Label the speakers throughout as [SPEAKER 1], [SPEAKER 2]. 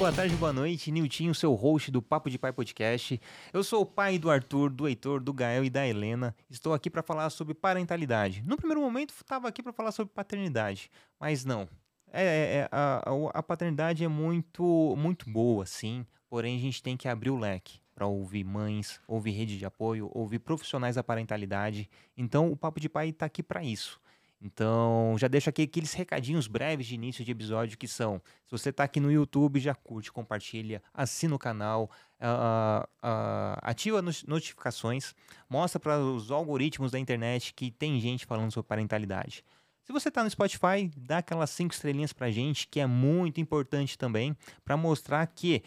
[SPEAKER 1] boa tarde, boa noite. Niltinho, seu host do Papo de Pai Podcast. Eu sou o pai do Arthur, do Heitor, do Gael e da Helena. Estou aqui para falar sobre parentalidade. No primeiro momento, estava aqui para falar sobre paternidade, mas não. É, é, é a, a, paternidade é muito, muito boa, sim. Porém, a gente tem que abrir o leque para ouvir mães, ouvir rede de apoio, ouvir profissionais da parentalidade. Então, o Papo de Pai está aqui para isso. Então, já deixo aqui aqueles recadinhos breves de início de episódio que são: se você está aqui no YouTube, já curte, compartilha, assina o canal, uh, uh, ativa as notificações, mostra para os algoritmos da internet que tem gente falando sobre parentalidade. Se você está no Spotify, dá aquelas cinco estrelinhas para gente, que é muito importante também, para mostrar que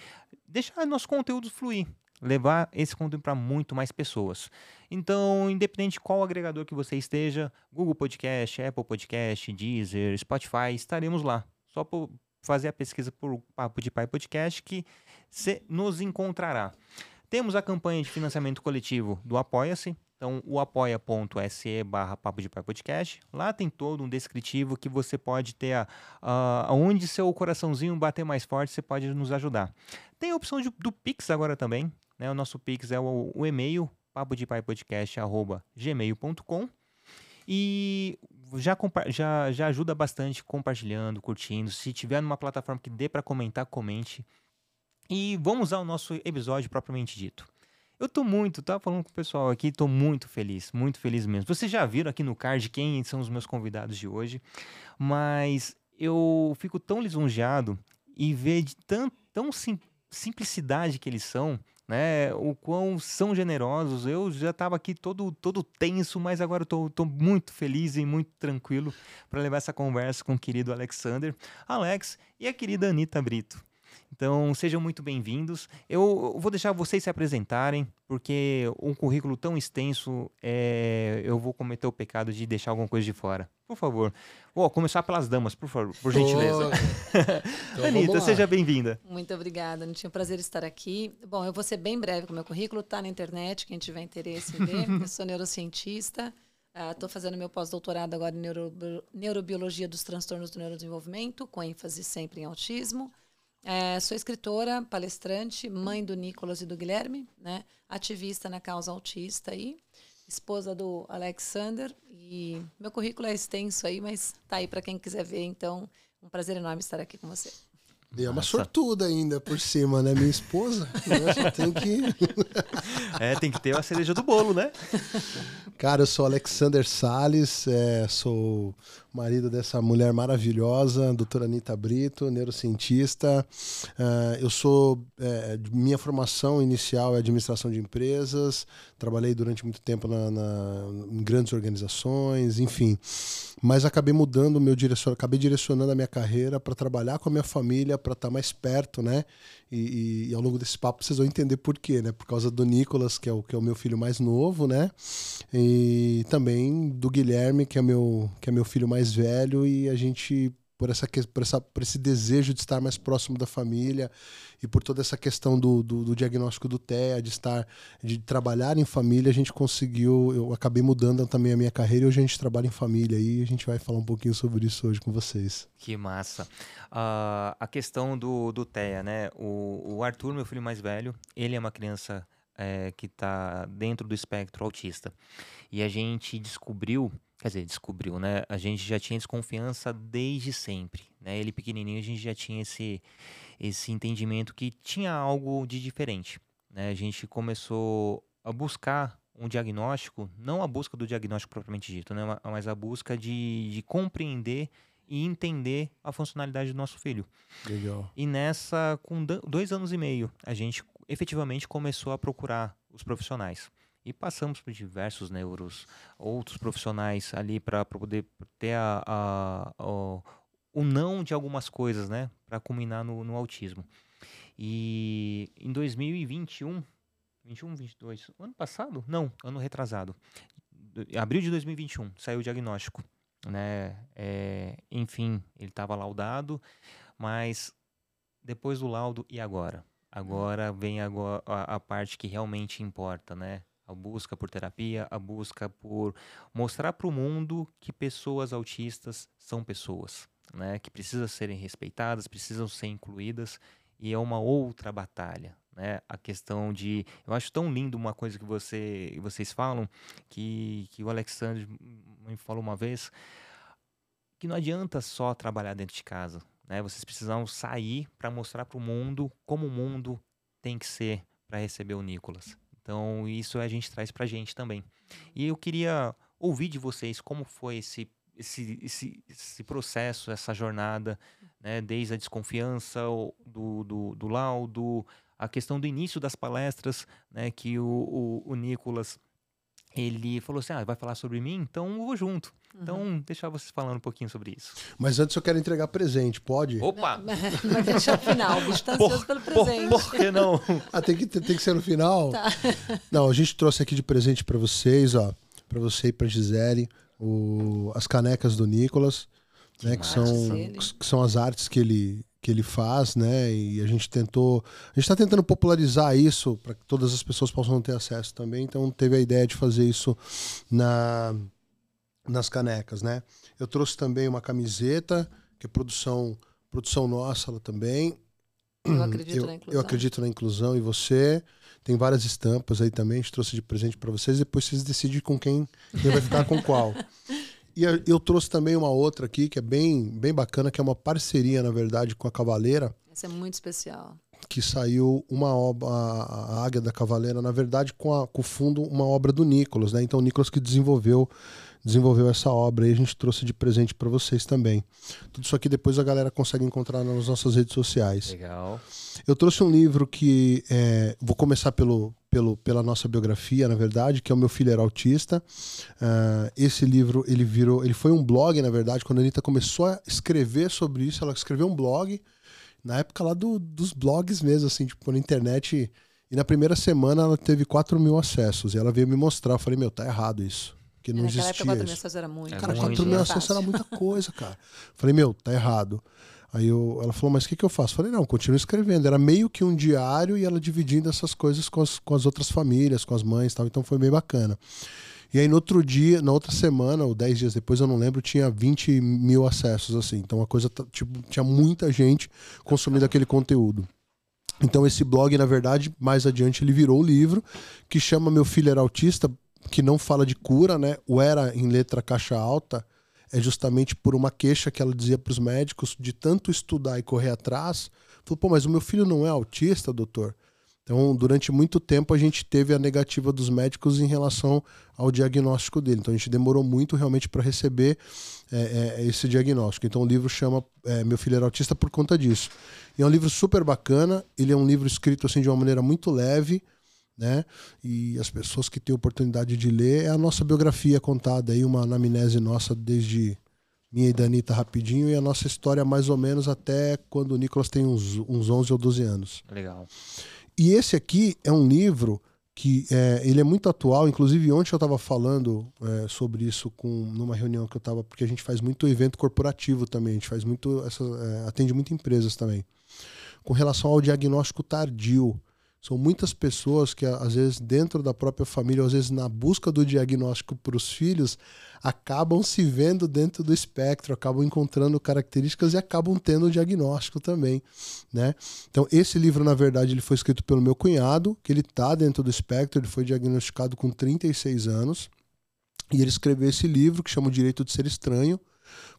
[SPEAKER 1] deixar nosso conteúdo fluir levar esse conteúdo para muito mais pessoas. Então, independente de qual agregador que você esteja, Google Podcast, Apple Podcast, Deezer, Spotify, estaremos lá. Só por fazer a pesquisa por Papo de Pai Podcast que você nos encontrará. Temos a campanha de financiamento coletivo do Apoia-se. Então, o apoia.se barra Papo de Pai Podcast. Lá tem todo um descritivo que você pode ter a, a, aonde seu coraçãozinho bater mais forte, você pode nos ajudar. Tem a opção de, do Pix agora também. Né? O nosso Pix é o, o e-mail papodepaipodcast.gmail.com e já, já, já ajuda bastante compartilhando, curtindo. Se tiver numa plataforma que dê para comentar, comente. E vamos ao nosso episódio propriamente dito. Eu tô muito, tava falando com o pessoal aqui, tô muito feliz, muito feliz mesmo. Vocês já viram aqui no card quem são os meus convidados de hoje, mas eu fico tão lisonjeado e ver de tão, tão sim, simplicidade que eles são né? O quão são generosos. Eu já estava aqui todo, todo tenso, mas agora estou muito feliz e muito tranquilo para levar essa conversa com o querido Alexander, Alex e a querida Anitta Brito. Então, sejam muito bem-vindos. Eu vou deixar vocês se apresentarem, porque um currículo tão extenso, é, eu vou cometer o pecado de deixar alguma coisa de fora. Por favor. Vou começar pelas damas, por favor, por gentileza. então, Anitta, seja bem-vinda.
[SPEAKER 2] Muito obrigada, não tinha prazer estar aqui. Bom, eu vou ser bem breve com o meu currículo, está na internet, quem tiver interesse em ver. eu sou neurocientista, estou uh, fazendo meu pós-doutorado agora em neuro, neurobiologia dos transtornos do neurodesenvolvimento, com ênfase sempre em autismo. É, sou escritora, palestrante, mãe do Nicolas e do Guilherme, né? ativista na causa autista aí, esposa do Alexander. E meu currículo é extenso aí, mas tá aí para quem quiser ver. Então, um prazer enorme estar aqui com você.
[SPEAKER 3] E é uma Nossa. sortuda ainda por cima, né? Minha esposa. Né? Tem que.
[SPEAKER 1] é, tem que ter a cereja do bolo, né?
[SPEAKER 3] Cara, eu sou Alexander Sales, é, sou marido dessa mulher maravilhosa, doutora Anitta Brito, neurocientista. Uh, eu sou. É, minha formação inicial é administração de empresas, trabalhei durante muito tempo na, na, em grandes organizações, enfim. Mas acabei mudando o meu direção, acabei direcionando a minha carreira para trabalhar com a minha família, para estar tá mais perto, né? E, e, e, ao longo desse papo vocês vão entender por quê, né? Por causa do Nicolas, que é o, que é o meu filho mais novo, né? E também do Guilherme, que é meu, que é meu filho mais velho, e a gente por, essa, por, essa, por esse desejo de estar mais próximo da família e por toda essa questão do, do, do, diagnóstico do TEA, de estar, de trabalhar em família, a gente conseguiu, eu acabei mudando também a minha carreira e hoje a gente trabalha em família e a gente vai falar um pouquinho sobre isso hoje com vocês.
[SPEAKER 1] Que massa. Uh, a questão do, do TEA, né? O, o Arthur, meu filho mais velho, ele é uma criança é, que está dentro do espectro autista. E a gente descobriu Quer dizer, descobriu, né? A gente já tinha desconfiança desde sempre, né? Ele pequenininho, a gente já tinha esse, esse entendimento que tinha algo de diferente, né? A gente começou a buscar um diagnóstico, não a busca do diagnóstico propriamente dito, né? Mas a busca de, de compreender e entender a funcionalidade do nosso filho.
[SPEAKER 3] Legal.
[SPEAKER 1] E nessa, com dois anos e meio, a gente efetivamente começou a procurar os profissionais e passamos por diversos neuros, outros profissionais ali para poder ter a, a, a, o não de algumas coisas, né, para culminar no, no, autismo. E em 2021, 21, 22, ano passado? Não, ano retrasado. Abril de 2021 saiu o diagnóstico, né? É, enfim, ele estava laudado, mas depois do laudo e agora? Agora vem a, a parte que realmente importa, né? A busca por terapia, a busca por mostrar para o mundo que pessoas autistas são pessoas, né? Que precisam serem respeitadas, precisam ser incluídas e é uma outra batalha. Né? A questão de. Eu acho tão lindo uma coisa que você, vocês falam, que, que o Alexandre me falou uma vez, que não adianta só trabalhar dentro de casa. Né? Vocês precisam sair para mostrar para o mundo como o mundo tem que ser para receber o Nicolas. Então, isso a gente traz para a gente também. E eu queria ouvir de vocês como foi esse, esse, esse, esse processo, essa jornada, né? desde a desconfiança do, do, do laudo, a questão do início das palestras, né? que o, o, o Nicolas ele falou assim: ah, vai falar sobre mim? Então eu vou junto. Então, uhum. deixar vocês falando um pouquinho sobre isso.
[SPEAKER 3] Mas antes eu quero entregar presente, pode?
[SPEAKER 1] Opa!
[SPEAKER 2] Vai deixar o final, o bicho tá ansioso pelo presente.
[SPEAKER 1] Por, por, que não?
[SPEAKER 3] ah, tem que, tem que ser no final? Tá. Não, a gente trouxe aqui de presente para vocês, ó. Para você e pra Gisele, o, as canecas do Nicolas, que né? Que são, que são as artes que ele, que ele faz, né? E a gente tentou, a gente está tentando popularizar isso para que todas as pessoas possam ter acesso também. Então teve a ideia de fazer isso na nas canecas, né? Eu trouxe também uma camiseta, que é produção, produção nossa ela também.
[SPEAKER 2] Eu acredito eu, na inclusão.
[SPEAKER 3] Eu acredito na inclusão e você. Tem várias estampas aí também, a gente trouxe de presente para vocês. Depois vocês decidem com quem, quem vai ficar com qual. E eu trouxe também uma outra aqui, que é bem, bem bacana, que é uma parceria, na verdade, com a Cavaleira.
[SPEAKER 2] Essa é muito especial.
[SPEAKER 3] Que saiu uma obra, a Águia da Cavaleira, na verdade, com, a, com o fundo, uma obra do Nicolas, né? Então, o Nicolas que desenvolveu desenvolveu essa obra e a gente trouxe de presente para vocês também. Tudo isso aqui depois a galera consegue encontrar nas nossas redes sociais.
[SPEAKER 1] Legal.
[SPEAKER 3] Eu trouxe um livro que é, vou começar pelo, pelo, pela nossa biografia, na verdade, que é o meu filho era autista. Uh, esse livro ele virou, ele foi um blog, na verdade, quando a Anitta começou a escrever sobre isso, ela escreveu um blog na época lá do, dos blogs mesmo, assim, tipo na internet. E na primeira semana ela teve 4 mil acessos. E ela veio me mostrar. Eu falei, meu, tá errado isso. Porque não existia. Época, 4 mil
[SPEAKER 2] acessos era muito.
[SPEAKER 3] Cara, 4 mil acessos era muita coisa, cara. Falei, meu, tá errado. Aí eu, ela falou, mas o que, que eu faço? Falei, não, continua escrevendo. Era meio que um diário e ela dividindo essas coisas com as, com as outras famílias, com as mães e tal. Então foi bem bacana. E aí no outro dia, na outra semana, ou 10 dias depois, eu não lembro, tinha 20 mil acessos, assim. Então a coisa, tipo, tinha muita gente consumindo aquele conteúdo. Então esse blog, na verdade, mais adiante ele virou o livro, que chama Meu Filho Era Autista, que não fala de cura, né? O era em letra caixa alta é justamente por uma queixa que ela dizia para os médicos de tanto estudar e correr atrás. Falou, pô, mas o meu filho não é autista, doutor? Então, durante muito tempo, a gente teve a negativa dos médicos em relação ao diagnóstico dele. Então, a gente demorou muito realmente para receber é, é, esse diagnóstico. Então, o livro chama é, Meu Filho era Autista por conta disso. E é um livro super bacana. Ele é um livro escrito assim de uma maneira muito leve né? E as pessoas que têm oportunidade de ler é a nossa biografia contada aí, uma anamnese nossa desde minha e da Anitta rapidinho e a nossa história mais ou menos até quando o Nicolas tem uns, uns 11 ou 12 anos.
[SPEAKER 1] Legal.
[SPEAKER 3] E esse aqui é um livro que é, ele é muito atual. Inclusive ontem eu estava falando é, sobre isso com numa reunião que eu estava porque a gente faz muito evento corporativo também. A gente faz muito essa, é, atende muito empresas também. Com relação ao diagnóstico tardio, são muitas pessoas que, às vezes, dentro da própria família, às vezes na busca do diagnóstico para os filhos, acabam se vendo dentro do espectro, acabam encontrando características e acabam tendo o diagnóstico também, né? Então, esse livro, na verdade, ele foi escrito pelo meu cunhado, que ele está dentro do espectro, ele foi diagnosticado com 36 anos, e ele escreveu esse livro que chama O Direito de Ser Estranho,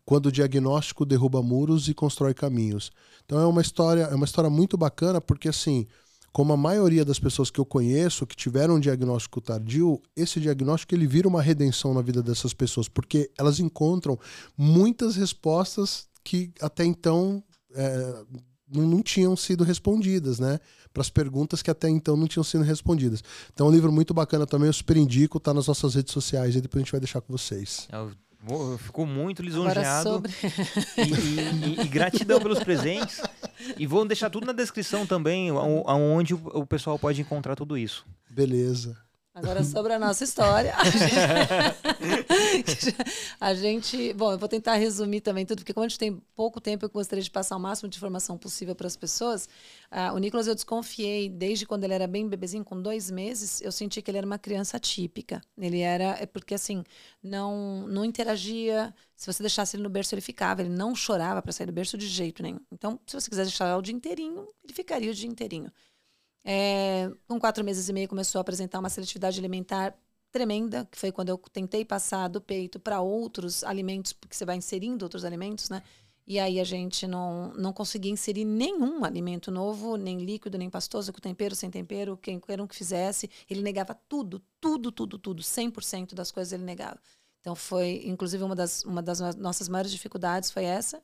[SPEAKER 3] quando o diagnóstico derruba muros e constrói caminhos. Então é uma história, é uma história muito bacana porque assim, como a maioria das pessoas que eu conheço que tiveram um diagnóstico tardio, esse diagnóstico ele vira uma redenção na vida dessas pessoas, porque elas encontram muitas respostas que até então é, não tinham sido respondidas, né? Para as perguntas que até então não tinham sido respondidas. Então, é um livro muito bacana também, eu super indico, tá nas nossas redes sociais e depois a gente vai deixar com vocês.
[SPEAKER 1] É Ficou muito lisonjeado. Sobre... E, e, e, gratidão pelos presentes. E vou deixar tudo na descrição também, onde o pessoal pode encontrar tudo isso.
[SPEAKER 3] Beleza.
[SPEAKER 2] Agora sobre a nossa história. a gente, bom, eu vou tentar resumir também tudo, porque como a gente tem pouco tempo, eu gostaria de passar o máximo de informação possível para as pessoas. Uh, o Nicolas eu desconfiei desde quando ele era bem bebezinho, com dois meses, eu senti que ele era uma criança típica. Ele era, é porque assim, não, não interagia. Se você deixasse ele no berço, ele ficava. Ele não chorava para sair do berço de jeito nenhum. Então, se você quiser deixar o dia inteirinho, ele ficaria o dia inteirinho. É, com quatro meses e meio começou a apresentar uma seletividade alimentar tremenda, que foi quando eu tentei passar do peito para outros alimentos, porque você vai inserindo outros alimentos, né? E aí a gente não, não conseguia inserir nenhum alimento novo, nem líquido, nem pastoso, com tempero, sem tempero, quem quer um que fizesse. Ele negava tudo, tudo, tudo, tudo. 100% das coisas ele negava. Então foi, inclusive, uma das, uma das nossas maiores dificuldades foi essa.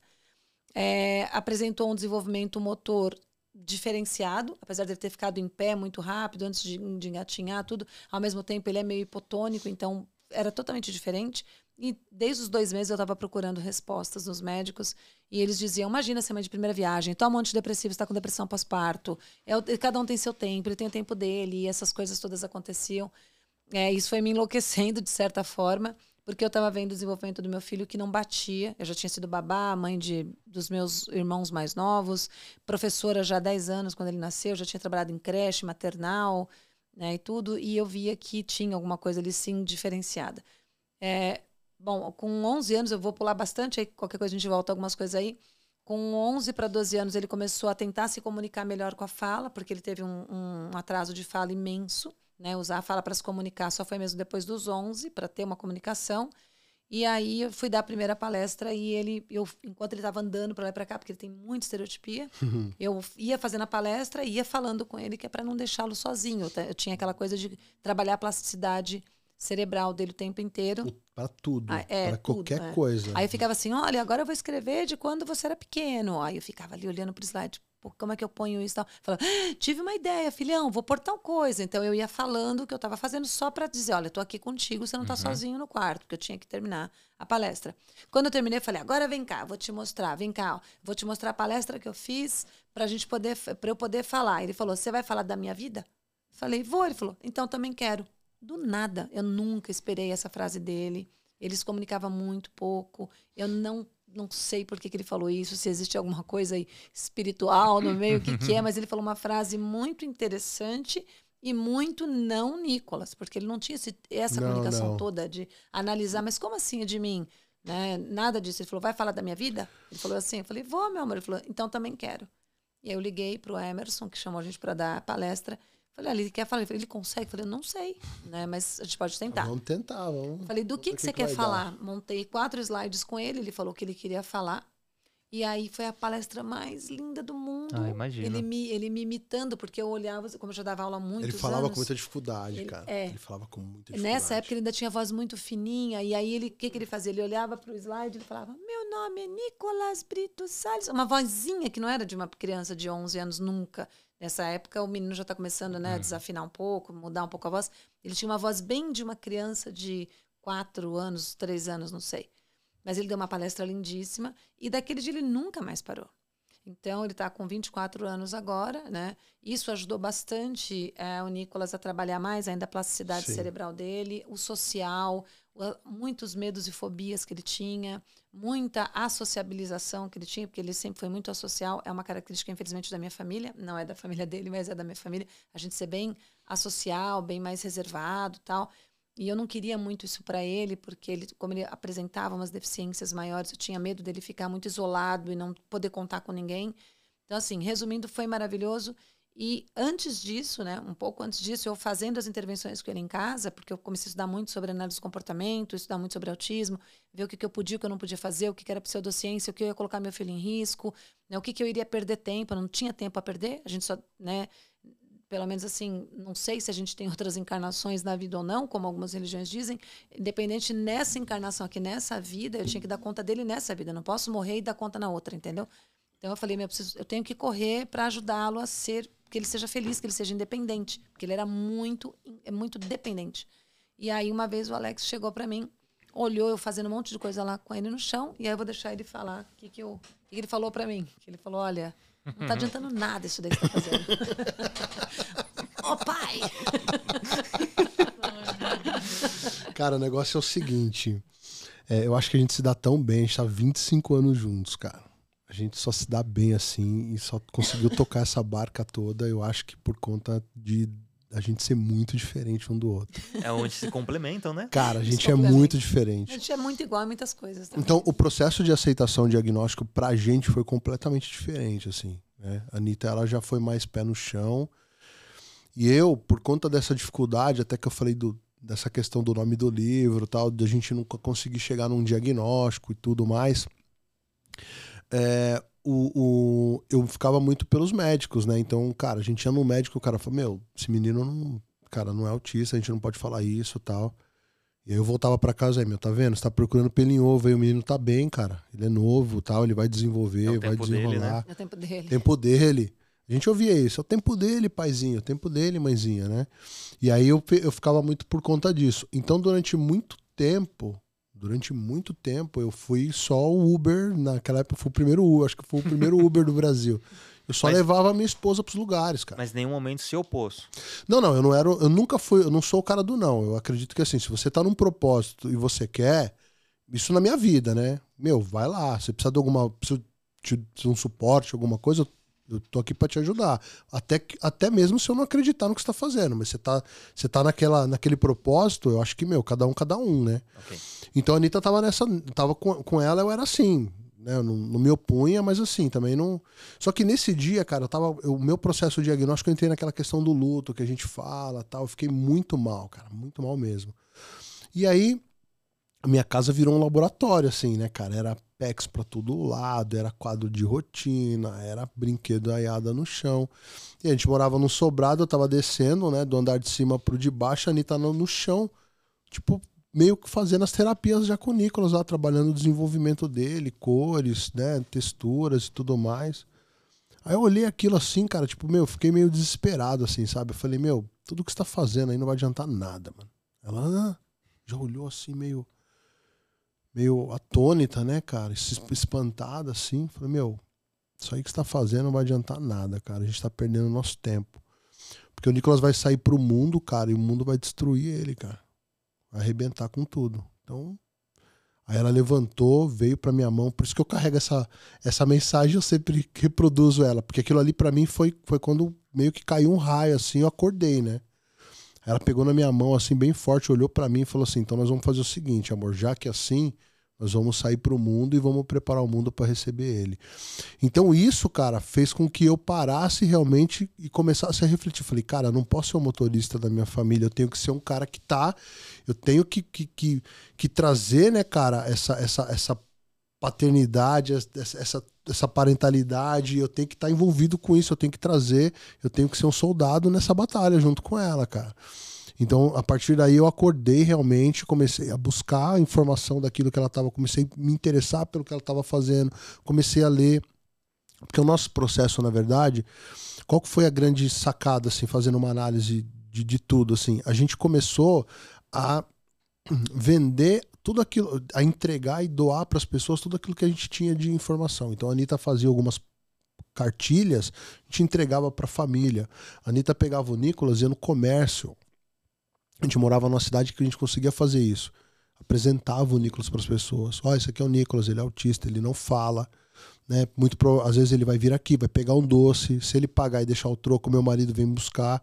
[SPEAKER 2] É, apresentou um desenvolvimento motor diferenciado, apesar de ele ter ficado em pé muito rápido antes de, de engatinhar tudo. Ao mesmo tempo, ele é meio hipotônico, então era totalmente diferente. E desde os dois meses eu estava procurando respostas nos médicos e eles diziam: imagina ser mãe de primeira viagem, toma um antidepressivo, está com depressão pós-parto. É, cada um tem seu tempo, ele tem o tempo dele, e essas coisas todas aconteciam. É, isso foi me enlouquecendo de certa forma porque eu estava vendo o desenvolvimento do meu filho que não batia. Eu já tinha sido babá, mãe de, dos meus irmãos mais novos, professora já há 10 anos quando ele nasceu, já tinha trabalhado em creche, maternal né, e tudo, e eu via que tinha alguma coisa ali sim diferenciada. É, bom, com 11 anos, eu vou pular bastante, aí qualquer coisa a gente volta algumas coisas aí. Com 11 para 12 anos, ele começou a tentar se comunicar melhor com a fala, porque ele teve um, um atraso de fala imenso né, usar a fala para se comunicar só foi mesmo depois dos 11 para ter uma comunicação. E aí eu fui dar a primeira palestra e ele, eu, enquanto ele estava andando para lá e para cá, porque ele tem muita estereotipia, uhum. eu ia fazendo a palestra e ia falando com ele que é para não deixá-lo sozinho. Eu, eu, tinha aquela coisa de trabalhar a plasticidade cerebral dele o tempo inteiro.
[SPEAKER 3] Para tudo, ah, é, para qualquer é. coisa.
[SPEAKER 2] Aí eu ficava assim, olha, agora eu vou escrever de quando você era pequeno. Aí eu ficava ali olhando para o slide, como é que eu ponho isso? Tal. Falava, ah, tive uma ideia, filhão, vou pôr tal coisa. Então eu ia falando o que eu estava fazendo só para dizer: olha, estou aqui contigo, você não está uhum. sozinho no quarto, porque eu tinha que terminar a palestra. Quando eu terminei, eu falei: agora vem cá, vou te mostrar, vem cá, ó, vou te mostrar a palestra que eu fiz para gente poder, para eu poder falar. Ele falou: você vai falar da minha vida? Eu falei: vou. Ele falou: então também quero. Do nada, eu nunca esperei essa frase dele. Ele se comunicava muito pouco. Eu não não sei por que, que ele falou isso, se existe alguma coisa espiritual no meio, o que, que é, mas ele falou uma frase muito interessante e muito não Nicolas, porque ele não tinha esse, essa não, comunicação não. toda de analisar, mas como assim de mim? Né? Nada disso. Ele falou, vai falar da minha vida? Ele falou assim, eu falei, vou, meu amor. Ele falou, então também quero. E aí eu liguei para o Emerson, que chamou a gente para dar a palestra, Falei, ah, ele quer falar? Ele consegue? Falei, não sei, né? Mas a gente pode tentar.
[SPEAKER 3] Vamos tentar, vamos.
[SPEAKER 2] Falei, do que, que, que você que quer falar? Dar. Montei quatro slides com ele, ele falou que ele queria falar. E aí foi a palestra mais linda do mundo.
[SPEAKER 1] Ah, imagina.
[SPEAKER 2] Ele me, ele me imitando, porque eu olhava, como eu já dava aula muito.
[SPEAKER 3] Ele falava anos, com muita dificuldade, ele, cara. É, ele falava com muita dificuldade.
[SPEAKER 2] Nessa época ele ainda tinha voz muito fininha. E aí ele, o que, que ele fazia? Ele olhava para o slide e falava: Meu nome é Nicolas Brito Salles. Uma vozinha que não era de uma criança de 11 anos nunca. Nessa época, o menino já está começando né, a uhum. desafinar um pouco, mudar um pouco a voz. Ele tinha uma voz bem de uma criança de quatro anos, três anos, não sei. Mas ele deu uma palestra lindíssima e daquele dia ele nunca mais parou. Então, ele está com 24 anos agora, né? Isso ajudou bastante é, o Nicolas a trabalhar mais ainda a plasticidade Sim. cerebral dele, o social, muitos medos e fobias que ele tinha, muita associabilização que ele tinha, porque ele sempre foi muito associal. É uma característica, infelizmente, da minha família. Não é da família dele, mas é da minha família. A gente ser bem associal, bem mais reservado tal. E eu não queria muito isso para ele, porque ele, como ele apresentava umas deficiências maiores, eu tinha medo dele ficar muito isolado e não poder contar com ninguém. Então, assim, resumindo, foi maravilhoso. E antes disso, né, um pouco antes disso, eu fazendo as intervenções com ele em casa, porque eu comecei a estudar muito sobre análise de comportamento, estudar muito sobre autismo, ver o que, que eu podia, o que eu não podia fazer, o que, que era pseudociência, o que eu ia colocar meu filho em risco, né, o que, que eu iria perder tempo, eu não tinha tempo a perder, a gente só, né, pelo menos assim, não sei se a gente tem outras encarnações na vida ou não, como algumas religiões dizem, independente nessa encarnação aqui, nessa vida, eu tinha que dar conta dele nessa vida, eu não posso morrer e dar conta na outra, entendeu? Então eu falei, eu, preciso, eu tenho que correr para ajudá-lo a ser que ele seja feliz, que ele seja independente, porque ele era muito, é muito dependente. E aí uma vez o Alex chegou para mim, olhou eu fazendo um monte de coisa lá com ele no chão, e aí eu vou deixar ele falar o que, que, eu, que, que ele falou para mim. Que ele falou, olha, não tá adiantando nada isso daí que você tá fazendo. Ô oh, pai!
[SPEAKER 3] Cara, o negócio é o seguinte. É, eu acho que a gente se dá tão bem, a gente tá 25 anos juntos, cara. A gente só se dá bem assim e só conseguiu tocar essa barca toda, eu acho que por conta de a gente ser muito diferente um do outro.
[SPEAKER 1] É onde se complementam, né?
[SPEAKER 3] Cara, a gente é muito diferente.
[SPEAKER 2] A gente é muito igual em muitas coisas. Também.
[SPEAKER 3] Então, o processo de aceitação diagnóstico pra gente foi completamente diferente, assim. Né? A Anitta, ela já foi mais pé no chão. E eu, por conta dessa dificuldade, até que eu falei do, dessa questão do nome do livro, tal, de a gente nunca conseguir chegar num diagnóstico e tudo mais, é, o, o, eu ficava muito pelos médicos, né? Então, cara, a gente ia no médico, o cara falou, meu, esse menino não, cara, não é autista, a gente não pode falar isso tal. E aí eu voltava para casa aí, meu, tá vendo? Você tá procurando pelo em ovo aí, o menino tá bem, cara. Ele é novo, tal, ele vai desenvolver, é vai desenrolar. Dele, né?
[SPEAKER 2] É o tempo dele.
[SPEAKER 3] Tempo dele. A gente ouvia isso, é o tempo dele, paizinho, é o tempo dele, mãezinha, né? E aí eu, eu ficava muito por conta disso. Então, durante muito tempo, durante muito tempo, eu fui só o Uber, naquela época eu fui o primeiro Uber, acho que foi o primeiro Uber do Brasil. Eu só mas, levava a minha esposa pros lugares, cara.
[SPEAKER 1] Mas em nenhum momento se opôs.
[SPEAKER 3] Não, não, eu não era, eu nunca fui, eu não sou o cara do não. Eu acredito que assim, se você tá num propósito e você quer, isso na minha vida, né? Meu, vai lá, você precisa de alguma, precisa de um suporte, alguma coisa, eu tô aqui para te ajudar. Até, até mesmo se eu não acreditar no que você tá fazendo. Mas você tá, você tá naquela, naquele propósito, eu acho que, meu, cada um, cada um, né? Okay. Então a Anitta tava nessa. Tava com, com ela, eu era assim. Né? Eu não, não me opunha, mas assim, também não. Só que nesse dia, cara, eu tava. o meu processo diagnóstico, eu entrei naquela questão do luto que a gente fala tal. Eu fiquei muito mal, cara. Muito mal mesmo. E aí, a minha casa virou um laboratório, assim, né, cara? Era PEX para todo lado, era quadro de rotina, era brinquedo aiada no chão. E a gente morava no sobrado, eu tava descendo, né, do andar de cima pro de baixo, a Anitta no, chão, tipo, meio que fazendo as terapias já com o Nicolas lá, trabalhando o desenvolvimento dele, cores, né, texturas e tudo mais. Aí eu olhei aquilo assim, cara, tipo, meu, fiquei meio desesperado, assim, sabe? Eu falei, meu, tudo que você tá fazendo aí não vai adiantar nada, mano. Ela já olhou assim, meio meio atônita, né, cara? Espantada assim. Falei, meu, isso aí que você tá fazendo não vai adiantar nada, cara. A gente tá perdendo nosso tempo. Porque o Nicolas vai sair pro mundo, cara, e o mundo vai destruir ele, cara. Vai arrebentar com tudo. Então. Aí ela levantou, veio pra minha mão. Por isso que eu carrego essa, essa mensagem, eu sempre reproduzo ela. Porque aquilo ali para mim foi, foi quando meio que caiu um raio, assim, eu acordei, né? Ela pegou na minha mão assim bem forte, olhou para mim e falou assim: "Então nós vamos fazer o seguinte, amor, já que é assim, nós vamos sair para o mundo e vamos preparar o mundo para receber ele". Então isso, cara, fez com que eu parasse realmente e começasse a refletir. Falei: "Cara, não posso ser o motorista da minha família, eu tenho que ser um cara que tá, eu tenho que que, que, que trazer, né, cara, essa essa essa paternidade, essa, essa parentalidade, eu tenho que estar tá envolvido com isso, eu tenho que trazer, eu tenho que ser um soldado nessa batalha junto com ela, cara. Então, a partir daí eu acordei realmente, comecei a buscar a informação daquilo que ela estava, comecei a me interessar pelo que ela estava fazendo, comecei a ler, porque o nosso processo, na verdade, qual foi a grande sacada, assim, fazendo uma análise de, de tudo, assim, a gente começou a vender tudo aquilo, a entregar e doar para as pessoas tudo aquilo que a gente tinha de informação. Então a Anitta fazia algumas cartilhas, a gente entregava para a família. A Anitta pegava o Nicolas e ia no comércio. A gente morava numa cidade que a gente conseguia fazer isso. Apresentava o Nicolas para as pessoas. Ó, oh, esse aqui é o Nicolas, ele é autista, ele não fala. Né? Muito pro... Às vezes ele vai vir aqui, vai pegar um doce. Se ele pagar e deixar o troco, meu marido vem buscar.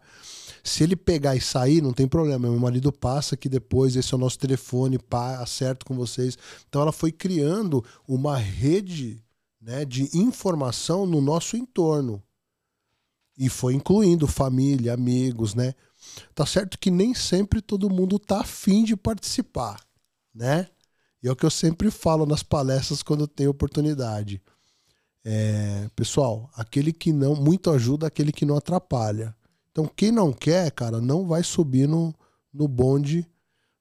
[SPEAKER 3] Se ele pegar e sair, não tem problema. Meu marido passa aqui depois, esse é o nosso telefone, pá, acerto com vocês. Então ela foi criando uma rede né, de informação no nosso entorno. E foi incluindo família, amigos, né? Tá certo que nem sempre todo mundo tá afim de participar, né? E é o que eu sempre falo nas palestras quando tenho oportunidade. É, pessoal, aquele que não, muito ajuda aquele que não atrapalha. Então, quem não quer, cara, não vai subir no, no bonde,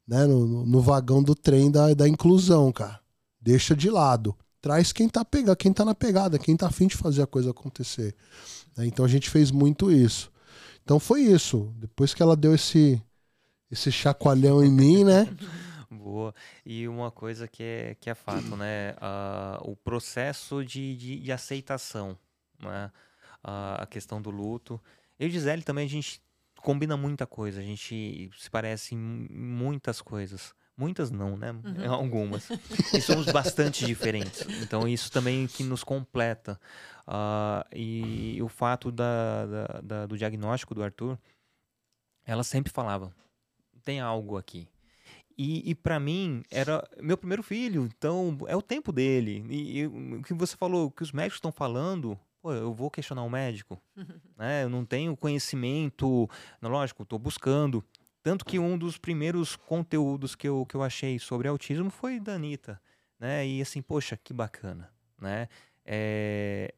[SPEAKER 3] né, no, no vagão do trem da, da inclusão, cara. Deixa de lado. Traz quem tá pegando, quem tá na pegada, quem tá afim de fazer a coisa acontecer. Né? Então a gente fez muito isso. Então foi isso. Depois que ela deu esse, esse chacoalhão em mim, né?
[SPEAKER 1] Boa. E uma coisa que é, que é fato, né? Uh, o processo de, de, de aceitação, né? Uh, a questão do luto. Eu e Gisele também a gente combina muita coisa, a gente se parece em muitas coisas. Muitas não, né? Uhum. Algumas. e somos bastante diferentes. Então, isso também que nos completa. Uh, e o fato da, da, da, do diagnóstico do Arthur, ela sempre falava: tem algo aqui. E, e para mim, era meu primeiro filho, então é o tempo dele. E, e o que você falou, que os médicos estão falando, pô, eu vou questionar o médico. né? Eu não tenho conhecimento, lógico, estou buscando. Tanto que um dos primeiros conteúdos que eu, que eu achei sobre autismo foi da Anitta, né? E assim, poxa, que bacana, né? É...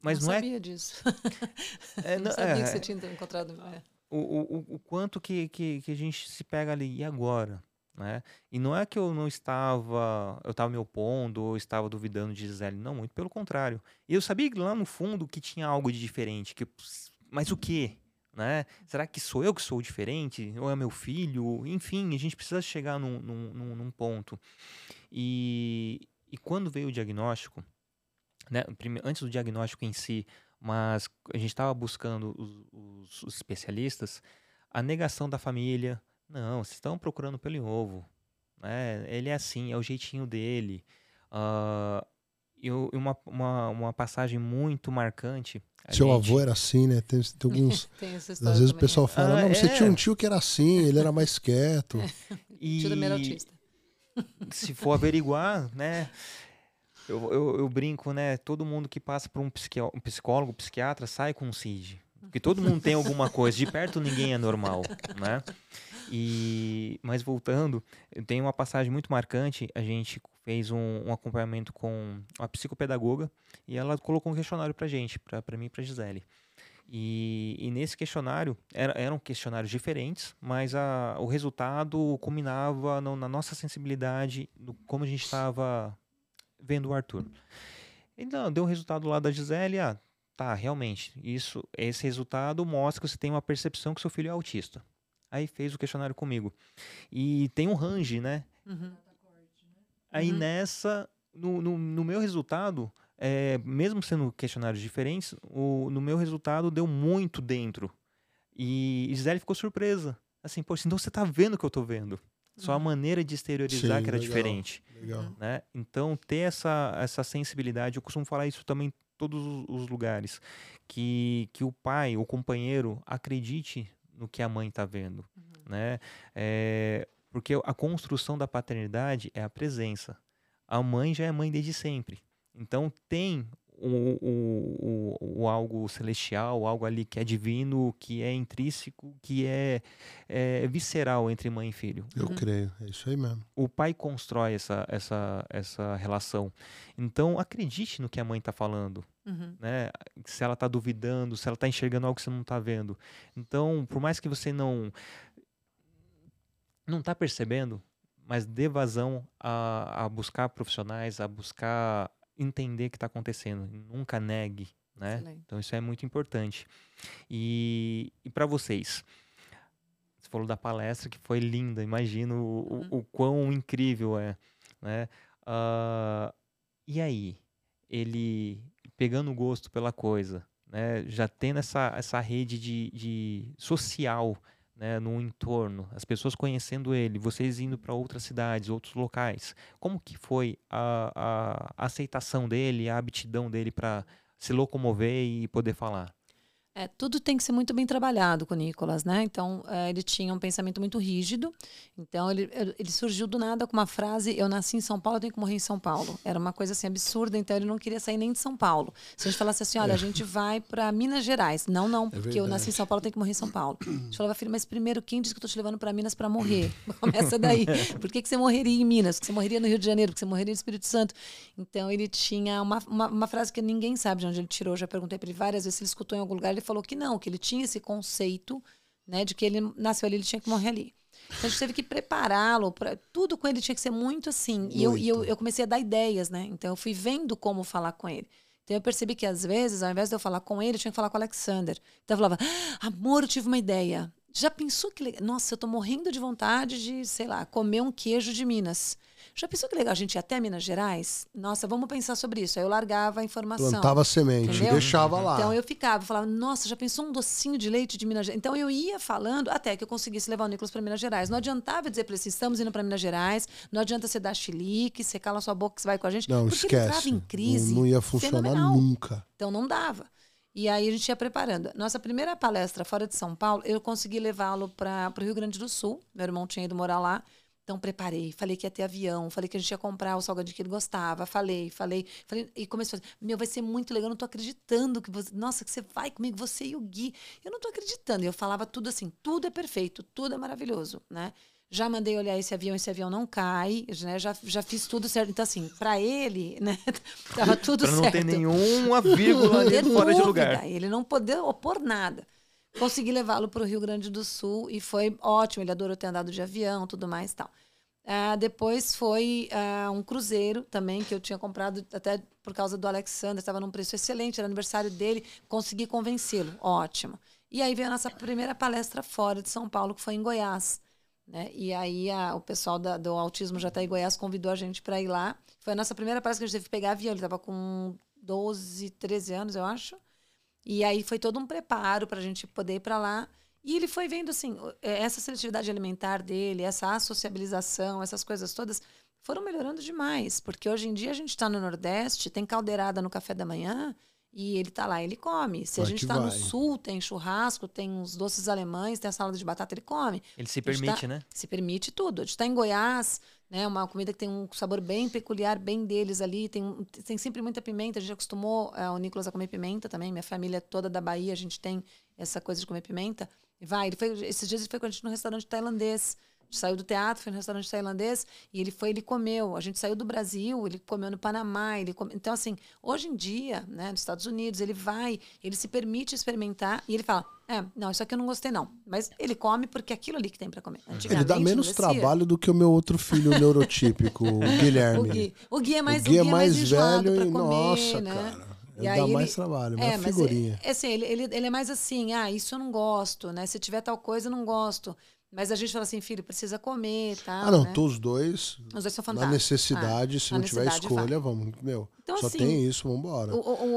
[SPEAKER 2] Mas não, não é sabia é... disso. É, não, não sabia é... que você tinha encontrado... É.
[SPEAKER 1] O, o, o quanto que, que, que a gente se pega ali, e agora? Né? E não é que eu não estava, eu estava me opondo ou estava duvidando de Gisele, não, muito pelo contrário. Eu sabia lá no fundo que tinha algo de diferente, que, mas o que? né? Será que sou eu que sou diferente? Ou é meu filho? Enfim, a gente precisa chegar num, num, num ponto. E, e quando veio o diagnóstico, né, antes do diagnóstico em si, mas a gente estava buscando os, os, os, especialistas, a negação da família, não, vocês estão procurando pelo ovo, né? ele é assim, é o jeitinho dele. Uh, e uma, uma, uma passagem muito marcante
[SPEAKER 3] seu gente... avô era assim, né? Tem, tem alguns. tem às vezes o pessoal né? fala, ah, não, você é... tinha um tio que era assim, ele era mais quieto.
[SPEAKER 2] E... Tio do autista.
[SPEAKER 1] Se for averiguar, né? Eu, eu, eu, brinco, né? Todo mundo que passa por um, psiqui... um psicólogo, psiquiatra, sai com um CID. Porque todo mundo tem alguma coisa. De perto ninguém é normal, né? E, mas voltando, tem uma passagem muito marcante. A gente fez um, um, acompanhamento com uma psicopedagoga e ela colocou um questionário para gente, para mim e para Gisele. E, e, nesse questionário, era, eram questionários diferentes, mas a, o resultado culminava no, na nossa sensibilidade, no como a gente estava vendo o Arthur. Então, deu um resultado lá da Gisele, ah, tá, realmente, isso, esse resultado mostra que você tem uma percepção que seu filho é autista. Aí fez o questionário comigo. E tem um range, né? Uhum. Aí uhum. nessa, no, no, no, meu resultado, é, mesmo sendo questionários diferentes, o, no meu resultado deu muito dentro. E Gisele ficou surpresa. Assim, poxa, então você tá vendo o que eu tô vendo. Só a uhum. maneira de exteriorizar Sim, que era legal, diferente. Legal. Né? Então, ter essa, essa sensibilidade, eu costumo falar isso também em todos os lugares. Que, que o pai, o companheiro, acredite no que a mãe está vendo. Uhum. Né? É, porque a construção da paternidade é a presença. A mãe já é mãe desde sempre. Então tem o, o, o, o, algo celestial, algo ali que é divino, que é intrínseco, que é, é visceral entre mãe e filho.
[SPEAKER 3] Eu uhum. creio, é isso aí mesmo.
[SPEAKER 1] O pai constrói essa, essa, essa relação. Então acredite no que a mãe está falando. Uhum. Né? Se ela está duvidando, se ela está enxergando algo que você não está vendo. Então, por mais que você não não está percebendo, mas dê vazão a, a buscar profissionais, a buscar entender o que está acontecendo. Nunca negue, né? Excelente. Então isso é muito importante. E, e para vocês, você falou da palestra que foi linda. Imagino o, uhum. o, o quão incrível é, né? Uh, e aí, ele pegando gosto pela coisa, né? Já tendo essa, essa rede de, de social né, no entorno, as pessoas conhecendo ele, vocês indo para outras cidades, outros locais. Como que foi a, a aceitação dele, a aptidão dele para se locomover e poder falar?
[SPEAKER 2] É, tudo tem que ser muito bem trabalhado com o Nicolas, né? Então, é, ele tinha um pensamento muito rígido. Então, ele, ele surgiu do nada com uma frase: Eu nasci em São Paulo, tenho que morrer em São Paulo. Era uma coisa assim absurda, então ele não queria sair nem de São Paulo. Se a gente falasse assim: Olha, é. a gente vai para Minas Gerais. Não, não, é porque eu nasci em São Paulo, tenho que morrer em São Paulo. A gente falava, filho, mas primeiro, quem disse que eu tô te levando para Minas para morrer? Começa daí. Por que, que você morreria em Minas? Porque você morreria no Rio de Janeiro? Porque você morreria no Espírito Santo? Então, ele tinha uma, uma, uma frase que ninguém sabe de onde ele tirou. Já perguntei para ele várias vezes se ele escutou em algum lugar. Ele falou que não, que ele tinha esse conceito, né, de que ele nasceu ali, ele tinha que morrer ali. Então a gente teve que prepará-lo para tudo com ele tinha que ser muito assim. Muito. E, eu, e eu, eu comecei a dar ideias, né? Então eu fui vendo como falar com ele. Então eu percebi que às vezes, ao invés de eu falar com ele, eu tinha que falar com o Alexander. Então eu falava, ah, amor, eu tive uma ideia. Já pensou que legal? Nossa, eu tô morrendo de vontade de, sei lá, comer um queijo de Minas. Já pensou que legal a gente ir até Minas Gerais? Nossa, vamos pensar sobre isso. Aí eu largava a informação.
[SPEAKER 3] Plantava semente,
[SPEAKER 2] Entendeu?
[SPEAKER 3] deixava lá.
[SPEAKER 2] Então eu ficava, falava, nossa, já pensou um docinho de leite de Minas Gerais? Então eu ia falando até que eu conseguisse levar o Nicolas para Minas Gerais. Não adiantava dizer para ele assim, estamos indo para Minas Gerais, não adianta você dar chilique, você cala sua boca que você vai com a gente.
[SPEAKER 3] Não,
[SPEAKER 2] porque ele entrava
[SPEAKER 3] esquece.
[SPEAKER 2] em crise.
[SPEAKER 3] Não, não ia funcionar
[SPEAKER 2] fenomenal.
[SPEAKER 3] nunca.
[SPEAKER 2] Então não dava. E aí a gente ia preparando. Nossa primeira palestra fora de São Paulo, eu consegui levá-lo para o Rio Grande do Sul. Meu irmão tinha ido morar lá. Então preparei, falei que ia ter avião, falei que a gente ia comprar o salgadinho que ele gostava, falei, falei, falei e comecei a fazer, meu, vai ser muito legal, eu não tô acreditando que você, nossa, que você vai comigo, você e o Gui. Eu não tô acreditando. E eu falava tudo assim, tudo é perfeito, tudo é maravilhoso, né? Já mandei olhar esse avião, esse avião não cai, né? Já, já fiz tudo certo. Então, assim, para ele, né? Tava tudo
[SPEAKER 1] Pra não
[SPEAKER 2] certo.
[SPEAKER 1] ter nenhuma vírgula ali
[SPEAKER 2] ter
[SPEAKER 1] fora de
[SPEAKER 2] dúvida,
[SPEAKER 1] lugar.
[SPEAKER 2] Ele não poder opor nada. Consegui levá-lo para o Rio Grande do Sul e foi ótimo. Ele adorou ter andado de avião, tudo mais e tal. Ah, depois foi ah, um cruzeiro também, que eu tinha comprado até por causa do Alexander, estava num preço excelente, era aniversário dele, consegui convencê-lo, ótimo. E aí veio a nossa primeira palestra fora de São Paulo, que foi em Goiás. Né? E aí a- o pessoal da- do Autismo Jataí Goiás convidou a gente para ir lá. Foi a nossa primeira palestra que a gente teve que pegar avião. Ele estava com 12, 13 anos, eu acho. E aí foi todo um preparo para a gente poder ir para lá. E ele foi vendo assim, eh, essa seletividade alimentar dele, essa associabilização, essas coisas todas foram melhorando demais. Porque hoje em dia a gente está no Nordeste, tem caldeirada no café da manhã e ele tá lá, ele come. Se a
[SPEAKER 3] Vai
[SPEAKER 2] gente
[SPEAKER 3] que
[SPEAKER 2] está no
[SPEAKER 3] vai.
[SPEAKER 2] Sul, tem churrasco, tem os doces alemães, tem a salada de batata, ele come
[SPEAKER 1] Ele se
[SPEAKER 2] A
[SPEAKER 1] permite,
[SPEAKER 2] tá-
[SPEAKER 1] né?
[SPEAKER 2] se permite tudo. A gente está em Goiás, né? Uma comida que tem um sabor bem peculiar, bem deles ali. Tem, tem sempre muita pimenta. A gente acostumou eh, o Nicolas a comer pimenta também. Minha família é toda da Bahia, a gente tem essa coisa de comer pimenta. E vai, ele foi, esses dias ele foi com a gente num restaurante tailandês. Saiu do teatro, foi no restaurante tailandês e ele foi, ele comeu. A gente saiu do Brasil, ele comeu no Panamá, ele come... então assim, hoje em dia, né, nos Estados Unidos, ele vai, ele se permite experimentar e ele fala: "É, não, isso aqui eu não gostei não". Mas ele come porque é aquilo ali que tem para comer.
[SPEAKER 3] Ele dá menos trabalho do que o meu outro filho neurotípico, o Guilherme.
[SPEAKER 2] O Gui, o Gui é mais,
[SPEAKER 3] o Gui é mais
[SPEAKER 2] enjoado
[SPEAKER 3] velho
[SPEAKER 2] pra
[SPEAKER 3] e,
[SPEAKER 2] comer,
[SPEAKER 3] nossa,
[SPEAKER 2] né?
[SPEAKER 3] cara.
[SPEAKER 2] E
[SPEAKER 3] Ele dá
[SPEAKER 2] ele-
[SPEAKER 3] mais trabalho,
[SPEAKER 2] É,
[SPEAKER 3] mais figurinha.
[SPEAKER 2] é, é assim, ele, ele, ele é mais assim, ah, isso eu não gosto, né? Se tiver tal coisa, eu não gosto. Mas a gente fala assim, filho, precisa comer, tá?
[SPEAKER 3] Ah, não,
[SPEAKER 2] né?
[SPEAKER 3] os dois.
[SPEAKER 2] Os dois são
[SPEAKER 3] Na
[SPEAKER 2] fantásticos.
[SPEAKER 3] necessidade, se
[SPEAKER 2] na
[SPEAKER 3] não tiver
[SPEAKER 2] necessidade,
[SPEAKER 3] escolha, vamos. Meu,
[SPEAKER 2] Então,
[SPEAKER 3] só
[SPEAKER 2] assim,
[SPEAKER 3] tem isso,
[SPEAKER 2] o-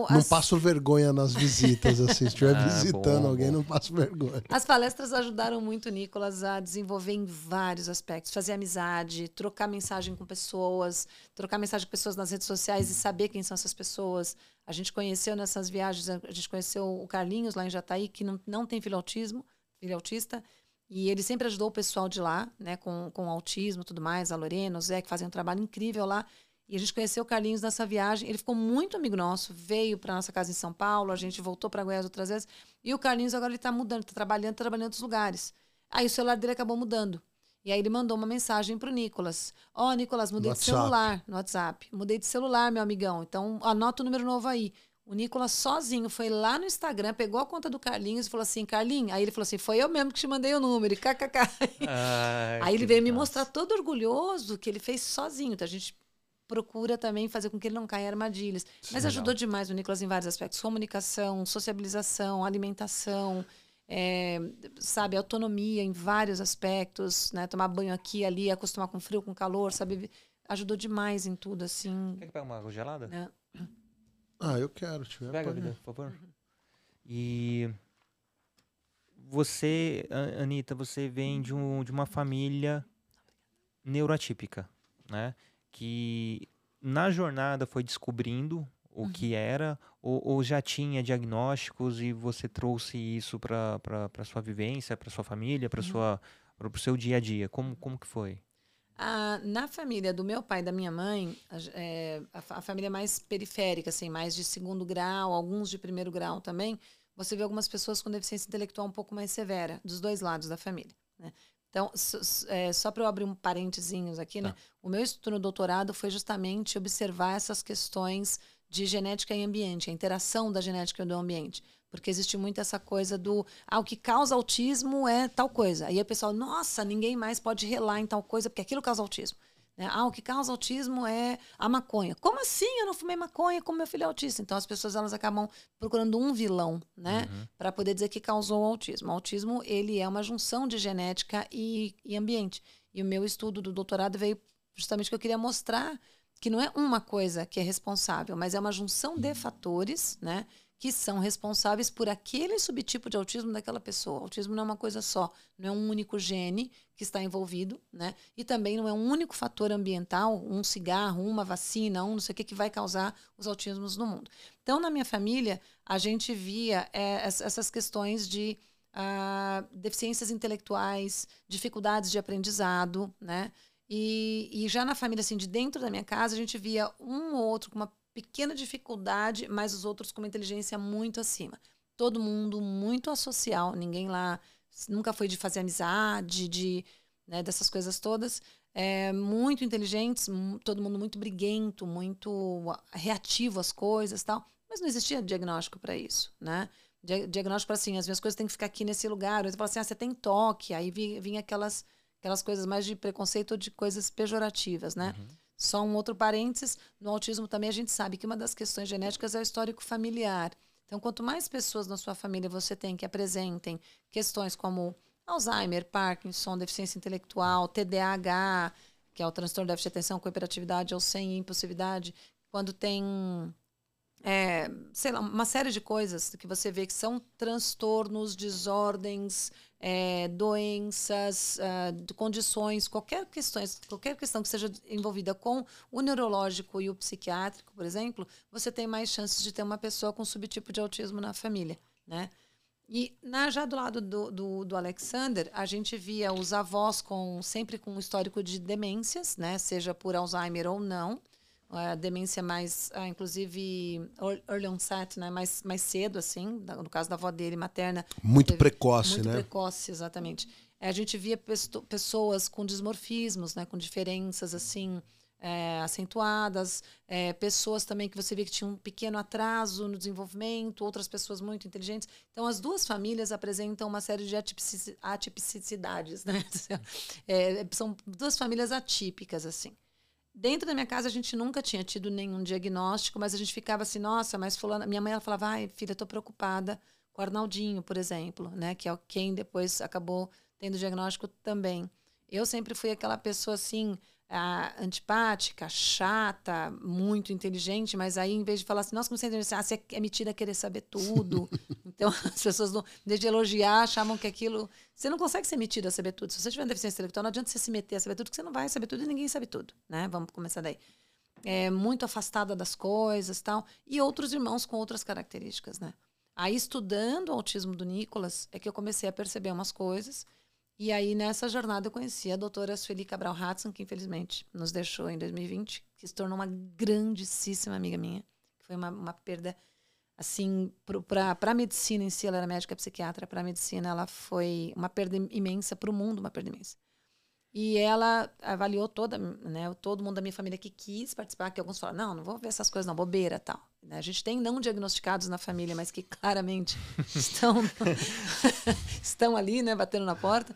[SPEAKER 2] o-
[SPEAKER 3] Não
[SPEAKER 2] as-
[SPEAKER 3] passo vergonha nas visitas, assim. Se estiver
[SPEAKER 1] Ah,
[SPEAKER 3] visitando
[SPEAKER 1] bom,
[SPEAKER 3] alguém,
[SPEAKER 1] bom.
[SPEAKER 3] não passo vergonha.
[SPEAKER 2] As palestras ajudaram muito o Nicolas a desenvolver em vários aspectos, fazer amizade, trocar mensagem com pessoas, trocar mensagem com pessoas nas redes sociais e saber quem são essas pessoas. A gente conheceu nessas viagens, a gente conheceu o Carlinhos lá em Jataí, que não, não tem filho autismo, filho autista, e ele sempre ajudou o pessoal de lá, né, com, com autismo e tudo mais, a Lorena, o Zé, que fazem um trabalho incrível lá. E a gente conheceu o Carlinhos nessa viagem. Ele ficou muito amigo nosso, veio para nossa casa em São Paulo, a gente voltou para Goiás outras vezes. E o Carlinhos agora ele está mudando, está trabalhando, tá trabalhando em outros lugares. Aí o celular dele acabou mudando. E aí ele mandou uma mensagem pro Nicolas. Ó, Nicolas, mudei
[SPEAKER 3] No
[SPEAKER 2] de
[SPEAKER 3] WhatsApp.
[SPEAKER 2] celular no WhatsApp. Mudei de celular, meu amigão. Então anota o número novo aí. O Nicolas sozinho foi lá no Instagram, pegou a conta do Carlinhos e falou assim: Carlinhos. Aí ele falou assim: foi eu mesmo que te mandei o número. E kkk.
[SPEAKER 1] Ai,
[SPEAKER 2] Aí ele veio me mostrar todo orgulhoso que ele fez sozinho. Então a gente procura também fazer com que ele não caia em armadilhas. Mas
[SPEAKER 1] Legal.
[SPEAKER 2] ajudou demais o Nicolas em vários aspectos: comunicação, sociabilização, alimentação, é, sabe, autonomia em vários aspectos, né? Tomar banho aqui ali, acostumar com frio, com calor, sabe? Ajudou demais em tudo, assim.
[SPEAKER 1] Quer que pegue uma água gelada?
[SPEAKER 2] né?
[SPEAKER 3] Ah, eu quero, tiver.
[SPEAKER 1] Pega,
[SPEAKER 3] pode-
[SPEAKER 1] por favor. E você, Anitta, você vem de, um, de uma família neuroatípica, né? Que na jornada foi descobrindo o que era, ou, ou já tinha diagnósticos e você trouxe isso para para sua vivência, para sua família, para sua para o seu dia a dia. Como como que foi?
[SPEAKER 2] Ah, na família do meu pai e da minha mãe, a, é, a a família mais periférica, assim, mais de segundo grau, alguns de primeiro grau também, você vê algumas pessoas com deficiência intelectual um pouco mais severa, dos dois lados da família. né? Então, s- s- é, só para eu abrir um parentezinhos aqui, né?
[SPEAKER 1] Tá.
[SPEAKER 2] O meu estudo no doutorado foi justamente observar essas questões de genética e ambiente, a interação da genética e do ambiente. Porque existe muito essa coisa do. Ah, o que causa autismo é tal coisa. Aí o pessoal, nossa, ninguém mais pode relar em tal coisa, porque aquilo causa autismo. Né? Ah, o que causa autismo é a maconha. Como assim? Eu não fumei maconha como meu filho é autista. Então as pessoas elas acabam procurando um vilão, né, uhum. para poder dizer que causou o autismo. O autismo ele é uma junção de genética e, e ambiente. E o meu estudo do doutorado veio justamente que eu queria mostrar que não é uma coisa que é responsável, mas é uma junção de fatores, né? Que são responsáveis por aquele subtipo de autismo daquela pessoa. O autismo não é uma coisa só, não é um único gene que está envolvido, né? E também não é um único fator ambiental, um cigarro, uma vacina, um não sei o que, que vai causar os autismos no mundo. Então, na minha família, a gente via é, essas questões de uh, deficiências intelectuais, dificuldades de aprendizado, né? E, e já na família, assim, de dentro da minha casa, a gente via um ou outro com uma pequena dificuldade, mas os outros com uma inteligência muito acima. Todo mundo muito associal, ninguém lá nunca foi de fazer amizade, de né, dessas coisas todas. É, muito inteligentes, todo mundo muito briguento, muito reativo às coisas tal. Mas não existia diagnóstico para isso, né? Diagnóstico para assim, as minhas coisas têm que ficar aqui nesse lugar. Você fala assim, ah, você tem toque. Aí vinha aquelas aquelas coisas mais de preconceito ou de coisas pejorativas, né? Uhum. Só um outro parênteses, no autismo também a gente sabe que uma das questões genéticas é o histórico familiar. Então, quanto mais pessoas na sua família você tem que apresentem questões como Alzheimer, Parkinson, deficiência intelectual, TDAH, que é o transtorno de déficit de atenção com hiperatividade ou sem impulsividade, quando tem é, sei lá, uma série de coisas que você vê que são transtornos, desordens, é, doenças, uh, condições, qualquer questão, qualquer questão que seja envolvida com o neurológico e o psiquiátrico, por exemplo, você tem mais chances de ter uma pessoa com subtipo de autismo na família, né? E na, já do lado do, do, do, Alexander, a gente via os avós com sempre com um histórico de demências, né? Seja por Alzheimer ou não a demência mais, ah, inclusive, early onset, né? mais, mais cedo, assim, no caso da avó dele, materna.
[SPEAKER 3] Muito precoce,
[SPEAKER 2] muito
[SPEAKER 3] né?
[SPEAKER 2] Muito precoce, exatamente. A gente via pessoas com dismorfismos, né? com diferenças, assim, é, acentuadas, é, pessoas também que você via que tinham um pequeno atraso no desenvolvimento, outras pessoas muito inteligentes. Então, as duas famílias apresentam uma série de atipicidades, né? É, são duas famílias atípicas, assim. Dentro da minha casa a gente nunca tinha tido nenhum diagnóstico, mas a gente ficava assim, nossa, mas fulana, minha mãe ela falava, ai, filha, estou preocupada com o Arnaldinho, por exemplo, né, que é quem depois acabou tendo diagnóstico também. Eu sempre fui aquela pessoa assim, ah, antipática, chata, muito inteligente, mas aí em vez de falar assim, nossa, como você é ah, você é metida a querer saber tudo. então as pessoas, não, desde elogiar, achavam que aquilo. Você não consegue ser metida a saber tudo. Se você tiver deficiência intelectual, não adianta você se meter a saber tudo, porque você não vai saber tudo e ninguém sabe tudo. Né? Vamos começar daí. É, muito afastada das coisas tal. E outros irmãos com outras características, né? Aí, estudando o autismo do Nicolas, é que eu comecei a perceber umas coisas e aí, nessa jornada, eu conheci a doutora Sueli Cabral Hudson, que infelizmente nos deixou em 2020, que se tornou uma grandíssima amiga minha, que foi uma, uma perda, assim, para a medicina em si, ela era médica psiquiatra, para a medicina ela foi uma perda imensa, para o mundo uma perda imensa. E ela avaliou toda, né, todo mundo da minha família que quis participar, que alguns falaram, não, não vou ver essas coisas não, bobeira tal. Né, a gente tem não diagnosticados na família, mas que claramente estão, estão ali, né, batendo na porta.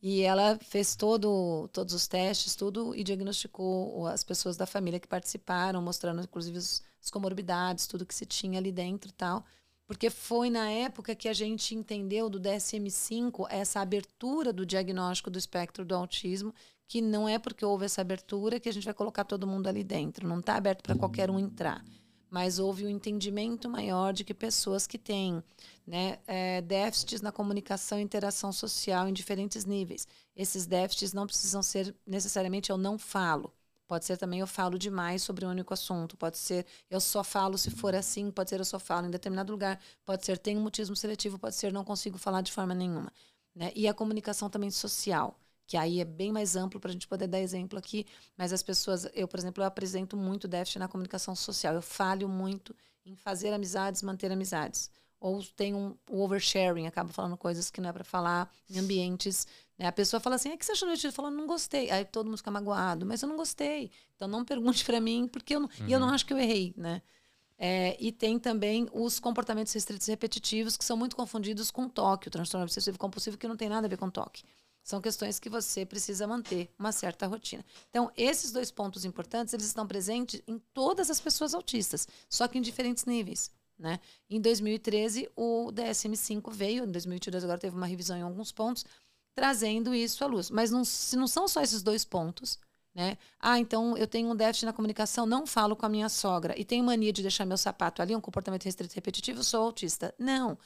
[SPEAKER 2] E ela fez todo, todos os testes, tudo, e diagnosticou as pessoas da família que participaram, mostrando inclusive as comorbidades, tudo que se tinha ali dentro e tal. Porque foi na época que a gente entendeu do DSM-5 essa abertura do diagnóstico do espectro do autismo, que não é porque houve essa abertura que a gente vai colocar todo mundo ali dentro. Não está aberto para qualquer um entrar. Mas houve um entendimento maior de que pessoas que têm né, é, déficits na comunicação e interação social em diferentes níveis. Esses déficits não precisam ser necessariamente eu não falo. Pode ser também eu falo demais sobre um único assunto. Pode ser eu só falo se for assim. Pode ser eu só falo em determinado lugar. Pode ser tenho mutismo seletivo. Pode ser não consigo falar de forma nenhuma. Né? E a comunicação também social, que aí é bem mais amplo para a gente poder dar exemplo aqui. Mas as pessoas, eu, por exemplo, eu apresento muito déficit na comunicação social. Eu falho muito em fazer amizades, manter amizades ou tem um, oversharing, acaba falando coisas que não é para falar em ambientes. Né? A pessoa fala assim: é que você achou divertido? Fala, não gostei. Aí todo mundo fica magoado, mas eu não gostei. Então não pergunte para mim, porque eu não, uhum. e eu não uhum. acho que eu errei, né? É, e tem também os comportamentos restritos repetitivos, que são muito confundidos com toque, o transtorno obsessivo compulsivo, que não tem nada a ver com toque. São questões que você precisa manter uma certa rotina. Então, esses dois pontos importantes, eles estão presentes em todas as pessoas autistas, só que em diferentes níveis. Né? Em 2013, o DSM-5 veio, em 2022 agora teve uma revisão em alguns pontos, trazendo isso à luz. Mas não, se não são só esses dois pontos, né? Ah, então eu tenho um déficit na comunicação, não falo com a minha sogra e tenho mania de deixar meu sapato ali, um comportamento restrito repetitivo, sou autista. Não.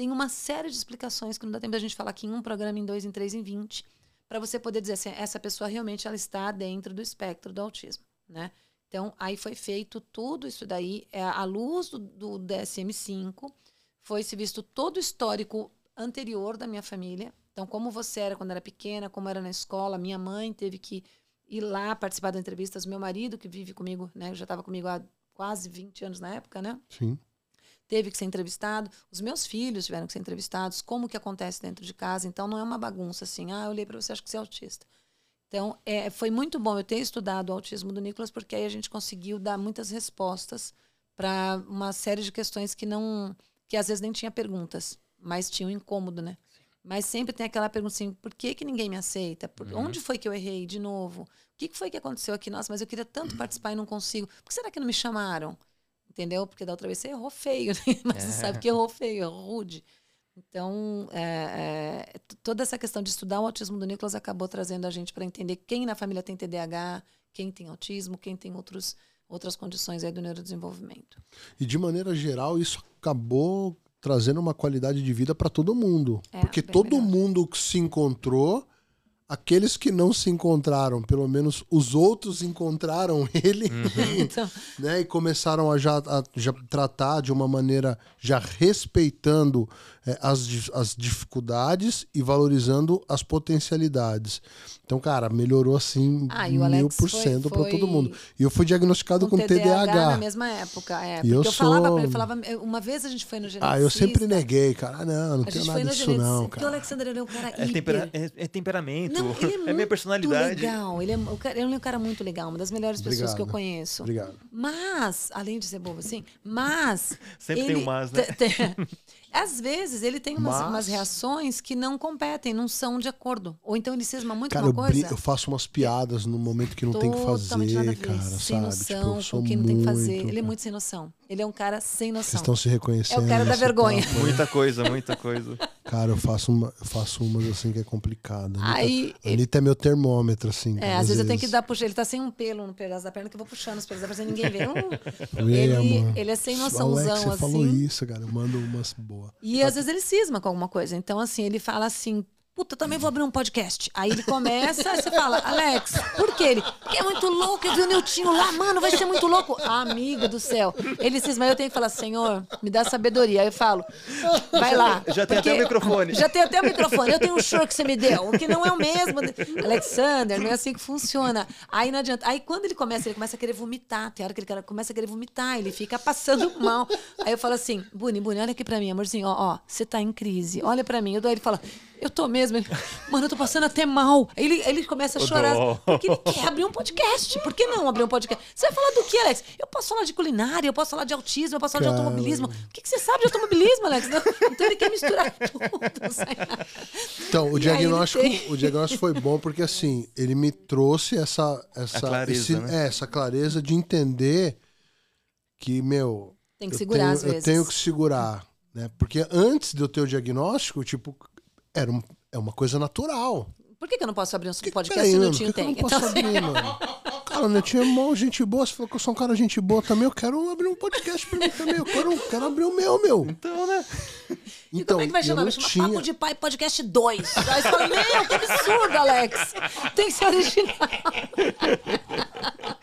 [SPEAKER 2] Tem uma série de explicações que não dá tempo da gente falar aqui em um programa, em dois, em três, em vinte, para você poder dizer assim, essa pessoa realmente ela está dentro do espectro do autismo, né? Então, aí foi feito tudo isso daí, é, à luz do, do DSM-5, foi se visto todo o histórico anterior da minha família. Então, como você era quando era pequena, como era na escola, minha mãe teve que ir lá participar das entrevistas. Meu marido, que vive comigo, né, já estava comigo há quase 20 anos na época, né?
[SPEAKER 3] Sim.
[SPEAKER 2] Teve que ser entrevistado. Os meus filhos tiveram que ser entrevistados. Como que acontece dentro de casa? Então, não é uma bagunça assim. Ah, eu olhei para você, acho que você é autista. Então, é, foi muito bom eu ter estudado o autismo do Nicolas, porque aí a gente conseguiu dar muitas respostas para uma série de questões que não. que às vezes nem tinha perguntas, mas tinha um incômodo, né? Mas sempre tem aquela pergunta assim: por que, que ninguém me aceita? Por,
[SPEAKER 1] Uhum.
[SPEAKER 2] Onde foi que eu errei de novo? O que, que foi que aconteceu aqui? Nossa, mas eu queria tanto participar e não consigo. Por que será que não me chamaram? Entendeu? Porque da outra vez você errou feio, né? Mas você
[SPEAKER 1] É.
[SPEAKER 2] sabe que errou feio, errou rude. Então, é, é, toda essa questão de estudar o autismo do Nicolas acabou trazendo a gente para entender quem na família tem TDAH, quem tem autismo, quem tem outros, outras condições aí do neurodesenvolvimento.
[SPEAKER 3] E de maneira geral, isso acabou trazendo uma qualidade de vida para todo mundo.
[SPEAKER 2] É,
[SPEAKER 3] Porque todo
[SPEAKER 2] melhor.
[SPEAKER 3] mundo que se encontrou, aqueles que não se encontraram, pelo menos os outros encontraram ele,
[SPEAKER 2] Então,
[SPEAKER 3] né? E começaram a já, a já tratar de uma maneira já respeitando as, di- as dificuldades e valorizando as potencialidades. Então, cara, melhorou assim
[SPEAKER 2] Ah, o
[SPEAKER 3] mil por cento para todo mundo. E eu fui diagnosticado com,
[SPEAKER 2] na
[SPEAKER 3] TDAH.
[SPEAKER 2] mesma época, é.
[SPEAKER 3] E
[SPEAKER 2] Porque
[SPEAKER 3] eu
[SPEAKER 2] eu, falava
[SPEAKER 3] sou-
[SPEAKER 2] pra ele, falava, uma vez a gente foi no geneticista.
[SPEAKER 3] Ah, eu sempre neguei, cara. Ah, não, não
[SPEAKER 2] A
[SPEAKER 3] tenho
[SPEAKER 2] gente foi
[SPEAKER 3] nada
[SPEAKER 2] no
[SPEAKER 3] disso não,
[SPEAKER 2] porque o
[SPEAKER 3] cara.
[SPEAKER 2] Alexander ele é um cara
[SPEAKER 1] É,
[SPEAKER 2] hiper.
[SPEAKER 1] tempera- é- é temperamento.
[SPEAKER 2] Não, ele é,
[SPEAKER 1] é
[SPEAKER 2] muito
[SPEAKER 1] minha personalidade.
[SPEAKER 2] legal. Ele é, o cara, ele é um cara muito legal, uma das melhores pessoas que eu
[SPEAKER 3] Obrigado.
[SPEAKER 2] conheço.
[SPEAKER 3] Obrigado.
[SPEAKER 2] Mas, além de ser bobo assim, mas.
[SPEAKER 1] Sempre tem
[SPEAKER 2] ele
[SPEAKER 1] um mas, né?
[SPEAKER 2] Às vezes ele tem umas,
[SPEAKER 3] Mas-
[SPEAKER 2] umas reações que não competem, não são de acordo. Ou então ele cisma muito
[SPEAKER 3] Cara,
[SPEAKER 2] com
[SPEAKER 3] eu,
[SPEAKER 2] uma coisa.
[SPEAKER 3] eu faço umas piadas no momento que não tem que fazer, cara,
[SPEAKER 2] sem
[SPEAKER 3] sabe?
[SPEAKER 2] noção,
[SPEAKER 3] tipo, eu
[SPEAKER 2] quem não tem que fazer. Ele é muito sem noção. Ele é um cara sem
[SPEAKER 3] Vocês
[SPEAKER 2] noção.
[SPEAKER 3] estão se reconhecendo.
[SPEAKER 2] É o cara da vergonha.
[SPEAKER 3] papo.
[SPEAKER 1] Muita coisa, muita coisa.
[SPEAKER 3] Cara, eu faço, uma, eu faço umas assim que é complicada. Anitta,
[SPEAKER 2] Aí,
[SPEAKER 3] a Anitta é meu termômetro, assim.
[SPEAKER 2] É, às vezes eu tenho que dar puxa. Ele tá sem um pelo no pedaço da perna que eu vou puxando os pelos da perna sem ninguém ver. Hum, ele, ele é sem
[SPEAKER 3] Alex,
[SPEAKER 2] noçãozão,
[SPEAKER 3] você
[SPEAKER 2] assim.
[SPEAKER 3] falou isso, cara. Eu mando umas boas.
[SPEAKER 2] E às vezes ele cisma com alguma coisa. Então, assim, ele fala assim. Puta, também vou abrir um podcast. Aí ele começa, você fala, Alex, por quê? Ele, porque é muito louco, eu vi o Niltinho lá, mano, vai ser muito louco. Amigo do céu. Ele cisma, aí eu tenho que falar, Senhor, me dá sabedoria. Aí eu falo, vai lá.
[SPEAKER 1] Já tem até o microfone.
[SPEAKER 2] Já tem até o microfone. Eu tenho um show que você me deu, o que não é o mesmo. Alexander, não é assim que funciona. Aí não adianta. Aí quando ele começa, ele começa a querer vomitar. Tem hora que ele começa a querer vomitar, ele fica passando mal. Aí eu falo assim, Buni, Buni, olha aqui pra mim, amorzinho, ó, ó, você tá em crise. Olha pra mim. Eu dou, ele fala, eu tô mesmo. Ele, Mano, eu tô passando até mal. Aí ele, ele começa a chorar. Porque ele quer abrir um podcast. Por que não abrir um podcast? Você vai falar do que, Alex? Eu posso falar de culinária, eu posso falar de autismo, eu posso falar de automobilismo. O que, que você sabe de automobilismo, Alex? Não, então ele quer misturar tudo. nada.
[SPEAKER 3] Então, o
[SPEAKER 2] E
[SPEAKER 3] diagnóstico,
[SPEAKER 2] tem-
[SPEAKER 3] o diagnóstico foi bom porque assim, ele me trouxe essa essa
[SPEAKER 1] clareza,
[SPEAKER 3] esse-
[SPEAKER 1] né?
[SPEAKER 3] é, essa clareza de entender que, meu,
[SPEAKER 2] Tem que segurar
[SPEAKER 3] tenho,
[SPEAKER 2] às vezes.
[SPEAKER 3] Eu tenho que segurar, né? Porque antes de eu ter o diagnóstico, tipo, era um, é uma coisa natural.
[SPEAKER 2] Por que, que eu não posso abrir um
[SPEAKER 3] Que-
[SPEAKER 2] podcast
[SPEAKER 3] peraí,
[SPEAKER 2] se o
[SPEAKER 3] que
[SPEAKER 2] tem?
[SPEAKER 3] que eu não posso abrir, mano? Cara, o Netinho é mó gente boa. Você falou que eu sou um cara gente boa também. Eu quero abrir um podcast pra mim também. Eu quero, quero abrir o meu, meu.
[SPEAKER 1] Então, né?
[SPEAKER 2] E
[SPEAKER 3] Então,
[SPEAKER 2] como é que vai
[SPEAKER 3] eu
[SPEAKER 2] chamar? Vai chamar
[SPEAKER 3] tinha.
[SPEAKER 2] Papo de Pai Podcast 2. Aí você fala, meu, que absurdo, Alex. Tem que ser original.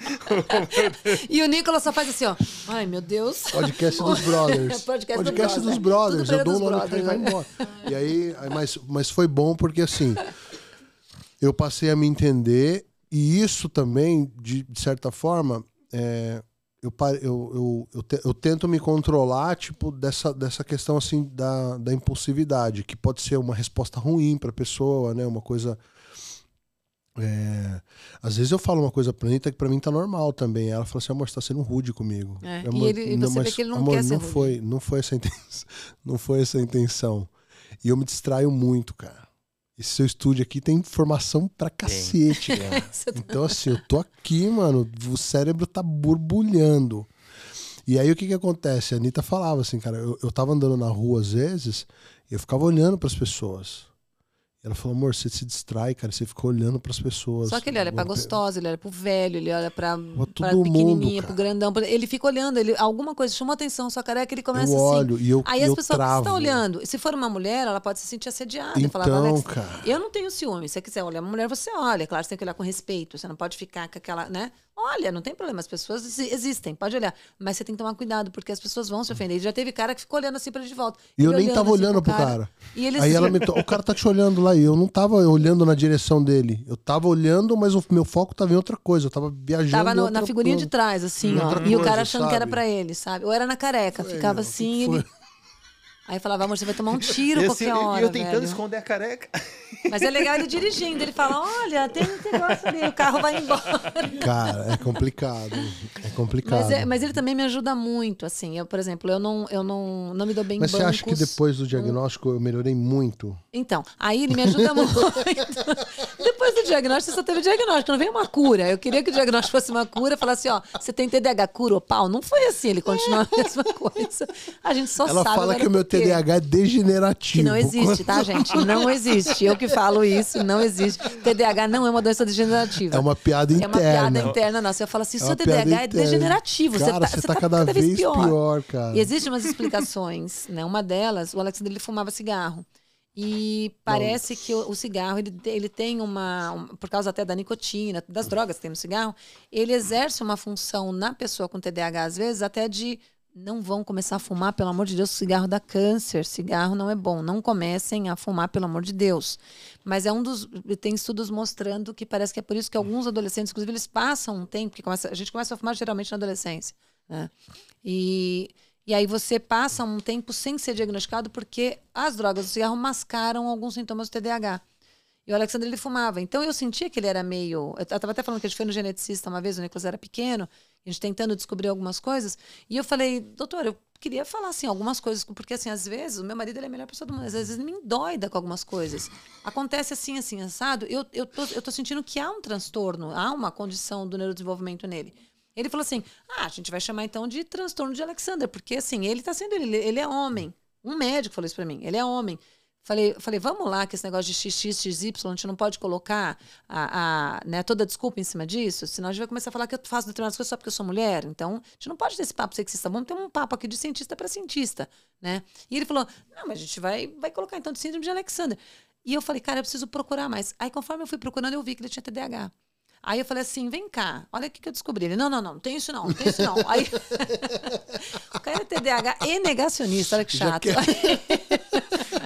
[SPEAKER 2] e o Nicolas só faz assim, ó. Ai, meu Deus.
[SPEAKER 3] Podcast dos Brothers.
[SPEAKER 2] Podcast do
[SPEAKER 3] Podcast dos
[SPEAKER 2] brother.
[SPEAKER 3] Brothers.
[SPEAKER 2] Tudo
[SPEAKER 3] Eu dou o
[SPEAKER 2] pra
[SPEAKER 3] nome e vai
[SPEAKER 2] brothers,
[SPEAKER 3] embora. E aí, mas, mas foi bom porque assim, eu passei a me entender e isso também, de, de certa forma, é, eu, eu, eu, eu, te- eu tento me controlar, tipo, dessa, dessa questão assim da, da impulsividade, que pode ser uma resposta ruim pra pessoa, né? Uma coisa. É, às vezes eu falo uma coisa pra Anitta que pra mim tá normal também. Ela fala assim, amor, você tá sendo rude comigo.
[SPEAKER 2] É, e ele- e você vê que ele não
[SPEAKER 3] amor,
[SPEAKER 2] quer ser
[SPEAKER 3] não
[SPEAKER 2] rude.
[SPEAKER 3] foi, não foi essa a intenção. Não foi essa intenção. E eu me distraio muito, cara. esse seu estúdio aqui tem informação pra cacete, cara.
[SPEAKER 2] Você tá-
[SPEAKER 3] Então, assim, eu tô aqui, mano, o cérebro tá borbulhando. E aí, o que que acontece? A Anitta falava assim, cara, eu, eu tava andando na rua às vezes e eu ficava olhando pras pessoas. Ela falou, amor, você se distrai, cara, você fica olhando pras pessoas.
[SPEAKER 2] Só que ele olha pra gostosa, ele olha pro velho, ele olha pra, pra
[SPEAKER 3] todo
[SPEAKER 2] pequenininha, pro
[SPEAKER 3] cara.
[SPEAKER 2] grandão. Ele fica olhando, ele, alguma coisa chamou atenção, sua careca, ele começa
[SPEAKER 3] Eu
[SPEAKER 2] assim.
[SPEAKER 3] olho e eu,
[SPEAKER 2] Aí as pessoas,
[SPEAKER 3] travo.
[SPEAKER 2] tá olhando. Se for uma mulher, ela pode se sentir assediada. e falar,
[SPEAKER 3] Então,
[SPEAKER 2] Alex,
[SPEAKER 3] cara.
[SPEAKER 2] eu não tenho ciúme. Se você quiser olhar uma mulher, você olha. Claro, você tem que olhar com respeito. Você não pode ficar com aquela, né? Olha, não tem problema. As pessoas exi- existem, pode olhar. Mas você tem que tomar cuidado, porque as pessoas vão se ofender. E já teve cara que ficou olhando assim pra ele de volta.
[SPEAKER 3] E eu nem tava
[SPEAKER 2] assim
[SPEAKER 3] olhando pro cara.
[SPEAKER 2] E ele
[SPEAKER 3] Aí ela me o cara tá te olhando lá e eu não tava olhando na direção dele. Eu tava olhando, mas o meu foco tava em outra coisa. Eu tava viajando.
[SPEAKER 2] Tava no- na figurinha de trás, assim, ó.
[SPEAKER 3] outra
[SPEAKER 2] E o
[SPEAKER 3] coisa,
[SPEAKER 2] cara achando que era
[SPEAKER 3] sabe?
[SPEAKER 2] pra ele, sabe? Ou era na careca,
[SPEAKER 3] Falei,
[SPEAKER 2] ficava
[SPEAKER 3] meu,
[SPEAKER 2] assim, ele. Aí falava, amor, você vai tomar um tiro
[SPEAKER 1] Esse-
[SPEAKER 2] qualquer
[SPEAKER 1] e
[SPEAKER 2] hora.
[SPEAKER 1] eu tentando
[SPEAKER 2] velho.
[SPEAKER 1] esconder a careca.
[SPEAKER 2] Mas é legal ele dirigindo. Ele fala: olha, tem um negócio ali, o carro vai embora.
[SPEAKER 3] Cara, é complicado. É complicado.
[SPEAKER 2] Mas, é- mas ele também me ajuda muito, assim. Eu, por exemplo, eu não, eu não, não me dou bem em
[SPEAKER 3] Mas você acha que
[SPEAKER 2] bancos.
[SPEAKER 3] depois do diagnóstico eu melhorei muito?
[SPEAKER 2] Então, aí ele me ajuda muito. Depois do diagnóstico, você só teve diagnóstico, não veio uma cura. Eu queria que o diagnóstico fosse uma cura, falasse, ó, você tem TDAH, cura ou pau. Não foi assim, ele continua a mesma coisa. A gente só
[SPEAKER 3] Ela
[SPEAKER 2] sabe
[SPEAKER 3] fala
[SPEAKER 2] agora
[SPEAKER 3] que o meu. TDAH é degenerativo.
[SPEAKER 2] Que não existe, tá, gente? Não existe. Eu que falo isso, não existe. TDAH não é uma doença degenerativa.
[SPEAKER 3] É uma piada
[SPEAKER 2] É
[SPEAKER 3] interna.
[SPEAKER 2] uma piada interna nossa. Eu falo assim,
[SPEAKER 3] É
[SPEAKER 2] seu TDAH é degenerativo.
[SPEAKER 3] Cara, você tá, cada, vez pior, cara.
[SPEAKER 2] E existem umas explicações, né? Uma delas, o Alexandre ele fumava cigarro. E parece que o, o cigarro, ele, ele tem uma, um- por causa até da nicotina, das drogas que tem no cigarro, ele exerce uma função na pessoa com TDAH, às vezes, até de não vão começar a fumar, pelo amor de Deus, cigarro dá câncer, cigarro não é bom, não comecem a fumar, pelo amor de Deus. Mas é um dos. Tem estudos mostrando que parece que é por isso que alguns adolescentes, inclusive, eles passam um tempo, que começa, a gente começa a fumar geralmente na adolescência. Né? E, e aí você passa um tempo sem ser diagnosticado porque as drogas do cigarro mascaram alguns sintomas do TDAH. E o Alexandre ele fumava. Então eu sentia que ele era meio. Eu estava até falando que a gente foi no geneticista uma vez, o Nicolas era pequeno, a gente tentando descobrir algumas coisas. E eu falei, doutor, eu queria falar assim algumas coisas, porque assim, às vezes, o meu marido ele é a melhor pessoa do mundo, às vezes ele me endoida com algumas coisas. Acontece assim, assim, assado. Eu, eu, tô, eu tô sentindo que há um transtorno, há uma condição do neurodesenvolvimento nele. Ele falou assim: ah, a gente vai chamar então de transtorno de Alexander, porque assim, ele tá sendo, ele, ele é homem. Um médico falou isso pra mim, ele é homem. Falei, falei, vamos lá, que esse negócio de XX, XY, a gente não pode colocar a, a, né, toda a desculpa em cima disso, senão a gente vai começar a falar que eu faço determinadas coisas só porque eu sou mulher. Então, a gente não pode ter esse papo sexista. Vamos ter um papo aqui de cientista para cientista, né? E ele falou, não, mas a gente vai, vai colocar então de síndrome de Alexander. E eu falei, cara, eu preciso procurar mais. Aí, conforme eu fui procurando, eu vi que ele tinha TDAH. Aí eu falei assim, vem cá, olha o que, que eu descobri. Ele, não, não, não, não tem isso não, não tem isso não. Aí, o cara é TDAH e negacionista, olha que chato.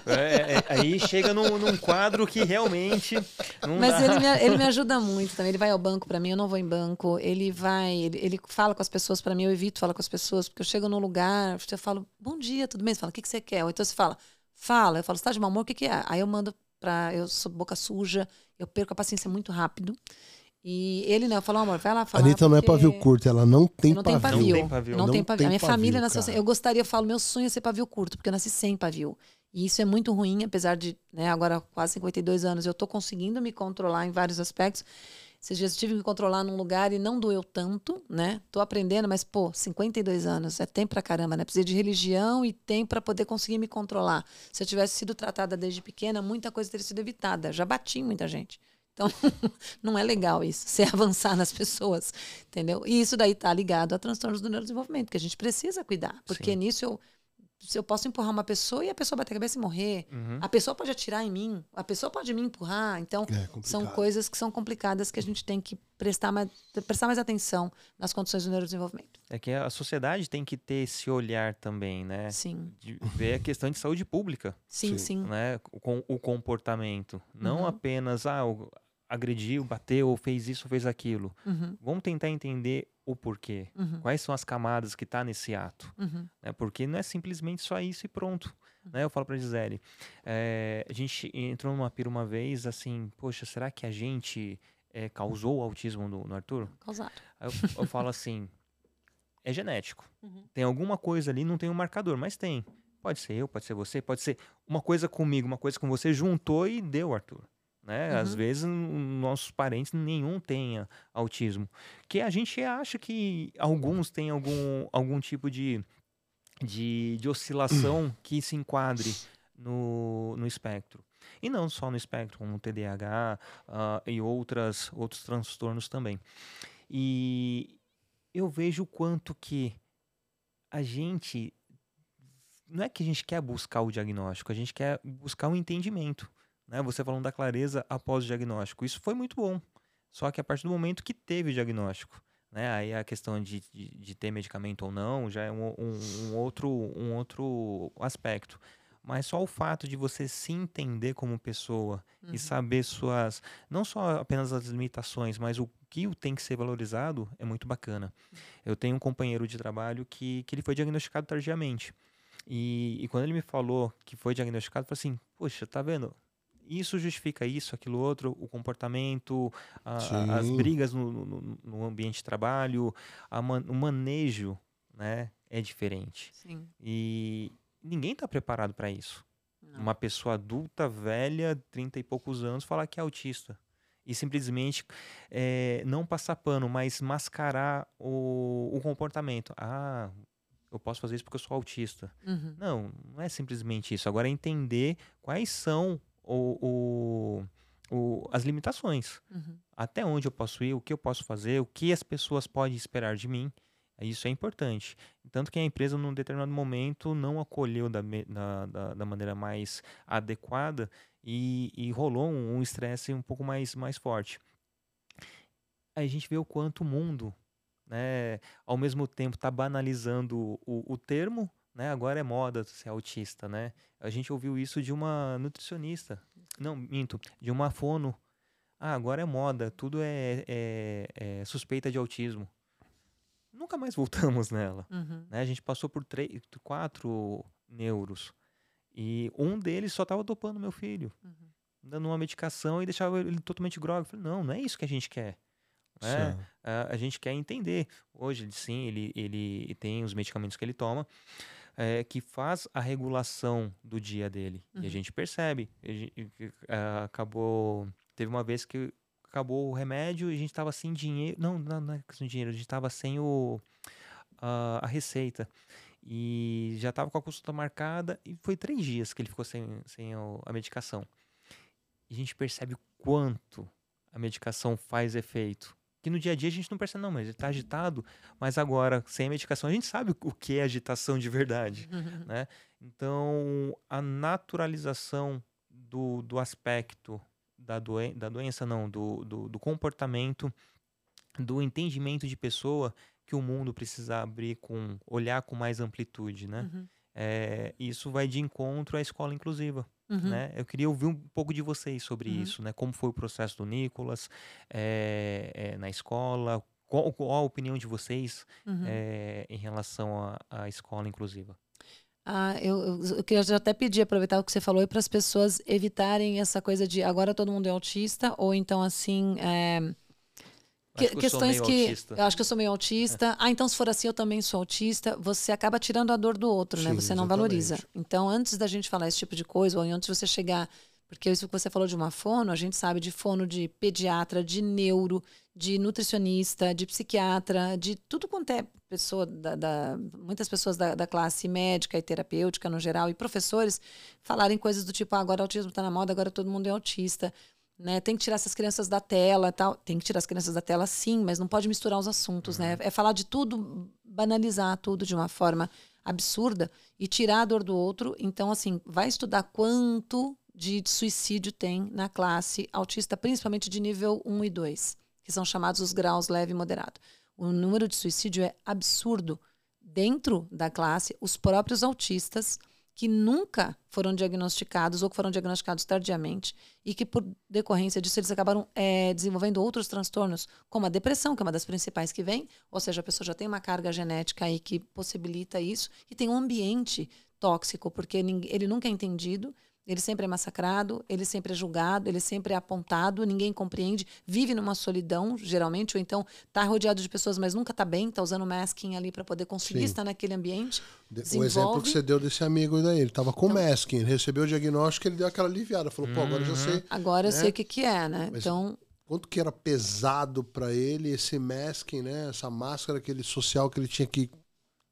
[SPEAKER 1] É, é, aí chega num, num quadro que realmente não
[SPEAKER 2] Mas
[SPEAKER 1] dá.
[SPEAKER 2] ele me, ele me ajuda muito também. Ele vai ao banco pra mim, eu não vou em banco. Ele vai, ele, ele fala com as pessoas pra mim, eu evito falar com as pessoas, porque eu chego num lugar, eu falo, bom dia, tudo bem? Você fala, o que, que você quer? Ou então você fala, fala. Eu falo, você tá de mau humor, o que, que é? Aí eu mando pra. Eu sou boca suja, eu perco a paciência muito rápido. E ele, né, eu falo, amor, vai lá falar.
[SPEAKER 3] Anitta não é pavio curto, ela não tem
[SPEAKER 2] não tem
[SPEAKER 3] pavio.
[SPEAKER 2] pavio.
[SPEAKER 1] Não tem pavio.
[SPEAKER 2] Não
[SPEAKER 3] Não
[SPEAKER 2] tem pavio.
[SPEAKER 3] tem
[SPEAKER 2] A minha
[SPEAKER 3] pavio,
[SPEAKER 2] família nasceu sem.
[SPEAKER 3] cara.
[SPEAKER 2] Eu gostaria, eu falo, meu sonho é ser pavio curto, porque eu nasci sem pavio. E isso é muito ruim, apesar de, né, agora quase 52 anos, eu tô conseguindo me controlar em vários aspectos. Esses dias eu tive que me controlar num lugar e não doeu tanto, né? Tô aprendendo, mas, pô, 52 anos é tempo pra caramba, né? Precisa de religião e tempo pra poder conseguir me controlar. Se eu tivesse sido tratada desde pequena, muita coisa teria sido evitada. Já bati em muita gente. Então, não é legal isso, você avançar nas pessoas, entendeu? E isso daí tá ligado a transtornos do neurodesenvolvimento, que a gente precisa cuidar. Porque
[SPEAKER 1] Sim.
[SPEAKER 2] nisso eu, se eu posso empurrar uma pessoa e a pessoa bater a cabeça e morrer.
[SPEAKER 1] Uhum.
[SPEAKER 2] A pessoa pode atirar em mim, a pessoa pode me empurrar. Então,
[SPEAKER 3] É
[SPEAKER 2] são coisas que são complicadas que a gente tem que prestar mais, prestar mais atenção nas condições do neurodesenvolvimento.
[SPEAKER 1] É que a sociedade tem que ter esse olhar também, né?
[SPEAKER 2] Sim,
[SPEAKER 1] De ver a questão de saúde pública,
[SPEAKER 2] sim,
[SPEAKER 3] Sim.
[SPEAKER 2] sim.
[SPEAKER 1] né? Com o comportamento. Não
[SPEAKER 2] Uhum.
[SPEAKER 1] apenas, ah, o- agrediu, bateu, fez isso, fez aquilo.
[SPEAKER 2] Uhum,
[SPEAKER 1] Vamos tentar entender o porquê.
[SPEAKER 2] uhum,
[SPEAKER 1] Quais são as camadas que tá nesse ato.
[SPEAKER 2] uhum,
[SPEAKER 1] né? Porque não é simplesmente só isso e pronto. Né? Eu falo pra Gisele, eh, a gente entrou numa pira uma vez, assim, poxa, será que a gente eh, causou o autismo no, no Arthur?
[SPEAKER 2] causar.
[SPEAKER 1] Aí eu, eu falo assim, é genético.
[SPEAKER 2] Uhum.
[SPEAKER 1] Tem alguma coisa ali, não tem um marcador, mas tem. Pode ser eu, pode ser você, pode ser uma coisa comigo, uma coisa com você, juntou e deu, Arthur. Né? Às
[SPEAKER 2] Uhum.
[SPEAKER 1] vezes n- nossos parentes nenhum tenha autismo. Que a gente acha que alguns têm algum, algum tipo de, de, de oscilação que se enquadre no, no espectro. E não só no espectro, como TDAH ah, e outras, outros transtornos também. E eu vejo o quanto que a gente. Não é que a gente quer buscar o diagnóstico, a gente quer buscar o entendimento. Né? Você falando da clareza após o diagnóstico. Isso foi muito bom. Só que a partir do momento que teve o diagnóstico, né? Aí a questão de, de, de ter medicamento ou não já é um, um- um outro, um outro aspecto. Mas só o fato de você se entender como pessoa
[SPEAKER 2] Uhum.
[SPEAKER 1] e saber suas. Não só apenas as limitações, mas o que tem que ser valorizado é muito bacana. Eu tenho um companheiro de trabalho que, que ele foi diagnosticado tardiamente. E, e quando ele me falou que foi diagnosticado, eu falei assim: Poxa, tá vendo? Isso justifica isso, aquilo outro, o comportamento, a- as brigas no, no- no ambiente de trabalho, a man- o manejo né, é diferente.
[SPEAKER 2] Sim.
[SPEAKER 1] E ninguém está preparado para isso
[SPEAKER 2] Não.
[SPEAKER 1] uma pessoa adulta, velha, 30 e poucos anos, falar que é autista. E simplesmente eh, não passar pano, mas mascarar o, o comportamento. Ah, eu posso fazer isso porque eu sou autista.
[SPEAKER 2] Uhum.
[SPEAKER 1] Não, não é simplesmente isso. Agora é entender quais são o, o- o- as limitações.
[SPEAKER 2] Uhum.
[SPEAKER 1] Até onde eu posso ir, o que eu posso fazer, o que as pessoas podem esperar de mim. Isso é importante. Tanto que a empresa, num determinado momento, não acolheu da, da, da, da maneira mais adequada e, e rolou um um estresse um pouco mais, mais forte. Aí a gente vê o quanto o mundo, né, ao mesmo tempo, está banalizando o, o termo, né, agora é moda ser autista, né? A gente ouviu isso de uma nutricionista, não, minto, de uma fono. Ah, agora é moda, tudo é, é- é suspeita de autismo. Nunca mais voltamos nela
[SPEAKER 2] Uhum.
[SPEAKER 1] né? A gente passou por três, quatro neuros. E um deles só estava dopando meu filho,
[SPEAKER 2] Uhum.
[SPEAKER 1] dando uma medicação e deixava ele totalmente grogue. Eu falei, não, não é isso que a gente quer. né? A, a gente quer entender. Hoje, sim, ele, ele tem os medicamentos que ele toma, é, que faz a regulação do dia dele. E
[SPEAKER 2] Uhum.
[SPEAKER 1] a gente percebe. A gen- e- ah, acabou. Teve uma vez que acabou o remédio e a gente estava sem dinheiro. Não, não, não é questão de dinheiro, a gente estava sem o, a, a receita. E já estava com a consulta marcada e foi três dias que ele ficou sem, sem a medicação. E a gente percebe o quanto a medicação faz efeito. Que no dia a dia a gente não percebe, não, mas ele está agitado, mas agora, sem medicação, a gente sabe o que é agitação de verdade.
[SPEAKER 2] Uhum.
[SPEAKER 1] né? Então, a naturalização do, do aspecto da, doen da doença, não, do, do, do comportamento, do entendimento de pessoa que o mundo precisa abrir com, olhar com mais amplitude, né?
[SPEAKER 2] Uhum.
[SPEAKER 1] É, isso vai de encontro à escola inclusiva,
[SPEAKER 2] Uhum.
[SPEAKER 1] né? Eu queria ouvir um pouco de vocês sobre
[SPEAKER 2] Uhum.
[SPEAKER 1] isso, né? Como foi o processo do Nicolas é, é, na escola, qual, qual a opinião de vocês
[SPEAKER 2] Uhum.
[SPEAKER 1] é, em relação à, escola inclusiva?
[SPEAKER 2] Ah, eu, eu, queria até pedir, aproveitar o que você falou, para as pessoas evitarem essa coisa de agora todo mundo é autista, ou então assim. é, que-
[SPEAKER 1] que
[SPEAKER 2] questões que.
[SPEAKER 1] autista.
[SPEAKER 2] Eu acho que eu sou meio autista. Ah, então se for assim, eu também sou autista. Você acaba tirando a dor do outro, né?
[SPEAKER 3] Sim,
[SPEAKER 2] Você não
[SPEAKER 3] exatamente.
[SPEAKER 2] valoriza. Então, antes da gente falar esse tipo de coisa, ou antes de você chegar. Porque isso que você falou de uma fono, a gente sabe de fono de pediatra, de neuro, de nutricionista, de psiquiatra, de tudo quanto é pessoa, da, da- muitas pessoas da, da classe médica e terapêutica no geral, e professores falarem coisas do tipo, ah, agora o autismo está na moda, agora todo mundo é autista. Né? Tem que tirar essas crianças da tela tal. Tem que tirar as crianças da tela, sim, mas não pode misturar os assuntos, né? É falar de tudo, banalizar tudo de uma forma absurda e tirar a dor do outro. Então, assim, vai estudar quanto de suicídio tem na classe autista, principalmente de nível 1 e 2, que são chamados os graus leve e moderado. O número de suicídio é absurdo. Dentro da classe, os próprios autistas que nunca foram diagnosticados ou que foram diagnosticados tardiamente e que, por decorrência disso, eles acabaram eh, desenvolvendo outros transtornos, como a depressão, que é uma das principais que vem, ou seja, a pessoa já tem uma carga genética aí que possibilita isso, e tem um ambiente tóxico, porque ele nunca é entendido, ele sempre é massacrado, ele sempre é julgado, ele sempre é apontado, ninguém compreende, vive numa solidão, geralmente, ou então está rodeado de pessoas, mas nunca está bem, está usando masking ali para poder conseguir Sim. estar naquele ambiente.
[SPEAKER 3] O exemplo que você deu desse amigo daí, ele estava com então, masking, recebeu o diagnóstico, ele deu aquela aliviada, falou, pô, agora eu já uhum. sei.
[SPEAKER 2] Agora né? eu sei o que, que é, né? Mas então
[SPEAKER 3] quanto que era pesado para ele esse masking, né? Essa máscara aquele social que ele tinha que,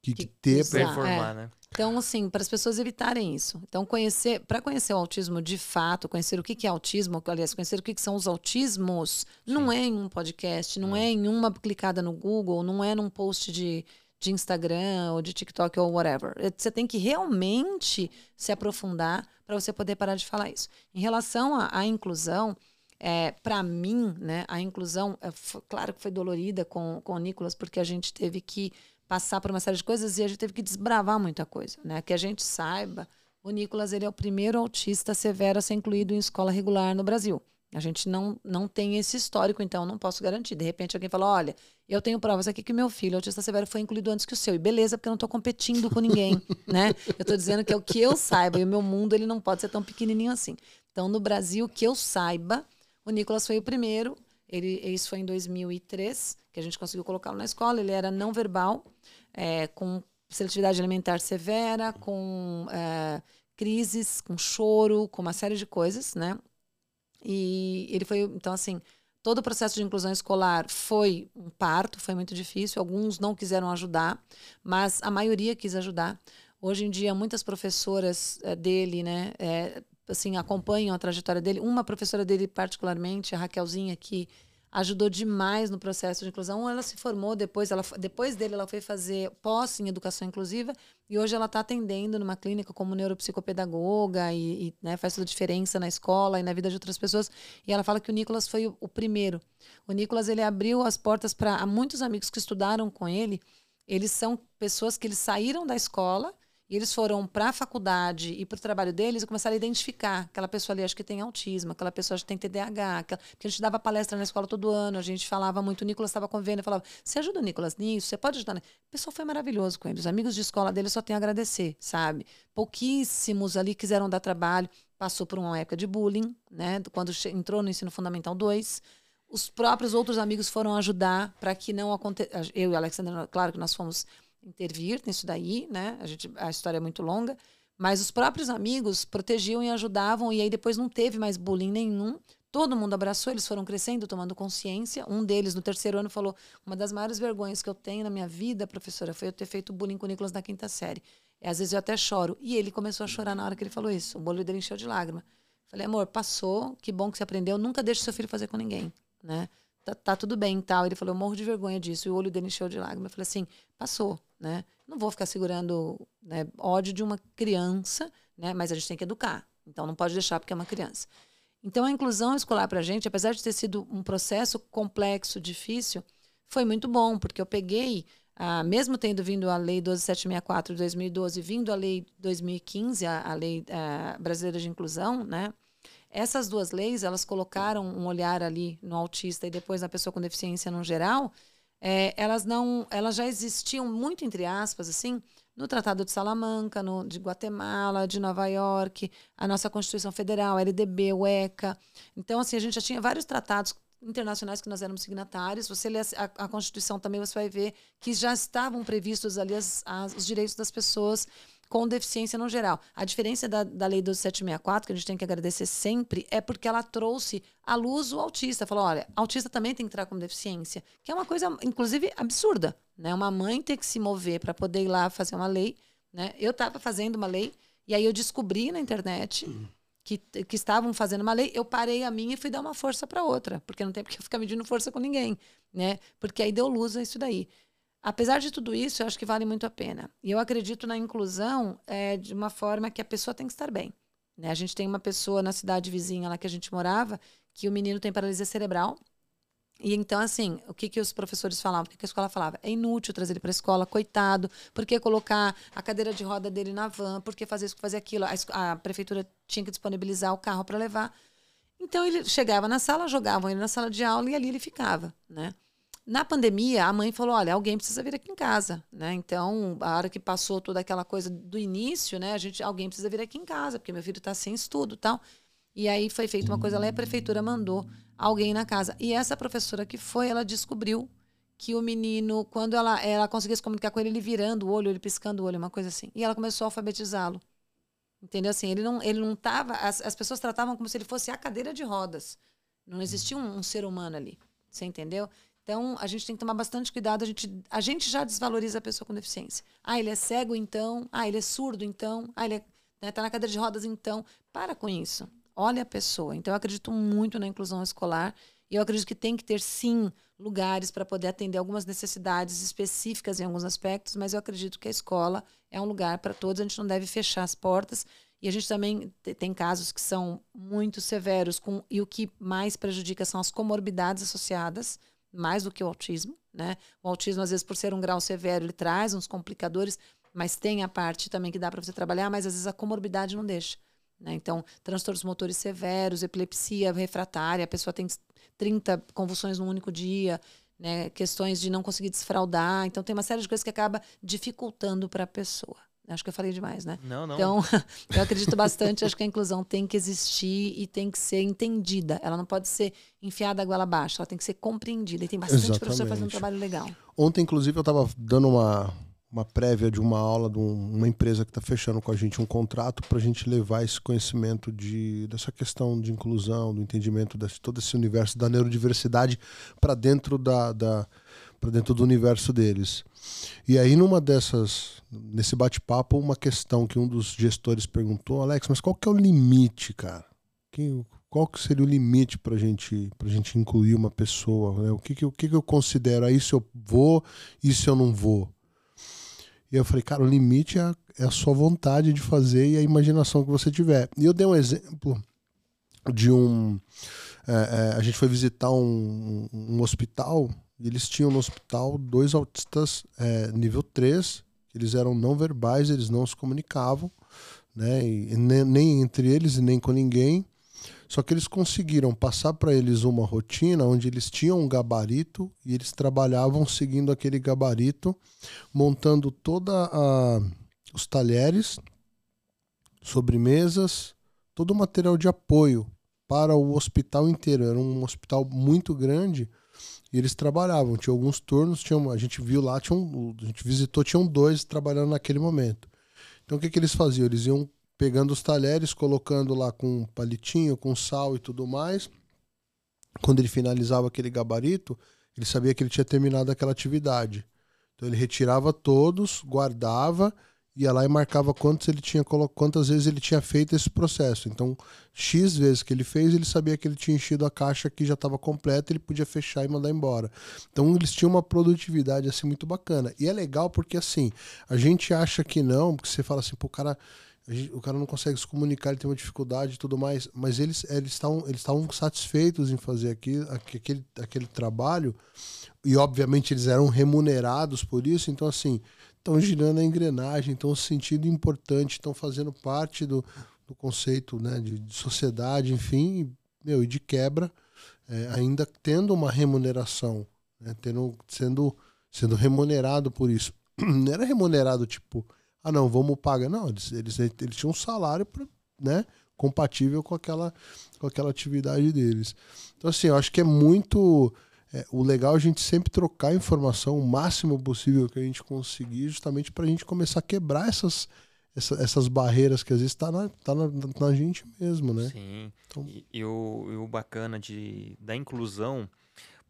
[SPEAKER 3] que, que ter
[SPEAKER 1] para informar, é. né?
[SPEAKER 2] Então, assim, para as pessoas evitarem isso. Então, conhecer, para conhecer o autismo de fato, conhecer o que, que é autismo, aliás, conhecer o que, que são os autismos, Sim. não é em um podcast, não, não, é em uma clicada no Google, não é num post de, de Instagram ou de TikTok ou whatever. É, você tem que realmente se aprofundar para você poder parar de falar isso. Em relação à inclusão, é, para mim, né, a inclusão, é, claro que foi dolorida com, com o Nicolas, porque a gente teve que passar por uma série de coisas e a gente teve que desbravar muita coisa, né? Que a gente saiba, o Nicolas ele é o primeiro autista severo a ser incluído em escola regular no Brasil. A gente não, não tem esse histórico, então não posso garantir. De repente alguém fala: olha, eu tenho provas aqui que meu filho, autista severo, foi incluído antes que o seu. E beleza, porque eu não estou competindo com ninguém, né? Eu estou dizendo que é o que eu saiba, e o meu mundo ele não pode ser tão pequenininho assim. Então, no Brasil, que eu saiba, o Nicolas foi o primeiro. Ele, isso foi em 2003, que a gente conseguiu colocá-lo na escola. Ele era não verbal é, com seletividade alimentar severa, com é, crises, com choro, com uma série de coisas, né? E ele foi, então, assim, todo o processo de inclusão escolar foi um parto, foi muito difícil. Alguns não quiseram ajudar, mas a maioria quis ajudar. Hoje em dia, muitas professoras é, dele, né, é, assim, acompanham a trajetória dele. Uma professora dele, particularmente, a Raquelzinha, que ajudou demais no processo de inclusão. Ela se formou depois, ela, depois dele ela foi fazer pós em educação inclusiva e hoje ela está atendendo numa clínica como neuropsicopedagoga e, e né, faz toda a diferença na escola e na vida de outras pessoas. E ela fala que o Nicolas foi o, o primeiro. O Nicolas ele abriu as portas para muitos amigos que estudaram com ele. Eles são pessoas que eles saíram da escola e eles foram para a faculdade e para o trabalho deles e começaram a identificar aquela pessoa ali, acho que tem autismo, aquela pessoa acho que tem TDAH. Aquela... Porque a gente dava palestra na escola todo ano, a gente falava muito, o Nicolas estava convendo, falava, você ajuda o Nicolas nisso? Você pode ajudar? O pessoal foi maravilhoso com ele. Os amigos de escola dele só tem a agradecer, sabe? Pouquíssimos ali quiseram dar trabalho. Passou por uma época de bullying, né? Quando entrou no ensino fundamental 2 os próprios outros amigos foram ajudar para que não aconteça. Eu e o Alexandre, claro que nós fomos intervir nisso daí, né? A, gente, a história é muito longa, mas os próprios amigos protegiam e ajudavam, e aí depois não teve mais bullying nenhum. Todo mundo abraçou, eles foram crescendo, tomando consciência. Um deles, no terceiro ano, falou: Uma das maiores vergonhas que eu tenho na minha vida, professora, foi eu ter feito bullying com o Nicolas na quinta série. E às vezes eu até choro. E ele começou a chorar na hora que ele falou isso. O olho dele encheu de lágrima. Falei, amor, passou, que bom que você aprendeu. Nunca deixe seu filho fazer com ninguém, né? Tá, tá tudo bem tal. Ele falou, eu morro de vergonha disso. E o olho dele encheu de lágrima. Eu falei assim, passou né? Não vou ficar segurando né, ódio de uma criança, né? Mas a gente tem que educar. Então não pode deixar porque é uma criança. Então a inclusão escolar para a gente, apesar de ter sido um processo complexo, difícil, foi muito bom, porque eu peguei, ah, mesmo tendo vindo a Lei 12764 de 2012, vindo a Lei 2015, a, a Lei ah, Brasileira de Inclusão, né? Essas duas leis, elas colocaram um olhar ali no autista e depois na pessoa com deficiência no geral, é, elas não, elas já existiam muito entre aspas assim no Tratado de Salamanca, no, de Guatemala, de Nova York, a nossa Constituição Federal, LDB, o ECA. Então assim a gente já tinha vários tratados internacionais que nós éramos signatários. Você lê a, a Constituição também, você vai ver que já estavam previstos ali as, as, os direitos das pessoas com deficiência no geral. A diferença da, da Lei 12764, que a gente tem que agradecer sempre, é porque ela trouxe à luz o autista. Falou: olha, autista também tem que entrar com deficiência, que é uma coisa, inclusive, absurda. Né? Uma mãe ter que se mover para poder ir lá fazer uma lei. Né? Eu estava fazendo uma lei, e aí eu descobri na internet. Que, que, estavam fazendo uma lei, eu parei a minha e fui dar uma força para outra, porque não tem porque eu ficar medindo força com ninguém, né? Porque aí deu luz a isso daí. Apesar de tudo isso, eu acho que vale muito a pena. E eu acredito na inclusão é, de uma forma que a pessoa tem que estar bem. Né? A gente tem uma pessoa na cidade vizinha lá que a gente morava, que o menino tem paralisia cerebral. E então, assim, o que, que os professores falavam? O que, que a escola falava? É inútil trazer ele para a escola, coitado. Por que colocar a cadeira de roda dele na van? Por que fazer isso, fazer aquilo? A, a prefeitura tinha que disponibilizar o carro para levar. Então, ele chegava na sala, jogavam ele na sala de aula e ali ele ficava, né? Na pandemia, a mãe falou: olha, alguém precisa vir aqui em casa, né? Então, a hora que passou toda aquela coisa do início, né? A gente, alguém precisa vir aqui em casa, porque meu filho está sem estudo tal. E aí foi feita uma coisa lá e a prefeitura mandou alguém na casa. E essa professora que foi, ela descobriu que o menino, quando ela, ela conseguia se comunicar com ele, ele virando o olho, ele piscando o olho, uma coisa assim. E ela começou a alfabetizá-lo. Entendeu? Assim, ele não, ele não tava. As, as pessoas tratavam como se ele fosse a cadeira de rodas. Não existia um, um ser humano ali. Você entendeu? Então, a gente tem que tomar bastante cuidado. A gente, a gente já desvaloriza a pessoa com deficiência. Ah, ele é cego, então. Ah, ele é surdo, então. Ah, ele está né, tá na cadeira de rodas, então. Para com isso. Olha a pessoa. Então, eu acredito muito na inclusão escolar. E eu acredito que tem que ter, sim, lugares para poder atender algumas necessidades específicas em alguns aspectos, mas eu acredito que a escola é um lugar para todos. A gente não deve fechar as portas. E a gente também tem casos que são muito severos, com, e o que mais prejudica são as comorbidades associadas mais do que o autismo, né? O autismo, às vezes, por ser um grau severo, ele traz uns complicadores, mas tem a parte também que dá para você trabalhar, mas às vezes a comorbidade não deixa. Né? Então, transtornos motores severos, epilepsia refratária, a pessoa tem 30 convulsões num único dia, né? questões de não conseguir desfraudar. Então, tem uma série de coisas que acaba dificultando para a pessoa. Acho que eu falei demais, né?
[SPEAKER 1] Não, não.
[SPEAKER 2] Então, eu acredito bastante, acho que a inclusão tem que existir e tem que ser entendida. Ela não pode ser enfiada a goela abaixo, ela tem que ser compreendida. E tem bastante Exatamente. professor fazendo um trabalho legal.
[SPEAKER 3] Ontem, inclusive, eu estava dando uma, uma prévia de uma aula de um, uma empresa que está fechando com a gente um contrato para a gente levar esse conhecimento de, dessa questão de inclusão, do entendimento de todo esse universo da neurodiversidade para dentro da, da para dentro do universo deles. E aí numa dessas nesse bate-papo uma questão que um dos gestores perguntou, Alex, mas qual que é o limite, cara? Que, qual que seria o limite para gente para gente incluir uma pessoa? Né? O que que, o que que eu considero? Se eu vou, isso eu não vou. E eu falei, cara, o limite é a, é a sua vontade de fazer e a imaginação que você tiver. E eu dei um exemplo de um. É, é, a gente foi visitar um, um hospital e eles tinham no hospital dois autistas é, nível 3, eles eram não verbais, eles não se comunicavam, né? E nem, nem entre eles e nem com ninguém. Só que eles conseguiram passar para eles uma rotina onde eles tinham um gabarito e eles trabalhavam seguindo aquele gabarito, montando toda a os talheres, sobremesas, todo o material de apoio para o hospital inteiro. Era um hospital muito grande e eles trabalhavam, tinha alguns turnos, tinha, a gente viu lá, tinha um, a gente visitou, tinham dois trabalhando naquele momento. Então o que, que eles faziam? Eles iam pegando os talheres, colocando lá com palitinho, com sal e tudo mais. Quando ele finalizava aquele gabarito, ele sabia que ele tinha terminado aquela atividade. Então ele retirava todos, guardava ia lá e marcava quantos ele tinha quantas vezes ele tinha feito esse processo. Então, X vezes que ele fez, ele sabia que ele tinha enchido a caixa que já estava completa, ele podia fechar e mandar embora. Então, eles tinham uma produtividade assim muito bacana. E é legal porque assim, a gente acha que não, porque você fala assim, pô, o cara o cara não consegue se comunicar, ele tem uma dificuldade e tudo mais, mas eles eles estavam eles estavam satisfeitos em fazer aquilo, aquele, aquele trabalho e obviamente eles eram remunerados por isso, então assim, estão girando a engrenagem, estão se sentindo importante, estão fazendo parte do, do conceito né, de, de sociedade, enfim, meu, e de quebra, é, ainda tendo uma remuneração, né, tendo, sendo, sendo remunerado por isso. Não era remunerado tipo, ah não, vamos pagar. Não, eles, eles, eles tinham um salário pra, né, compatível com aquela, com aquela atividade deles. Então, assim, eu acho que é muito é, o legal é a gente sempre trocar informação o máximo possível que a gente conseguir, justamente para a gente começar a quebrar essas, essa, essas barreiras que às vezes está na, tá na, na, gente mesmo, né?
[SPEAKER 1] Sim. Então... E, e, o, e o bacana de, da inclusão,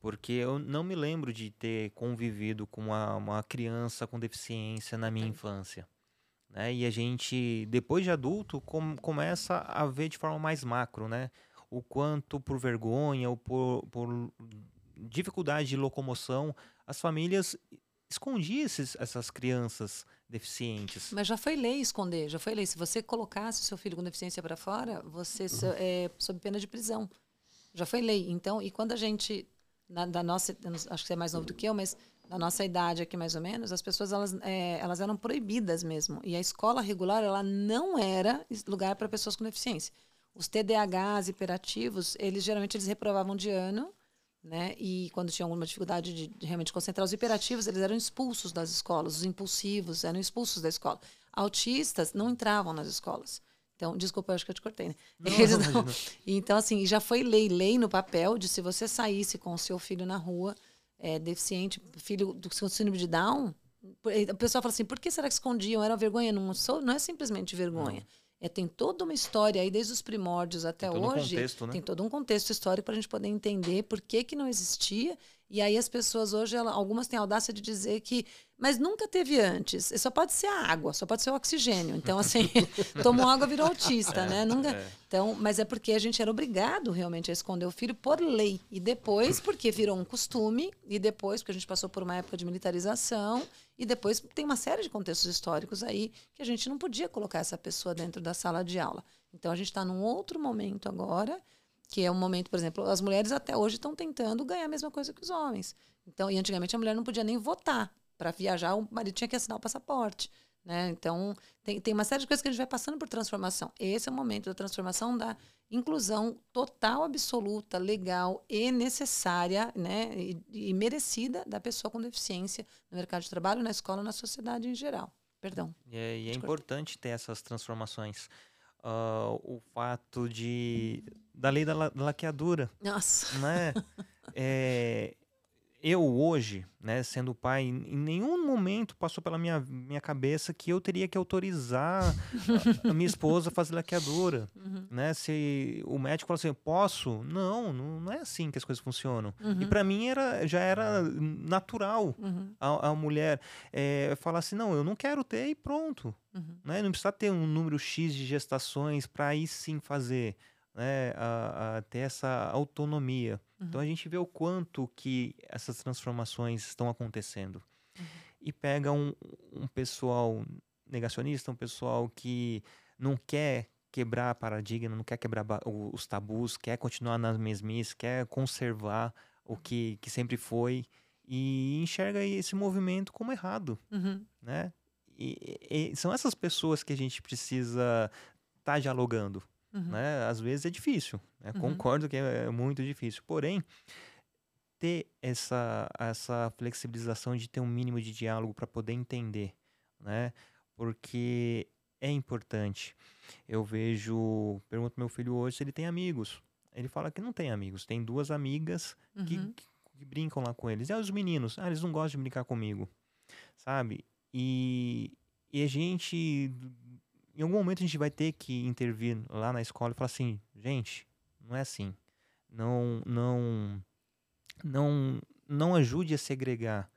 [SPEAKER 1] porque eu não me lembro de ter convivido com uma, uma criança com deficiência na minha infância. Né? E a gente, depois de adulto, com, começa a ver de forma mais macro, né? O quanto por vergonha ou por, por dificuldade de locomoção, as famílias escondiam esses, essas crianças deficientes.
[SPEAKER 2] Mas já foi lei esconder, já foi lei. Se você colocasse o seu filho com deficiência para fora, você uhum. é sob pena de prisão. Já foi lei. Então, e quando a gente, na, da nossa, acho que você é mais novo do que eu, mas da nossa idade aqui mais ou menos, as pessoas elas, é, elas eram proibidas mesmo. E a escola regular ela não era lugar para pessoas com deficiência. Os TDAHs hiperativos, eles geralmente eles reprovavam de ano né? E quando tinham alguma dificuldade de, de, realmente concentrar os hiperativos, eles eram expulsos das escolas, os impulsivos eram expulsos da escola. Autistas não entravam nas escolas. Então, desculpa, eu acho que eu te cortei, né?
[SPEAKER 1] Não, não.
[SPEAKER 2] Então, assim, já foi lei, lei no papel de se você saísse com o seu filho na rua, é, deficiente, filho do síndrome de Down, o pessoal fala assim, por que será que escondiam? Era vergonha? Não, sou, não é simplesmente vergonha. Não. É, tem toda uma história aí, desde os primórdios até
[SPEAKER 1] tem
[SPEAKER 2] hoje.
[SPEAKER 1] Um contexto, né?
[SPEAKER 2] Tem todo um contexto histórico para a gente poder entender por que, que não existia. E aí as pessoas hoje, ela, algumas têm a audácia de dizer que, mas nunca teve antes. Só pode ser a água, só pode ser o oxigênio. Então, assim, tomou água, virou autista, né? Nunca. É. Então, mas é porque a gente era obrigado realmente a esconder o filho por lei. E depois, porque virou um costume, e depois, porque a gente passou por uma época de militarização, e depois tem uma série de contextos históricos aí que a gente não podia colocar essa pessoa dentro da sala de aula. Então a gente está num outro momento agora, que é um momento, por exemplo, as mulheres até hoje estão tentando ganhar a mesma coisa que os homens. Então, e antigamente a mulher não podia nem votar. Para viajar, o marido tinha que assinar o passaporte. Né? Então, tem, tem uma série de coisas que a gente vai passando por transformação. Esse é o momento da transformação da inclusão total, absoluta, legal e necessária né? e, e merecida da pessoa com deficiência no mercado de trabalho, na escola, na sociedade em geral. Perdão.
[SPEAKER 1] E é, e é importante ter essas transformações. Uh, o fato de da lei da, la, da laqueadura.
[SPEAKER 2] Nossa.
[SPEAKER 1] Né? é, eu hoje, né, sendo pai, em nenhum momento passou pela minha, minha cabeça que eu teria que autorizar a, a minha esposa a fazer laqueadura, uhum. né? Se o médico falou assim, posso? Não, não, não é assim que as coisas funcionam. Uhum. E para mim era, já era natural uhum. a, a, mulher é, falar assim, não, eu não quero ter e pronto. Uhum. Né? Não precisa ter um número X de gestações para aí sim fazer né, a, a ter essa autonomia. Uhum. Então a gente vê o quanto que essas transformações estão acontecendo. Uhum. E pega um, um pessoal negacionista, um pessoal que não quer quebrar paradigma, não quer quebrar os tabus, quer continuar nas mesmices, quer conservar o que, que sempre foi e enxerga esse movimento como errado, uhum. né? E, e, são essas pessoas que a gente precisa estar tá dialogando, Uhum. Né? Às vezes é difícil, né? uhum. concordo que é, é muito difícil. Porém, ter essa, essa flexibilização de ter um mínimo de diálogo para poder entender, né? Porque é importante. Eu vejo, pergunto meu filho hoje se ele tem amigos. Ele fala que não tem amigos, tem duas amigas uhum. que, que, que, brincam lá com eles. E os meninos, ah, eles não gostam de brincar comigo, sabe? E, e a gente em algum momento a gente vai ter que intervir lá na escola e falar assim, gente, não é assim. Não, não, não, não ajude a segregar,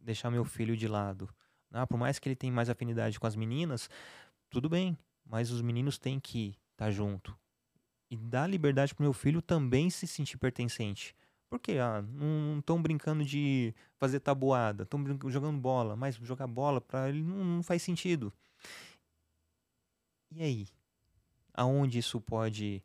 [SPEAKER 1] deixar meu filho de lado. Ah, por mais que ele tenha mais afinidade com as meninas, tudo bem, mas os meninos têm que estar tá junto. E dar liberdade para meu filho também se sentir pertencente. Porque ah, não estão brincando de fazer tabuada, estão jogando bola, mas jogar bola para ele não, não faz sentido. E aí? Aonde isso pode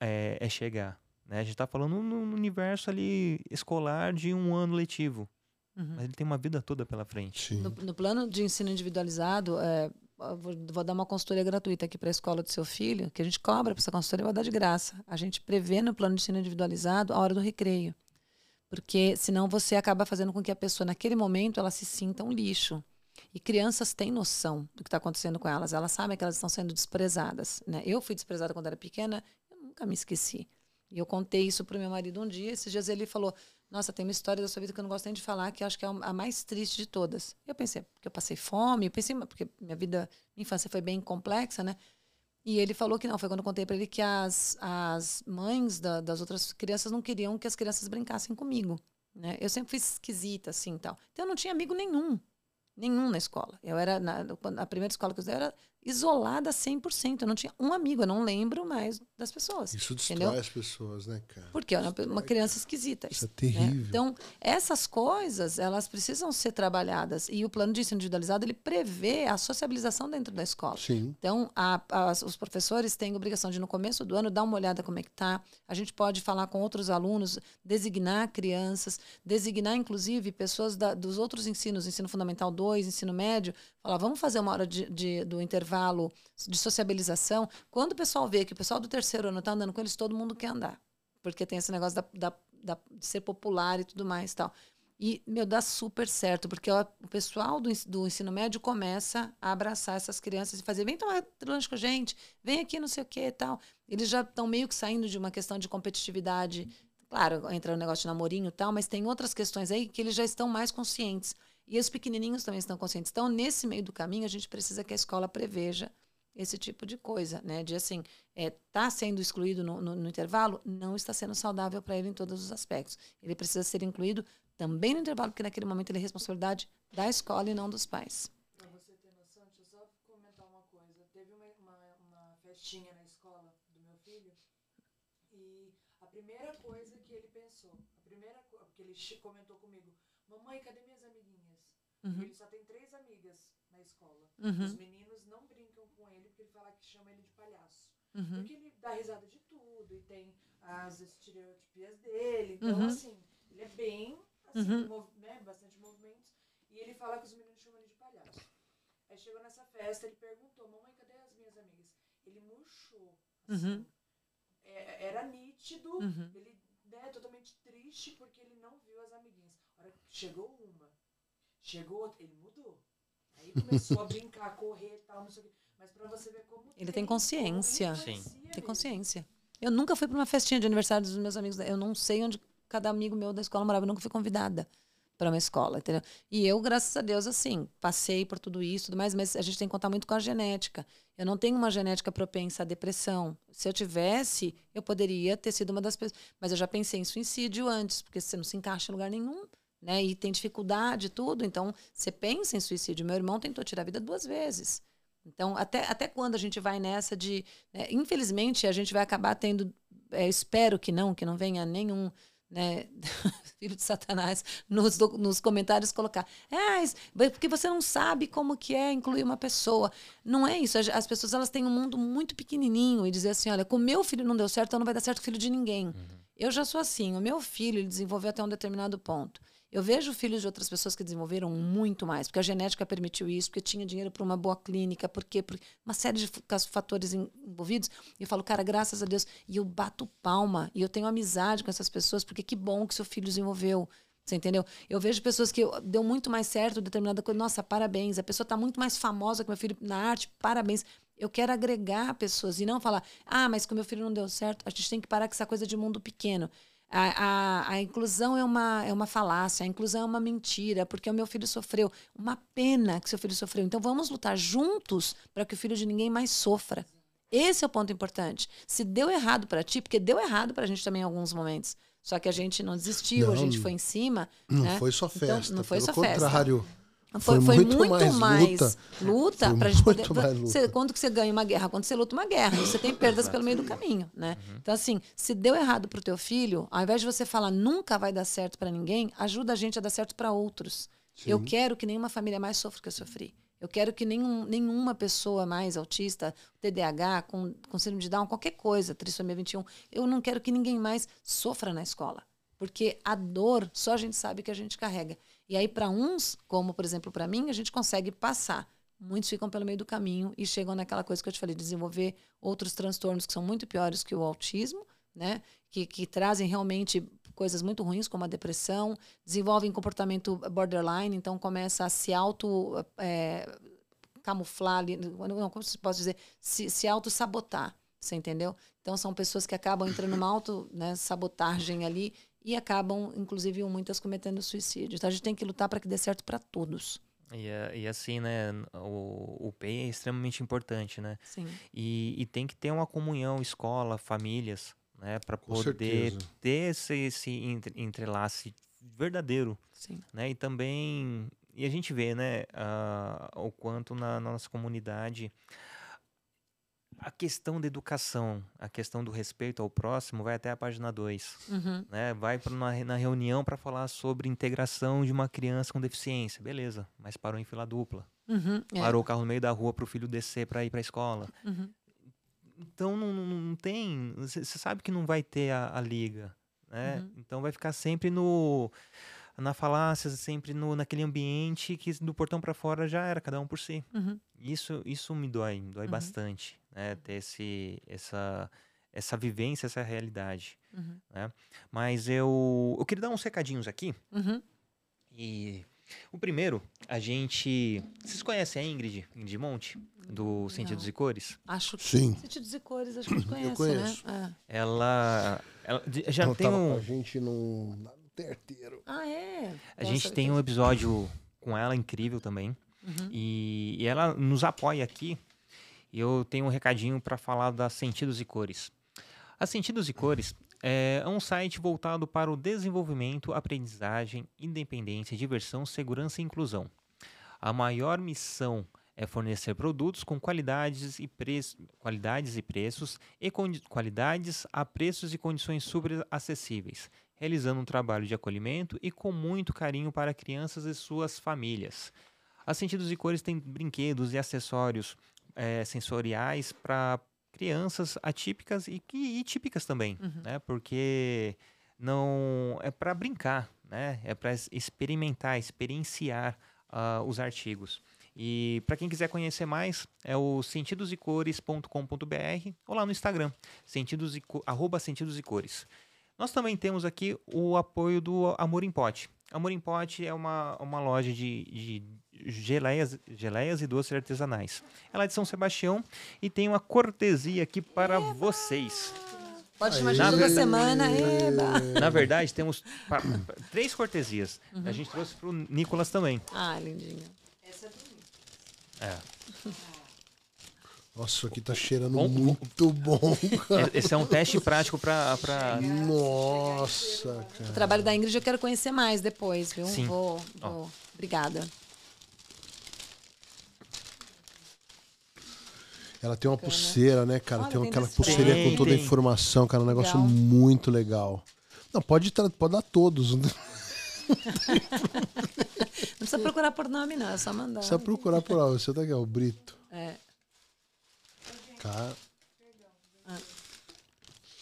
[SPEAKER 1] é, é chegar? Né? A gente está falando no universo ali escolar de um ano letivo. Uhum. Mas ele tem uma vida toda pela frente.
[SPEAKER 2] No, no, plano de ensino individualizado, é, vou, dar uma consultoria gratuita aqui para a escola do seu filho, que a gente cobra para essa consultoria, vai dar de graça. A gente prevê no plano de ensino individualizado a hora do recreio. Porque senão você acaba fazendo com que a pessoa, naquele momento, ela se sinta um lixo. E crianças têm noção do que está acontecendo com elas. Elas sabem que elas estão sendo desprezadas. Né? Eu fui desprezada quando era pequena, eu nunca me esqueci. E eu contei isso para o meu marido um dia. Esses dias ele falou: Nossa, tem uma história da sua vida que eu não gosto nem de falar, que acho que é a mais triste de todas. Eu pensei, porque eu passei fome, eu pensei, porque minha vida, minha infância foi bem complexa, né? E ele falou que não, foi quando eu contei para ele que as, as mães da, das outras crianças não queriam que as crianças brincassem comigo. Né? Eu sempre fui esquisita, assim, tal. Então eu não tinha amigo nenhum. Nenhum na escola. Eu era, na, a primeira escola que eu estudei, era isolada 100%. Eu não tinha um amigo, eu não lembro mais das pessoas.
[SPEAKER 3] Isso destrói entendeu? as pessoas, né, cara?
[SPEAKER 2] Porque eu era uma criança esquisita.
[SPEAKER 3] Isso é terrível. Né?
[SPEAKER 2] Então, essas coisas, elas precisam ser trabalhadas. E o plano de ensino individualizado, ele prevê a sociabilização dentro da escola.
[SPEAKER 3] Sim.
[SPEAKER 2] Então, a, a, os professores têm a obrigação de, no começo do ano, dar uma olhada como é que está. A gente pode falar com outros alunos, designar crianças, designar, inclusive, pessoas da, dos outros ensinos, ensino fundamental 2, ensino médio, falar, vamos fazer uma hora de, de do intervalo de sociabilização, quando o pessoal vê que o pessoal do terceiro ano está andando com eles, todo mundo quer andar. Porque tem esse negócio da, da da, de ser popular e tudo mais tal. E, meu, dá super certo, porque ó, o pessoal do, do ensino médio começa a abraçar essas crianças e fazer, vem tomar lanche com a gente, vem aqui, não sei o que e tal. Eles já estão meio que saindo de uma questão de competitividade. Claro, entra o negócio de namorinho e tal, mas tem outras questões aí que eles já estão mais conscientes. E os pequenininhos também estão conscientes. Então, nesse meio do caminho, a gente precisa que a escola preveja esse tipo de coisa, né? De assim, é, tá sendo excluído no, no, no intervalo, não está sendo saudável para ele em todos os aspectos. Ele precisa ser incluído também no intervalo, porque naquele momento ele é responsabilidade da escola e não dos pais.
[SPEAKER 4] Para você ter noção, deixa eu só comentar uma coisa. Teve uma, uma, uma festinha na escola do meu filho e a primeira coisa que ele pensou, a primeira que ele comentou comigo, mamãe, cadê minhas amiguinhas? Uhum. Ele só tem três amigas na escola. Uhum. Os meninos não brincam com ele porque ele fala que chama ele de palhaço. Uhum. Porque ele dá risada de tudo e tem as estereotipias dele. Então, uhum. assim, ele é bem, assim, uhum. mov né, bastante movimentos. E ele fala que os meninos chamam ele de palhaço. Aí chegou nessa festa, ele perguntou, mamãe, cadê as minhas amigas? Ele murchou. Assim, uhum. é, era nítido, ele né, totalmente triste porque ele não viu as amiguinhas. A hora que chegou uma, chegou outra, ele mudou. Aí começou a brincar, correr e tal, não sei o quê. Mas pra você ver como.
[SPEAKER 2] Ele tem, tem consciência.
[SPEAKER 1] Sim.
[SPEAKER 2] Tem consciência. Eu nunca fui para uma festinha de aniversário dos meus amigos. Eu não sei onde cada amigo meu da escola morava. Eu nunca fui convidada para uma escola, entendeu? E eu, graças a Deus, assim, passei por tudo isso, tudo mais, mas a gente tem que contar muito com a genética. Eu não tenho uma genética propensa à depressão. Se eu tivesse, eu poderia ter sido uma das pessoas. Mas eu já pensei em suicídio antes, porque você não se encaixa em lugar nenhum né? E tem dificuldade tudo. Então, você pensa em suicídio. Meu irmão tentou tirar a vida duas vezes. Então, até, até quando a gente vai nessa de. Né? Infelizmente, a gente vai acabar tendo. É, espero que não, que não venha nenhum. Né, filho de Satanás, nos, nos comentários colocar. É, porque você não sabe como que é incluir uma pessoa. Não é isso. As pessoas elas têm um mundo muito pequenininho e dizer assim, olha, com meu filho não deu certo, então não vai dar certo com o filho de ninguém. Uhum. Eu já sou assim. O meu filho ele desenvolveu até um determinado ponto. Eu vejo filhos de outras pessoas que desenvolveram muito mais, porque a genética permitiu isso, porque tinha dinheiro para uma boa clínica, porque por uma série de fatores envolvidos. E eu falo, cara, graças a Deus. E eu bato palma, e eu tenho amizade com essas pessoas, porque que bom que seu filho desenvolveu. Você entendeu? Eu vejo pessoas que deu muito mais certo determinada coisa. Nossa, parabéns. A pessoa está muito mais famosa que meu filho na arte. Parabéns. Eu quero agregar pessoas e não falar, ah, mas com meu filho não deu certo. A gente tem que parar com essa coisa de mundo pequeno. A, a, a, inclusão é uma, é uma falácia, a inclusão é uma mentira, porque o meu filho sofreu. Uma pena que seu filho sofreu. Então vamos lutar juntos para que o filho de ninguém mais sofra. Esse é o ponto importante. Se deu errado para ti, porque deu errado para a gente também em alguns momentos. Só que a gente não desistiu, não, a gente foi em cima.
[SPEAKER 3] Não
[SPEAKER 2] né?
[SPEAKER 3] foi só festa. Então,
[SPEAKER 2] não foi
[SPEAKER 3] pelo
[SPEAKER 2] só
[SPEAKER 3] contrário.
[SPEAKER 2] festa. Foi, foi, muito, muito, mais, mais luta,
[SPEAKER 3] luta
[SPEAKER 2] para gente poder. Você, quando que você ganha uma guerra? Quando você luta uma guerra, você tem perdas pelo meio do caminho, né? Uhum. Então assim, se deu errado para o teu filho, ao invés de você falar nunca vai dar certo para ninguém, ajuda a gente a dar certo para outros. Sim. Eu quero que nenhuma família mais sofra que eu sofri. Eu quero que nenhum, nenhuma pessoa mais autista, TDAH, com, com síndrome de Down, qualquer coisa, trissomia 21, eu não quero que ninguém mais sofra na escola. Porque a dor só a gente sabe que a gente carrega. E aí, para uns, como por exemplo para mim, a gente consegue passar. Muitos ficam pelo meio do caminho e chegam naquela coisa que eu te falei, desenvolver outros transtornos que são muito piores que o autismo, né? Que, que trazem realmente coisas muito ruins, como a depressão, desenvolvem comportamento borderline, então começa a se auto é, camuflar, não, como se pode dizer, se, se auto-sabotar, você entendeu? Então são pessoas que acabam entrando numa auto-sabotagem né, ali e acabam, inclusive, muitas cometendo suicídio. Então a gente tem que lutar para que dê certo para todos.
[SPEAKER 1] E, é, e, assim, né, o, o PEI é extremamente importante, né?
[SPEAKER 2] Sim.
[SPEAKER 1] E, e tem que ter uma comunhão, escola, famílias, né, para poder
[SPEAKER 3] certeza.
[SPEAKER 1] ter esse, esse entrelace verdadeiro,
[SPEAKER 2] Sim.
[SPEAKER 1] né? E também, e a gente vê, né, uh, o quanto na, na nossa comunidade a questão da educação, a questão do respeito ao próximo vai até a página 2.
[SPEAKER 2] Uhum.
[SPEAKER 1] Né? Vai pra, na, na reunião para falar sobre integração de uma criança com deficiência. Beleza, mas parou em fila dupla.
[SPEAKER 2] Uhum,
[SPEAKER 1] é. Parou o carro no meio da rua para o filho descer para ir para a escola.
[SPEAKER 2] Uhum.
[SPEAKER 1] Então não, não tem. Você sabe que não vai ter a, a liga. Né?
[SPEAKER 2] Uhum.
[SPEAKER 1] Então vai ficar sempre no na falácia, sempre no, naquele ambiente que do portão para fora já era cada um por si.
[SPEAKER 2] Uhum.
[SPEAKER 1] Isso, isso me dói, me dói uhum. bastante, né? Ter esse, essa, essa vivência, essa realidade.
[SPEAKER 2] Uhum.
[SPEAKER 1] Né? Mas eu, eu queria dar uns recadinhos aqui.
[SPEAKER 2] Uhum.
[SPEAKER 1] E o primeiro, a gente. Vocês conhecem a Ingrid, Ingrid Monte, do Sentidos
[SPEAKER 2] Não.
[SPEAKER 1] e Cores?
[SPEAKER 2] Acho que.
[SPEAKER 3] Sim.
[SPEAKER 2] Sentidos e cores, acho que a gente conhece,
[SPEAKER 3] conheço.
[SPEAKER 2] né?
[SPEAKER 1] Ela. ela de- já
[SPEAKER 3] Ela
[SPEAKER 1] tem
[SPEAKER 3] tava
[SPEAKER 1] um.
[SPEAKER 3] com a gente no terteiro.
[SPEAKER 2] Ah, é?
[SPEAKER 1] A gente tem um episódio com ela incrível também.
[SPEAKER 2] Uhum.
[SPEAKER 1] E, e ela nos apoia aqui. E eu tenho um recadinho para falar da Sentidos e Cores. A Sentidos e Cores é um site voltado para o desenvolvimento, aprendizagem, independência, diversão, segurança e inclusão. A maior missão é fornecer produtos com qualidades e, preço, qualidades e preços e condi- qualidades a preços e condições super acessíveis, realizando um trabalho de acolhimento e com muito carinho para crianças e suas famílias. A Sentidos e Cores tem brinquedos e acessórios eh, sensoriais para crianças atípicas e, que- e típicas também,
[SPEAKER 2] Uhum.
[SPEAKER 1] né? Porque não é para brincar, né? É para experimentar, experienciar ah, os artigos. E para quem quiser conhecer mais, é o sentidosecores.com.br ou lá no Instagram, sentidos e, arroba sentidos e cores. Nós também temos aqui o apoio do Amor em Pote. Amor em Pote é uma, uma loja de, de geleias, geleias e doces artesanais. Ela é de São Sebastião e tem uma cortesia aqui para vocês.
[SPEAKER 2] Pode chamar de toda semana. Eba.
[SPEAKER 1] Na verdade, temos pa- pa- três cortesias. A gente trouxe para o Nicolas também.
[SPEAKER 2] Ah, lindinho.
[SPEAKER 4] Essa é bonita.
[SPEAKER 1] É.
[SPEAKER 3] Nossa, isso aqui tá cheirando
[SPEAKER 1] Bom, bom.
[SPEAKER 3] muito bom. cara.
[SPEAKER 1] E- Esse é um teste prático para. Pra...
[SPEAKER 3] Nossa,
[SPEAKER 2] O
[SPEAKER 3] cara.
[SPEAKER 2] trabalho da Ingrid eu quero conhecer mais depois, viu?
[SPEAKER 1] Sim.
[SPEAKER 2] Vou, vou. Obrigada.
[SPEAKER 3] Ela tem uma
[SPEAKER 2] Bacana.
[SPEAKER 3] pulseira, né, cara?
[SPEAKER 2] Olha,
[SPEAKER 3] tem aquela pulseira
[SPEAKER 1] Tem,
[SPEAKER 3] com toda a informação, cara. Um negócio
[SPEAKER 2] Legal.
[SPEAKER 3] muito legal. Não, pode, pode dar todos. Não
[SPEAKER 2] Não precisa procurar por nome, não. É só mandar.
[SPEAKER 3] precisa procurar por lá. Você tá aqui, ó, o Brito.
[SPEAKER 2] É.
[SPEAKER 3] Cara,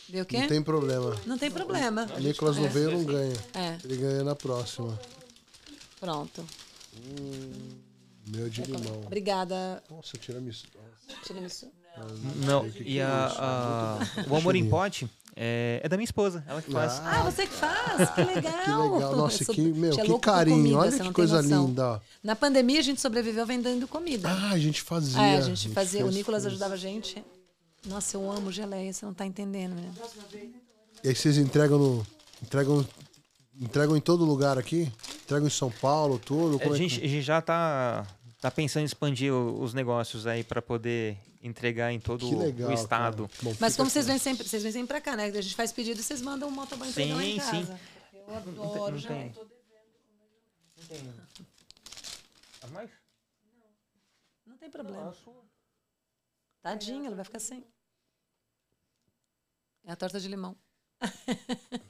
[SPEAKER 2] Viu o quê?
[SPEAKER 3] não tem problema.
[SPEAKER 2] Não tem problema.
[SPEAKER 3] O Nicolas não veio, não ganha.
[SPEAKER 2] É,
[SPEAKER 3] Ele ganha na próxima.
[SPEAKER 2] pronto.
[SPEAKER 3] Meu de limão.
[SPEAKER 2] Obrigada.
[SPEAKER 3] Nossa, tiramisu.
[SPEAKER 2] Tiramisu.
[SPEAKER 1] Não,
[SPEAKER 3] sei o que que
[SPEAKER 1] e
[SPEAKER 3] é
[SPEAKER 1] a,
[SPEAKER 3] isso,
[SPEAKER 1] a- o Amor em. Pote é, é da minha esposa, ela que faz.
[SPEAKER 3] Ah,
[SPEAKER 2] Ah, você que faz? Que legal.
[SPEAKER 3] que legal. Nossa,
[SPEAKER 2] sou-
[SPEAKER 3] que, meu, que carinho.
[SPEAKER 2] comida,
[SPEAKER 3] Olha que coisa
[SPEAKER 2] noção.
[SPEAKER 3] linda.
[SPEAKER 2] Na pandemia a gente sobreviveu vendendo comida.
[SPEAKER 3] Ah, a gente fazia.
[SPEAKER 2] É, a gente fazia. O
[SPEAKER 3] fez-
[SPEAKER 2] Nicolas
[SPEAKER 3] fez.
[SPEAKER 2] ajudava a gente. Nossa, eu amo geleia, você não tá entendendo, né?
[SPEAKER 3] E aí vocês entregam no. Entregam. Entregam em todo lugar aqui? Entregam em São Paulo, tudo?
[SPEAKER 1] A
[SPEAKER 3] é que-
[SPEAKER 1] gente, a gente já tá, tá pensando em expandir o- os negócios aí para poder entregar em todo
[SPEAKER 3] legal.
[SPEAKER 1] o estado.
[SPEAKER 3] Bom,
[SPEAKER 2] Mas como vocês vêm sempre, vocês vêm sempre pra cá, né? A gente faz pedido e vocês mandam um motoboy entregar lá em
[SPEAKER 1] Sim, sim.
[SPEAKER 2] casa. Eu
[SPEAKER 1] Não tem-
[SPEAKER 2] adoro
[SPEAKER 1] não
[SPEAKER 2] geleia.
[SPEAKER 1] tem. Não tem. A mais?
[SPEAKER 2] Não tem problema. Tadinho, ele vai ficar sem. É a torta de limão.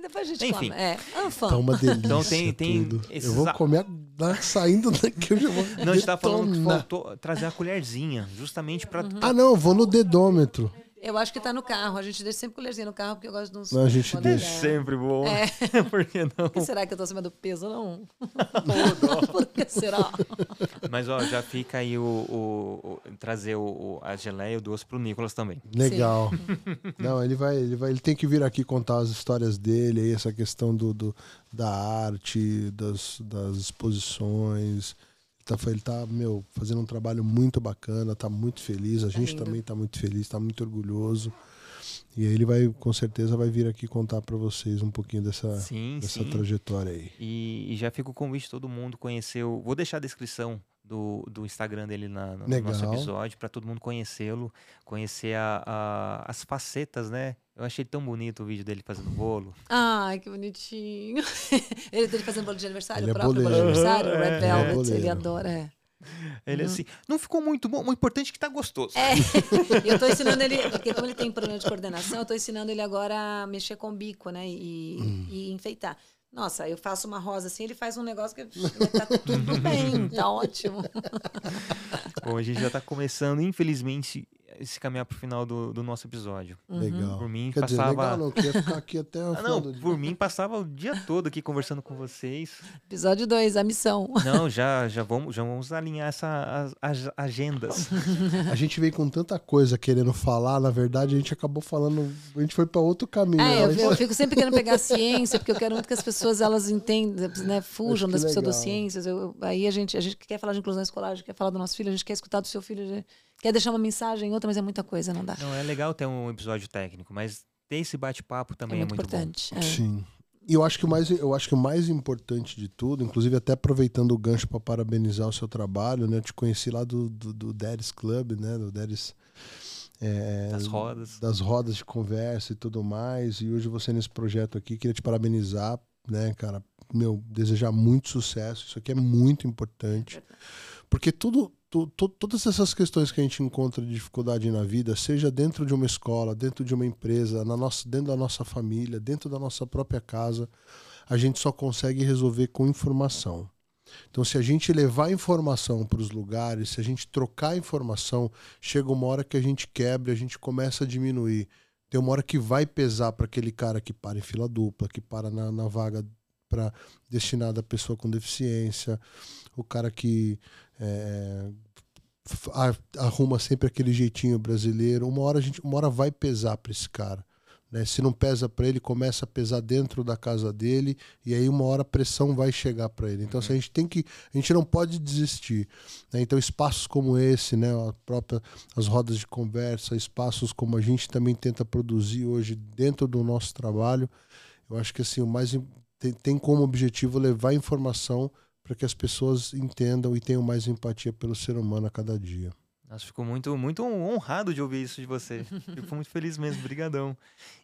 [SPEAKER 2] Depois a gente
[SPEAKER 1] Enfim.
[SPEAKER 2] come. É, anfã.
[SPEAKER 3] Tá uma delícia.
[SPEAKER 1] Então tem- tem esses
[SPEAKER 3] Eu vou comer a- saindo daqui, eu já vou.
[SPEAKER 1] Não, a gente tá falando que faltou trazer a colherzinha, justamente para
[SPEAKER 2] Uhum.
[SPEAKER 3] Ah, não, eu vou no dedômetro.
[SPEAKER 2] Eu acho que tá no carro. A gente deixa sempre colherzinha no carro, porque eu gosto de uns...
[SPEAKER 3] Não, a gente deixa.
[SPEAKER 2] olhar.
[SPEAKER 1] sempre bom.
[SPEAKER 2] É.
[SPEAKER 1] Por que não?
[SPEAKER 2] Por que será que eu tô acima do peso, não? Por que será?
[SPEAKER 1] Mas ó, já fica aí o, o- o- trazer o, o- a geleia e o doce pro Nicolas também.
[SPEAKER 3] Legal. Não, ele vai, ele vai, ele tem que vir aqui contar as histórias dele, aí essa questão do, do- da arte, das, das exposições. Ele tá, ele tá, meu, fazendo um trabalho muito bacana, tá muito feliz. A gente
[SPEAKER 2] lindo.
[SPEAKER 3] também tá muito feliz, tá muito orgulhoso. E aí ele vai, com certeza, vai vir aqui contar para vocês um pouquinho dessa,
[SPEAKER 1] Sim,
[SPEAKER 3] dessa
[SPEAKER 1] sim.
[SPEAKER 3] trajetória aí.
[SPEAKER 1] E, e já fica o convite de todo mundo conhecer. O, vou deixar a descrição do, do Instagram dele na, no
[SPEAKER 3] Legal.
[SPEAKER 1] nosso episódio para todo mundo conhecê-lo, conhecer a- a- as facetas, né? Eu achei tão bonito o vídeo dele fazendo bolo.
[SPEAKER 2] Ai, que bonitinho. Ele tá fazendo bolo de aniversário,
[SPEAKER 3] Ele é
[SPEAKER 2] o próprio bolo de aniversário,
[SPEAKER 1] Uhum,
[SPEAKER 2] Red
[SPEAKER 1] é.
[SPEAKER 3] É
[SPEAKER 2] Velvet,
[SPEAKER 3] boleiro.
[SPEAKER 2] ele adora. É.
[SPEAKER 1] Ele assim, não ficou muito bom, o importante é que tá gostoso.
[SPEAKER 2] É, e eu tô ensinando ele, porque como ele tem problema de coordenação, eu tô ensinando ele agora a mexer com o bico, né? E,
[SPEAKER 3] Hum.
[SPEAKER 2] e enfeitar. Nossa, eu faço uma rosa assim, ele faz um negócio que tá tudo bem, tá ótimo.
[SPEAKER 1] Bom, a gente já tá começando, infelizmente, se caminhar pro final do, do nosso episódio.
[SPEAKER 2] Uhum.
[SPEAKER 3] Legal.
[SPEAKER 1] Por mim,
[SPEAKER 3] Quer dizer,
[SPEAKER 1] passava.
[SPEAKER 3] legal não, que ia ficar aqui até o
[SPEAKER 1] Ah,
[SPEAKER 3] final
[SPEAKER 1] não,
[SPEAKER 3] do dia.
[SPEAKER 1] por mim passava o dia todo aqui conversando com vocês.
[SPEAKER 2] Episódio 2, a missão.
[SPEAKER 1] Não, já, já, vamos, já vamos alinhar essa, as, as agendas.
[SPEAKER 3] A gente veio com tanta coisa querendo falar, na verdade a gente acabou falando, a gente foi para outro caminho.
[SPEAKER 2] É, eu,
[SPEAKER 3] né?
[SPEAKER 2] eu fico sempre querendo pegar a ciência, porque eu quero muito que as pessoas elas entendam, né, fujam das
[SPEAKER 3] legal.
[SPEAKER 2] pseudociências. Eu, eu- aí a gente, a gente quer falar de inclusão escolar, a gente quer falar do nosso filho, a gente quer escutar do seu filho, a gente quer deixar uma mensagem, outra, mas é muita coisa, não dá.
[SPEAKER 1] Não, é legal ter um episódio técnico, mas ter esse bate-papo
[SPEAKER 2] É
[SPEAKER 1] também
[SPEAKER 2] muito,
[SPEAKER 1] é muito, bom.
[SPEAKER 2] importante. é.
[SPEAKER 3] Sim. E eu acho que o mais, eu acho que o mais importante de tudo, inclusive até aproveitando o gancho para parabenizar o seu trabalho, né? Eu te conheci lá do, do, do Daddy's Club, né? Do Daddy's é,
[SPEAKER 1] Das rodas.
[SPEAKER 3] das rodas de conversa e tudo mais. E hoje você nesse projeto aqui, queria te parabenizar, né, cara? Meu, desejar muito sucesso. Isso aqui é muito importante. Porque tudo, tu- tu- todas essas questões que a gente encontra de dificuldade na vida, seja dentro de uma escola, dentro de uma empresa, na nossa, dentro da nossa família, dentro da nossa própria casa, a gente só consegue resolver com informação. Então, se a gente levar informação para os lugares, se a gente trocar informação, chega uma hora que a gente quebra, a gente começa a diminuir. Tem uma hora que vai pesar para aquele cara que para em fila dupla, que para na, na vaga para destinada a pessoa com deficiência, o cara que é, a- arruma sempre aquele jeitinho brasileiro. Uma hora a gente, uma hora vai pesar para esse cara. Né? Se não pesa para ele, começa a pesar dentro da casa dele e aí uma hora a pressão vai chegar para ele. Então, se a gente tem que, a gente não pode desistir. né? Então, espaços como esse, né, a própria as rodas de conversa, espaços como a gente também tenta produzir hoje dentro do nosso trabalho, eu acho que assim o mais tem, tem como objetivo levar informação para que as pessoas entendam e tenham mais empatia pelo ser humano a cada dia.
[SPEAKER 1] Nossa, fico muito, muito honrado de ouvir isso de você. Fico muito feliz mesmo, brigadão.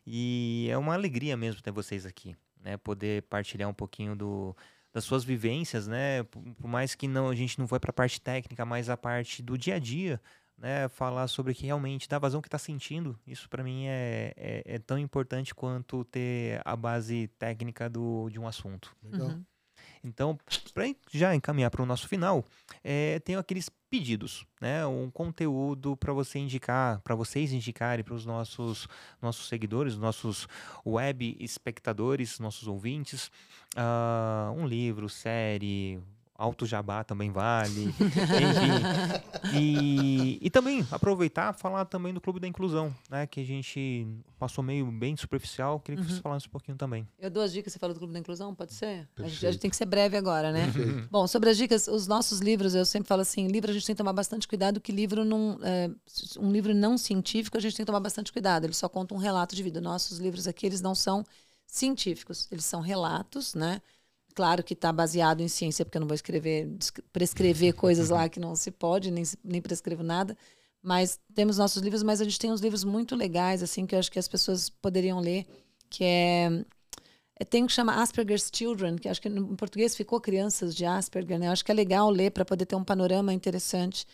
[SPEAKER 1] E é uma alegria mesmo ter vocês aqui, né? Poder partilhar um pouquinho do, das suas vivências, né? Por, por mais que não a gente não foi para a parte técnica, mas a parte do dia a dia, né? Falar sobre que realmente da vazão que está sentindo. Isso para mim é, é, é tão importante quanto ter a base técnica do, de um assunto.
[SPEAKER 3] Legal?
[SPEAKER 2] Uhum.
[SPEAKER 1] Então, para já encaminhar para o nosso final, é, tenho aqueles pedidos, né? Um conteúdo para você indicar, para vocês indicarem para os nossos nossos seguidores, nossos web espectadores, nossos ouvintes, ah, um livro, série, Alto Jabá também vale, enfim. E, e também aproveitar falar também do Clube da Inclusão, né? Que a gente passou meio bem superficial, queria que vocês falassem um pouquinho também.
[SPEAKER 2] Eu dou as dicas, você falou do Clube da Inclusão, pode ser? A gente, a gente tem que ser breve agora, né?
[SPEAKER 3] Perfeito.
[SPEAKER 2] Bom, sobre as dicas, os nossos livros, eu sempre falo assim, livro a gente tem que tomar bastante cuidado, que livro não, é, um livro não científico a gente tem que tomar bastante cuidado, ele só conta um relato de vida. Nossos livros aqui, eles não são científicos, eles são relatos, né? Claro que está baseado em ciência, porque eu não vou escrever, prescrever coisas lá que não se pode, nem, nem prescrevo nada. Mas temos nossos livros, mas a gente tem uns livros muito legais, assim, que eu acho que as pessoas poderiam ler, que é é, tem um que chama Asperger's Children, que acho que em português ficou Crianças de Asperger, né? Eu acho que é legal ler para poder ter um panorama interessante.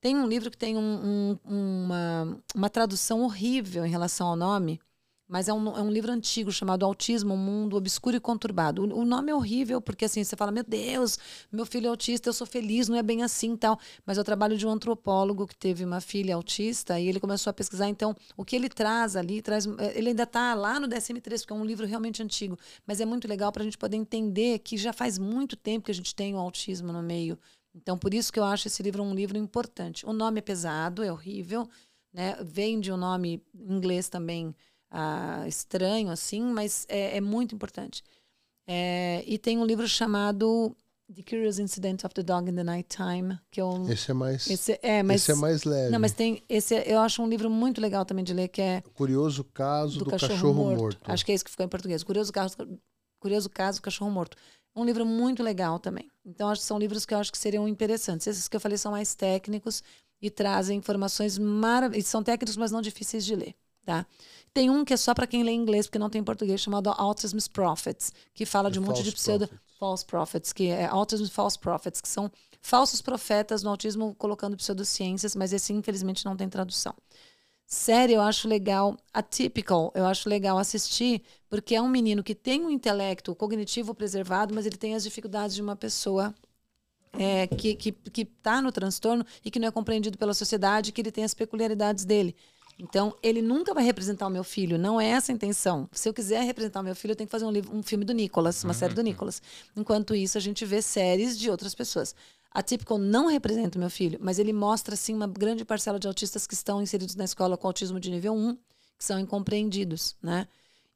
[SPEAKER 2] Tem um livro que tem um- um- uma, uma tradução horrível em relação ao nome, mas é um, é um livro antigo chamado Autismo, um mundo obscuro e conturbado. O, o nome é horrível porque assim você fala, meu Deus, meu filho é autista, eu sou feliz, não é bem assim e tal. Mas eu trabalho de um antropólogo que teve uma filha autista e ele começou a pesquisar. Então, o que ele traz ali, traz, eh, ele ainda está lá no DSM-3, porque é um livro realmente antigo, mas é muito legal para a gente poder entender que já faz muito tempo que a gente tem o autismo no meio. Então, por isso que eu acho esse livro um livro importante. O nome é pesado, é horrível, né? Vem de um nome em inglês também ah, estranho, assim, mas é, é muito importante. É, e tem um livro chamado The Curious Incident of the Dog in the Night Time, que é um.
[SPEAKER 3] Esse é mais,
[SPEAKER 2] Esse, é, mas,
[SPEAKER 3] esse é mais leve.
[SPEAKER 2] Não, mas tem. Esse é- eu acho um livro muito legal também de ler, que é
[SPEAKER 3] O Curioso caso
[SPEAKER 2] do,
[SPEAKER 3] do,
[SPEAKER 2] cachorro, morto. Acho que é isso que ficou em português. Curioso caso, Curioso caso do cachorro morto. Um livro muito legal também. Então, acho que são livros que eu acho que seriam interessantes. Esses que eu falei são mais técnicos e trazem informações maravilhosas. São técnicos, mas não difíceis de ler. Tá? Tem um que é só para quem lê inglês, porque não tem em português, chamado Autism's Prophets, que fala de um monte de pseudo
[SPEAKER 3] prophets.
[SPEAKER 2] false prophets, que é Autism False Prophets, que são falsos profetas no autismo colocando pseudociências, mas esse infelizmente não tem tradução. Série eu acho legal, Atypical eu acho legal assistir, porque é um menino que tem um intelecto cognitivo preservado, mas ele tem as dificuldades de uma pessoa é, que, que, que tá no transtorno e que não é compreendido pela sociedade, que ele tem as peculiaridades dele. Então, ele nunca vai representar o meu filho, não é essa a intenção. Se eu quiser representar o meu filho, eu tenho que fazer um, livro, um filme do Nicolas, uma série do Nicolas. Enquanto isso, a gente vê séries de outras pessoas. A Typical não representa o meu filho, mas ele mostra, sim, uma grande parcela de autistas que estão inseridos na escola com autismo de nível 1, que são incompreendidos, né?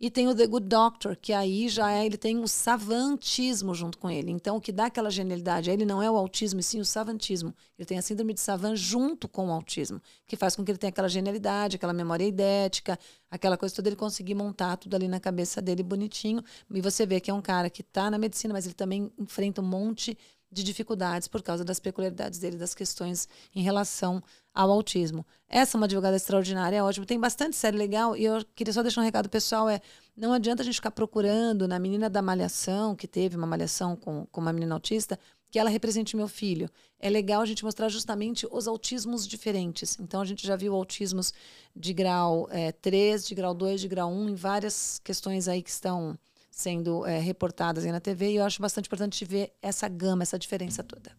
[SPEAKER 2] E tem o The Good Doctor, que aí já é, ele tem o savantismo junto com ele. Então, o que dá aquela genialidade ele não é o autismo, e sim o savantismo. Ele tem a síndrome de Savant junto com o autismo, que faz com que ele tenha aquela genialidade, aquela memória idética, aquela coisa toda, ele conseguir montar tudo ali na cabeça dele bonitinho. E você vê que é um cara que está na medicina, mas ele também enfrenta um monte de dificuldades por causa das peculiaridades dele, das questões em relação ao autismo. Essa é uma advogada extraordinária, é ótimo. Tem bastante série legal e eu queria só deixar um recado pessoal, é não adianta a gente ficar procurando na menina da malhação, que teve uma malhação com, com uma menina autista, que ela represente meu filho. É legal a gente mostrar justamente os autismos diferentes. Então, a gente já viu autismos de grau é, 3, de grau 2, de grau 1, em várias questões aí que estão sendo é, reportadas aí na TV, e eu acho bastante importante ver essa gama, essa diferença toda.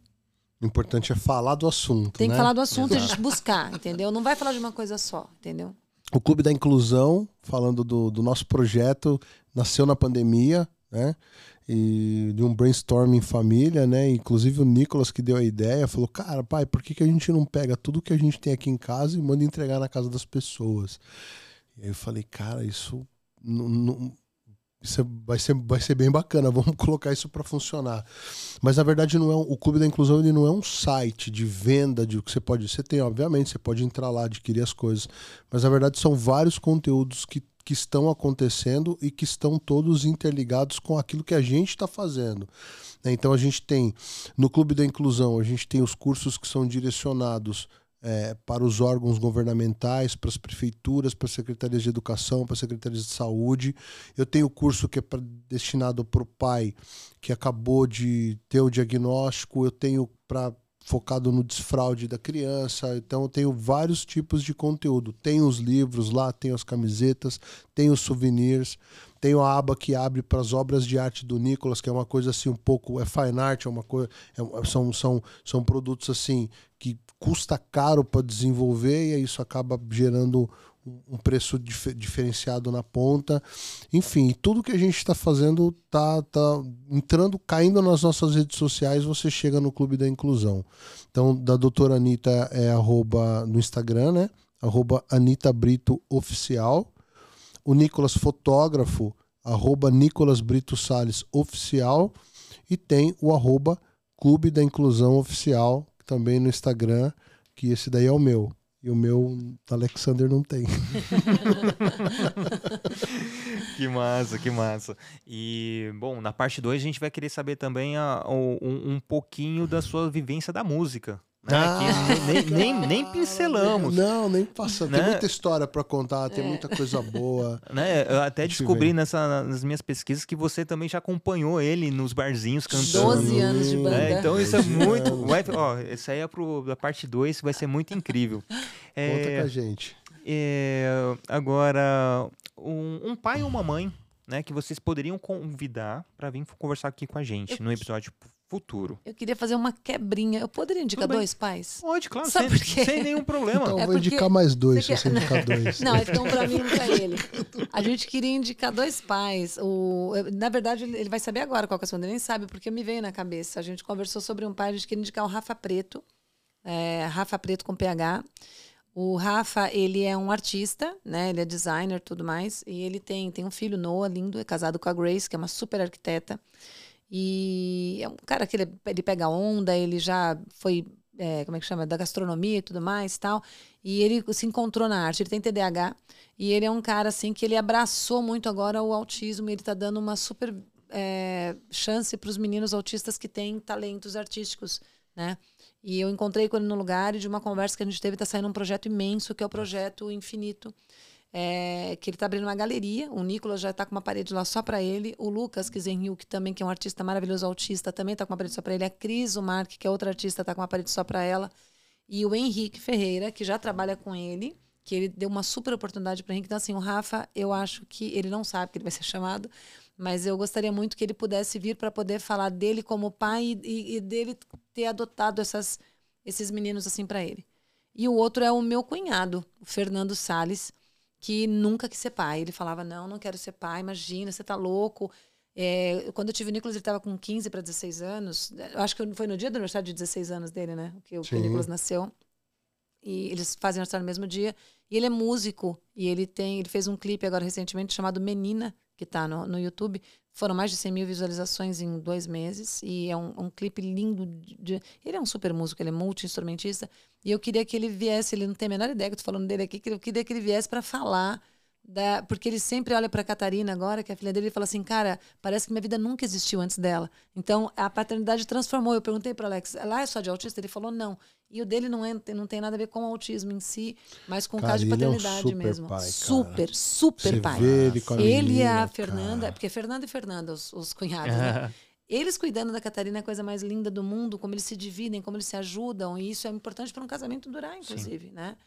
[SPEAKER 3] O importante é falar do assunto.
[SPEAKER 2] Tem que
[SPEAKER 3] né?
[SPEAKER 2] falar do assunto e a gente buscar, entendeu? Não vai falar de uma coisa só, entendeu?
[SPEAKER 3] O Clube da Inclusão, falando do, do nosso projeto, nasceu na pandemia, né? E de um brainstorming em família, né? Inclusive o Nicolas que deu a ideia falou: Cara, pai, por que, que a gente não pega tudo que a gente tem aqui em casa e manda entregar na casa das pessoas? E aí eu falei: Cara, isso não, não isso é, vai ser, vai ser bem bacana, vamos colocar isso para funcionar. Mas na verdade não é um, o Clube da Inclusão ele não é um site de venda de o que você pode. Você tem, obviamente, você pode entrar lá, adquirir as coisas. Mas na verdade são vários conteúdos que, que estão acontecendo e que estão todos interligados com aquilo que a gente está fazendo. Né? Então a gente tem no Clube da Inclusão, a gente tem os cursos que são direcionados é, para os órgãos governamentais, para as prefeituras, para as secretarias de educação, para as secretarias de saúde. Eu tenho curso que é pra, destinado para o pai que acabou de ter o diagnóstico, eu tenho para focado no desfraude da criança. Então eu tenho vários tipos de conteúdo. Tem os livros lá, tem as camisetas, tem os souvenirs, tem a aba que abre para as obras de arte do Nicolas, que é uma coisa assim um pouco é fine art, é uma coisa, é, são, são, são produtos assim que custa caro para desenvolver e isso acaba gerando um preço dif diferenciado na ponta. Enfim, tudo que a gente está fazendo tá, tá entrando, caindo nas nossas redes sociais, você chega no Clube da Inclusão. Então, da doutora Anitta é arroba no Instagram, né? Arroba Anitta Brito Oficial. O Nicolas Fotógrafo, arroba Nicolas Brito Salles Oficial. E tem o arroba Clube da Inclusão Oficial, também no Instagram, que esse daí é o meu. E o meu Alexander não tem.
[SPEAKER 1] que massa, que massa. E, bom, na parte 2 a gente vai querer saber também a, um, um pouquinho da sua vivência da música. Né?
[SPEAKER 3] Ah,
[SPEAKER 1] nem, nem, nem, pincelamos.
[SPEAKER 3] Não, nem passa. Né? Tem muita história para contar, tem é. muita coisa boa.
[SPEAKER 1] Né? Eu até descobri nessa, nas minhas pesquisas que você também já acompanhou ele nos barzinhos cantando.
[SPEAKER 2] 12 anos de banda.
[SPEAKER 1] É, então isso é muito. Vai, ó, isso aí é pro, da parte 2, vai ser muito incrível.
[SPEAKER 3] É, Conta com a gente.
[SPEAKER 1] É, agora, um, um pai ou uma mãe né, que vocês poderiam convidar para vir conversar aqui com a gente eu... no episódio futuro.
[SPEAKER 2] Eu queria fazer uma quebrinha. Eu poderia indicar dois pais?
[SPEAKER 1] Pode, claro, sem, sem, nenhum problema.
[SPEAKER 3] Então é vou indicar mais dois, se você indicar dois.
[SPEAKER 2] Não, então para mim, para ele. A gente queria indicar dois pais. O, na verdade, ele vai saber agora qual que é a sua, ele nem sabe, porque me veio na cabeça. A gente conversou sobre um pai, a gente queria indicar o Rafa Preto. É, Rafa Preto com PH. O Rafa, ele é um artista, né? Ele é designer tudo mais. E ele tem, tem um filho, Noah, lindo, é casado com a Grace, que é uma super arquiteta. E é um cara que ele, ele pega onda, ele já foi, é, como é que chama, da gastronomia e tudo mais tal. E ele se encontrou na arte, ele tem TDAH. E ele é um cara, assim, que ele abraçou muito agora o autismo. E ele está dando uma super é, chance para os meninos autistas que têm talentos artísticos, né? E eu encontrei com ele no lugar e de uma conversa que a gente teve, está saindo um projeto imenso, que é o Projeto Infinito é, que ele está abrindo uma galeria. O Nicolas já está com uma parede lá só para ele. O Lucas Kizenhiu, que também que é um artista maravilhoso autista, também está com uma parede só para ele. A Cris, Mark, que é outra artista, está com uma parede só para ela. E o Henrique Ferreira, que já trabalha com ele, que ele deu uma super oportunidade para Henrique. Então, assim, o Rafa, eu acho que ele não sabe que ele vai ser chamado, Mas eu gostaria muito que ele pudesse vir para poder falar dele como pai e, e dele ter adotado essas, esses meninos assim para ele. E o outro é o meu cunhado, o Fernando Sales, que nunca quis ser pai. Ele falava: Não, não quero ser pai, imagina, você tá louco. É, quando eu tive o Nicolas, ele estava com 15 para 16 anos. Eu acho que foi no dia do aniversário de 16 anos dele, né? Que o, que o Nicolas nasceu. E eles fazem aniversário no mesmo dia. E ele é músico. E ele tem. Ele fez um clipe agora recentemente chamado Menina, que está no, no YouTube. Foram mais de 100 mil visualizações em dois meses. E é um, um clipe lindo. De, ele é um super músico, ele é multi-instrumentista. E eu queria que ele viesse, ele não tem a menor ideia que eu tô falando dele aqui, que eu queria que ele viesse para falar da, porque ele sempre olha para Catarina agora, que é a filha dele, e fala assim: Cara, parece que minha vida nunca existiu antes dela. Então a paternidade transformou. Eu perguntei para Alex: Ela é só de autista? Ele falou: Não. E o dele não, é, não tem nada a ver com o autismo em si, mas com o caso de paternidade
[SPEAKER 3] é um super
[SPEAKER 2] mesmo.
[SPEAKER 3] Pai,
[SPEAKER 2] super, super
[SPEAKER 3] Você
[SPEAKER 2] pai.
[SPEAKER 3] Vê ele com a
[SPEAKER 2] ele
[SPEAKER 3] menina,
[SPEAKER 2] e a Fernanda,
[SPEAKER 3] cara.
[SPEAKER 2] porque Fernanda e Fernanda, os, os cunhados, né? Eles cuidando da Catarina é a coisa mais linda do mundo, como eles se dividem, como eles se ajudam, e isso é importante para um casamento durar, inclusive, né?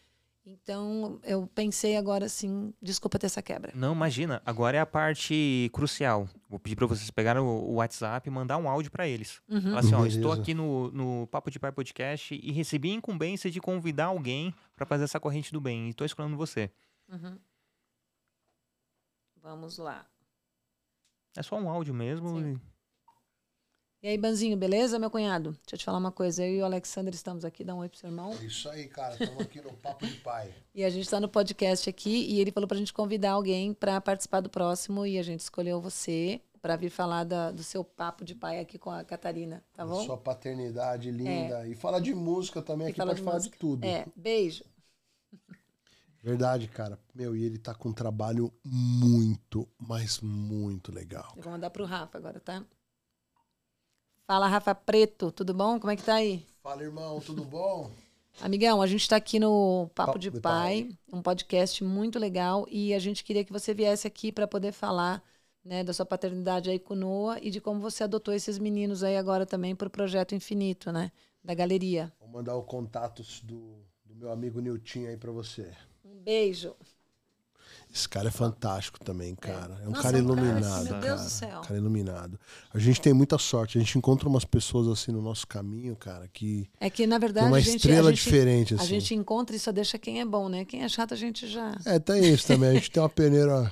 [SPEAKER 2] Então, eu pensei agora assim, desculpa ter essa quebra.
[SPEAKER 1] Não, imagina. Agora é a parte crucial. Vou pedir para vocês pegarem o, WhatsApp e mandar um áudio para eles.
[SPEAKER 2] Uhum.
[SPEAKER 1] Falar assim, ó, estou aqui no, no Papo de Pai Podcast e recebi a incumbência de convidar alguém para fazer essa corrente do bem. E estou escolhendo você.
[SPEAKER 2] Uhum. Vamos lá.
[SPEAKER 1] É só um áudio mesmo.
[SPEAKER 2] Sim.
[SPEAKER 1] e-
[SPEAKER 2] E aí, Banzinho, beleza, meu cunhado? Deixa eu te falar uma coisa. Eu e o Alexander estamos aqui, dá um oi pro seu irmão.
[SPEAKER 3] É isso aí, cara. Estamos aqui no Papo de Pai.
[SPEAKER 2] E a gente está no podcast aqui e ele falou pra gente convidar alguém para participar do próximo e a gente escolheu você para vir falar da- do seu papo de pai aqui com a Catarina, tá bom?
[SPEAKER 3] Sua paternidade linda. E fala de música também
[SPEAKER 2] E
[SPEAKER 3] aqui, pode
[SPEAKER 2] de
[SPEAKER 3] falar
[SPEAKER 2] música.
[SPEAKER 3] de tudo.
[SPEAKER 2] É, beijo.
[SPEAKER 3] Verdade, cara. Meu, e ele tá com um trabalho muito, mas muito legal.
[SPEAKER 2] Eu vou mandar pro Rafa agora, tá? Fala, Rafa Preto, tudo bom? Como é que tá aí?
[SPEAKER 3] Fala, irmão, tudo bom?
[SPEAKER 2] Amigão, a gente está aqui no Papo,
[SPEAKER 3] Papo
[SPEAKER 2] de,
[SPEAKER 3] de
[SPEAKER 2] pai, um podcast muito legal e a gente queria que você viesse aqui para poder falar né, da sua paternidade aí com Noah e de como você adotou esses meninos aí agora também para o Projeto Infinito, né? Da galeria.
[SPEAKER 3] Vou mandar o contatos do, do meu amigo Nilton aí pra você.
[SPEAKER 2] Um beijo.
[SPEAKER 3] Esse cara é fantástico também, cara. É um
[SPEAKER 2] Nossa,
[SPEAKER 3] cara
[SPEAKER 2] um cara que,
[SPEAKER 3] iluminado.
[SPEAKER 2] meu Deus
[SPEAKER 3] cara.
[SPEAKER 2] do céu.
[SPEAKER 3] Cara iluminado. A gente tem muita sorte. A gente encontra umas pessoas assim no nosso caminho, cara, que
[SPEAKER 2] É que, na verdade,
[SPEAKER 3] uma
[SPEAKER 2] a gente,
[SPEAKER 3] estrela
[SPEAKER 2] a gente,
[SPEAKER 3] diferente,
[SPEAKER 2] a
[SPEAKER 3] assim.
[SPEAKER 2] gente encontra e só deixa quem é bom, né? Quem é chato, a gente já.
[SPEAKER 3] É, tem isso também. A gente tem uma peneira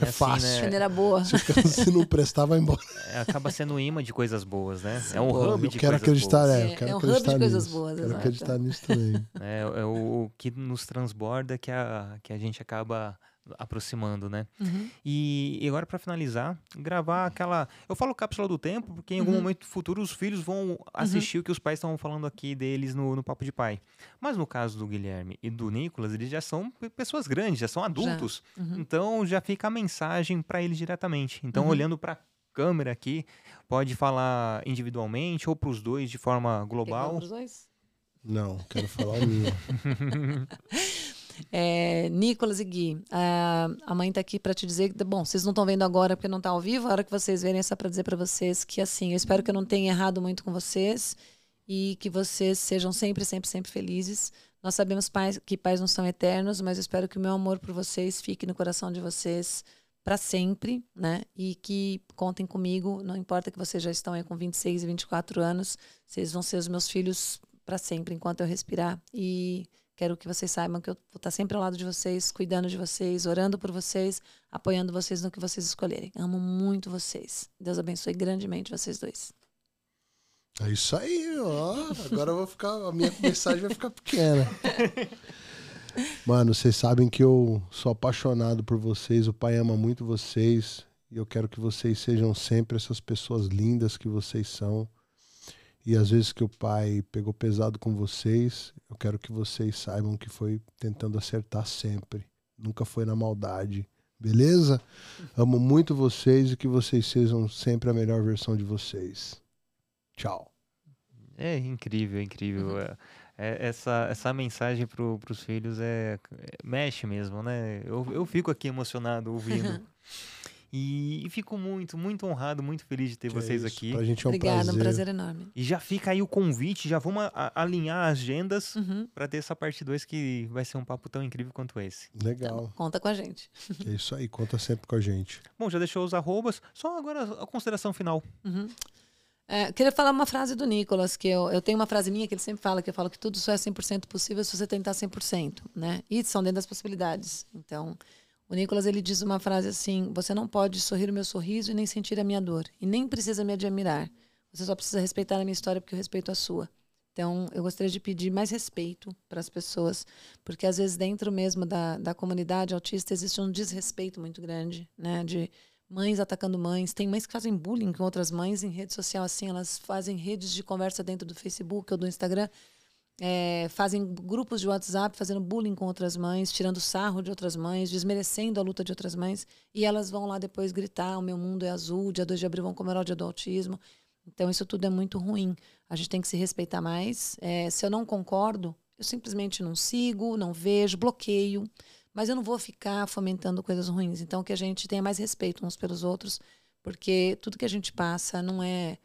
[SPEAKER 1] É assim,
[SPEAKER 3] fácil.
[SPEAKER 1] né?
[SPEAKER 2] Peneira boa.
[SPEAKER 3] Se não prestar, vai embora.
[SPEAKER 1] É, acaba sendo um imã de coisas boas, né? É um
[SPEAKER 3] Pô,
[SPEAKER 1] hub
[SPEAKER 3] eu
[SPEAKER 1] de
[SPEAKER 3] quero
[SPEAKER 1] coisas
[SPEAKER 3] acreditar,
[SPEAKER 1] boas.
[SPEAKER 3] é,
[SPEAKER 2] É,
[SPEAKER 3] eu quero
[SPEAKER 2] é um hub de
[SPEAKER 3] acreditar
[SPEAKER 2] coisas
[SPEAKER 3] nisso.
[SPEAKER 2] boas,
[SPEAKER 3] Quero acreditar nisso também.
[SPEAKER 1] É, é o, o que nos transborda que a, que a gente acaba aproximando, né?
[SPEAKER 2] Uhum.
[SPEAKER 1] E, e agora, para finalizar, gravar aquela. Eu falo cápsula do tempo, porque em algum
[SPEAKER 2] Uhum.
[SPEAKER 1] momento futuro os filhos vão assistir o que os pais estavam falando aqui deles no, no Papo de Pai. Mas no caso do Guilherme e do Nicolas, eles já são pe- pessoas grandes, já são adultos.
[SPEAKER 2] Uhum.
[SPEAKER 1] Então já fica a mensagem para eles diretamente. Então,
[SPEAKER 2] Uhum.
[SPEAKER 1] olhando para câmera aqui, pode falar individualmente ou para os dois de forma
[SPEAKER 2] Quer
[SPEAKER 1] global.
[SPEAKER 2] falar pros dois?
[SPEAKER 3] Não, quero falar o meu.
[SPEAKER 2] É, Nicolas e Gui, a, a mãe tá aqui para te dizer bom, vocês não estão vendo agora porque não tá ao vivo, a hora que vocês verem é só para dizer para vocês que, assim, eu espero que eu não tenha errado muito com vocês e que vocês sejam sempre, sempre, sempre felizes. Nós sabemos pais, que pais não são eternos, mas eu espero que o meu amor por vocês fique no coração de vocês para sempre, né? E que contem comigo, não importa que vocês já estão aí com 26 e 24 anos, vocês vão ser os meus filhos para sempre, enquanto eu respirar. E quero que vocês saibam que eu vou estar sempre ao lado de vocês, cuidando de vocês, orando por vocês, apoiando vocês no que vocês escolherem. Amo muito vocês. Deus abençoe grandemente vocês dois.
[SPEAKER 3] É isso aí, ó. Agora vou ficar. A minha mensagem vai ficar pequena. Mano, vocês sabem que eu sou apaixonado por vocês. O pai ama muito vocês. E eu quero que vocês sejam sempre essas pessoas lindas que vocês são. E às vezes que o pai pegou pesado com vocês, eu quero que vocês saibam que foi tentando acertar sempre. Nunca foi na maldade. Beleza? Amo muito vocês e que vocês sejam sempre a melhor versão de vocês. Tchau.
[SPEAKER 1] É incrível, incrível.
[SPEAKER 2] Uhum.
[SPEAKER 1] É- é- essa, essa mensagem para os filhos é, é- mexe mesmo, né? Eu, eu fico aqui emocionado ouvindo. E, e fico muito, muito honrado, muito feliz de ter
[SPEAKER 3] Que
[SPEAKER 1] vocês
[SPEAKER 3] é isso,
[SPEAKER 1] aqui.
[SPEAKER 3] Pra gente é um
[SPEAKER 2] Obrigada,
[SPEAKER 3] prazer.
[SPEAKER 2] um prazer enorme.
[SPEAKER 1] E já fica aí o convite, já vamos a- a- alinhar as agendas
[SPEAKER 2] Uhum.
[SPEAKER 1] pra ter essa parte 2 que vai ser um papo tão incrível quanto esse.
[SPEAKER 3] Legal.
[SPEAKER 2] bom, conta com a gente.
[SPEAKER 3] É isso aí, conta sempre com a gente.
[SPEAKER 1] Bom, já deixou os arrobas, só agora a consideração final.
[SPEAKER 2] Uhum. É, queria falar uma frase do Nicolas, que eu, eu tenho uma frase minha que ele sempre fala, que eu falo que tudo só é 100% possível se você tentar 100%, né? E são dentro das possibilidades. Então, o Nicolas, ele diz uma frase assim, você não pode sorrir o meu sorriso e nem sentir a minha dor. E nem precisa me admirar. Você só precisa respeitar a minha história porque eu respeito a sua. Então, eu gostaria de pedir mais respeito para as pessoas, porque às vezes dentro mesmo da, da comunidade autista existe um desrespeito muito grande, né? De mães atacando mães. Tem mães que fazem bullying com outras mães em rede social, assim, elas fazem redes de conversa dentro do Facebook ou do Instagram, é, fazem grupos de WhatsApp fazendo bullying com outras mães, tirando sarro de outras mães, desmerecendo a luta de outras mães, e elas vão lá depois gritar: o meu mundo é azul, dia 2 de abril vão comemorar o dia do autismo. Então, isso tudo é muito ruim. A gente tem que se respeitar mais. É, se eu não concordo, eu simplesmente não sigo, não vejo, bloqueio mas eu não vou ficar fomentando coisas ruins. Então, que a gente tenha mais respeito uns pelos outros, porque tudo que a gente passa não é,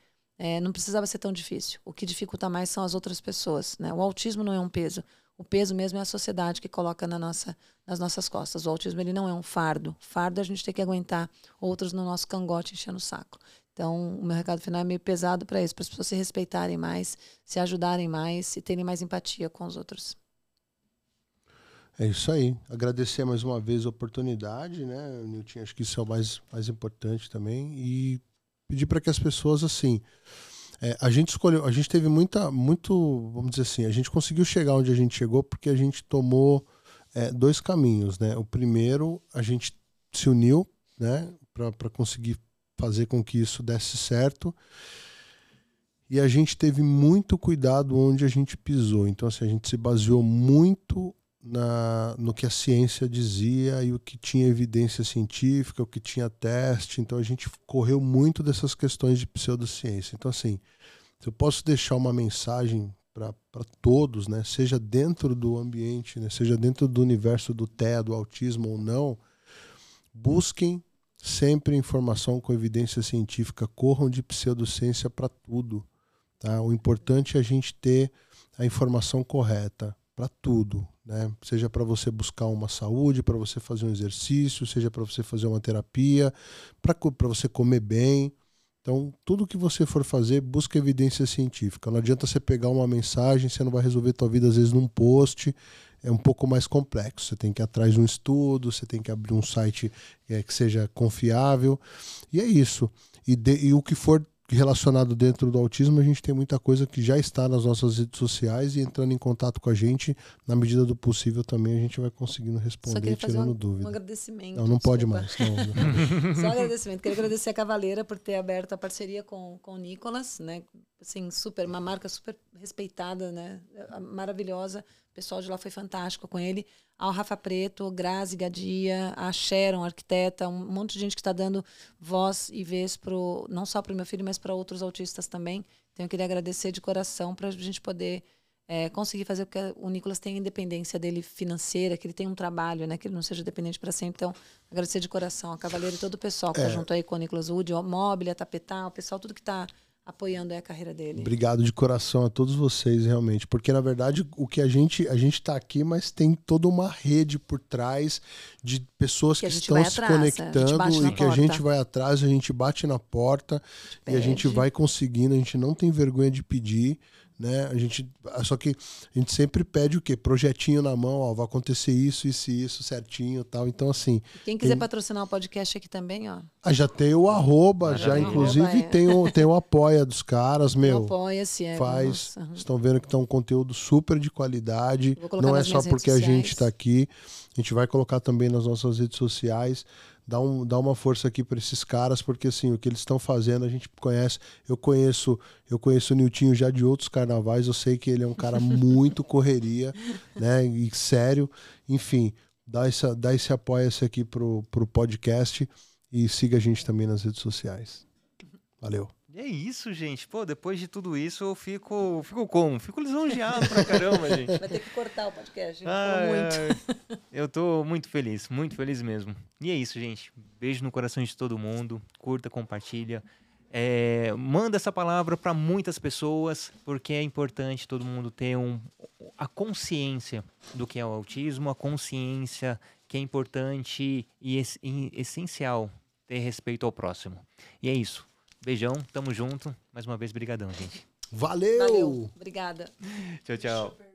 [SPEAKER 2] é, não precisava ser tão difícil. O que dificulta mais são as outras pessoas. Né? O autismo não é um peso. O peso mesmo é a sociedade que coloca na nossa, nas nossas costas. O autismo ele não é um fardo. Fardo a gente tem que aguentar outros no nosso cangote enchendo o saco. Então, o meu recado final é meio pesado para isso, para as pessoas se respeitarem mais, se ajudarem mais e terem mais empatia com os outros.
[SPEAKER 3] É isso aí. Agradecer mais uma vez a oportunidade, né, Nilton? Acho que isso é o mais, mais importante também. E pedir para que as pessoas, assim. é, a gente escolheu, a gente teve muita, muito, vamos dizer assim, a gente conseguiu chegar onde a gente chegou porque a gente tomou é, dois caminhos, né? O primeiro, a gente se uniu, né, para conseguir fazer com que isso desse certo. E a gente teve muito cuidado onde a gente pisou. Então, assim, a gente se baseou muito na, no que a ciência dizia e o que tinha evidência científica, o que tinha teste. Então a gente correu muito dessas questões de pseudociência. Então, assim, se eu posso deixar uma mensagem para todos, né, seja dentro do ambiente, né, seja dentro do universo do TEA, do autismo ou não, busquem sempre informação com evidência científica, corram de pseudociência para tudo. Tá? O importante é a gente ter a informação correta para tudo, né? Seja para você buscar uma saúde, para você fazer um exercício, seja para você fazer uma terapia, para você comer bem. Então, tudo que você for fazer, busca evidência científica. Não adianta você pegar uma mensagem, você não vai resolver tua vida às vezes num post, é um pouco mais complexo. Você tem que ir atrás de um estudo, você tem que abrir um site é, que seja confiável. E é isso. E, de, e o que for relacionado dentro do autismo, a gente tem muita coisa que já está nas nossas redes sociais e entrando em contato com a gente, na medida do possível também a gente vai conseguindo responder, tirando
[SPEAKER 2] um,
[SPEAKER 3] dúvida.
[SPEAKER 2] um agradecimento.
[SPEAKER 3] não, não pode mais. Não, não.
[SPEAKER 2] Só um agradecimento. Queria agradecer a Cavaleira por ter aberto a parceria com, com o Nicolas, né? Assim, super, uma marca super respeitada, né? Maravilhosa. O pessoal de lá foi fantástico com ele. Ao Rafa Preto, Grazi Gadia, a Sharon, arquiteta, um monte de gente que está dando voz e vez pro, não só para o meu filho, mas para outros autistas também. Então eu queria agradecer de coração para a gente poder é, conseguir fazer com que o Nicolas tenha independência dele financeira, que ele tenha um trabalho, né? Que ele não seja dependente para sempre. Então, agradecer de coração a Cavaleiro e todo o pessoal que está junto aí com o Nicolas Wood, o Mobile, Tapetal, o pessoal, tudo que está apoiando a carreira dele.
[SPEAKER 3] Obrigado de coração a todos vocês, realmente. Porque, na verdade, o que a gente. A gente está aqui, mas tem toda uma rede por trás de pessoas que,
[SPEAKER 2] Que a
[SPEAKER 3] estão se
[SPEAKER 2] atrás, a gente
[SPEAKER 3] conectando e que a
[SPEAKER 2] porta.
[SPEAKER 3] gente vai atrás, a gente bate na porta e a gente vai conseguindo, a gente não tem vergonha de pedir. Né? A gente, só que a gente sempre pede o quê? Projetinho na mão, ó, vai acontecer isso, isso e isso certinho, tal. Então assim,
[SPEAKER 2] Quem quiser
[SPEAKER 3] tem-
[SPEAKER 2] patrocinar o podcast aqui também, ó.
[SPEAKER 3] ah, já tem o arroba, já
[SPEAKER 1] Maravilha.
[SPEAKER 3] inclusive
[SPEAKER 2] Arroba, é.
[SPEAKER 3] tem o tem o apoia dos caras, meu.
[SPEAKER 2] Apoia-se. É,
[SPEAKER 3] faz.
[SPEAKER 2] nossa.
[SPEAKER 3] Estão vendo que tá um conteúdo super de qualidade.
[SPEAKER 2] Vou colocar
[SPEAKER 3] Não é só porque a gente está aqui. A gente vai colocar também nas nossas redes sociais. Dá, um, dá uma força aqui para esses caras, porque assim, o que eles estão fazendo a gente conhece. Eu conheço, eu conheço o Niltinho já de outros carnavais. Eu sei que ele é um cara muito correria, né? E sério. Enfim, dá, essa, dá esse apoio-se aqui pro, pro podcast e siga a gente também nas redes sociais. Valeu.
[SPEAKER 1] E é isso, gente. Pô, depois de tudo isso, eu fico. Fico como? Fico lisonjeado pra caramba, gente.
[SPEAKER 2] Vai ter que cortar o podcast. A gente
[SPEAKER 1] Ai,
[SPEAKER 2] falou muito.
[SPEAKER 1] Eu tô muito feliz, muito feliz mesmo. E é isso, gente. Beijo no coração de todo mundo. Curta, compartilha. É, manda essa palavra para muitas pessoas, porque é importante todo mundo ter um, a consciência do que é o autismo, a consciência que é importante e, e essencial ter respeito ao próximo. E é isso. Beijão, tamo junto. Mais uma vez, brigadão, gente.
[SPEAKER 3] Valeu!
[SPEAKER 2] Valeu. Obrigada.
[SPEAKER 1] Tchau, tchau.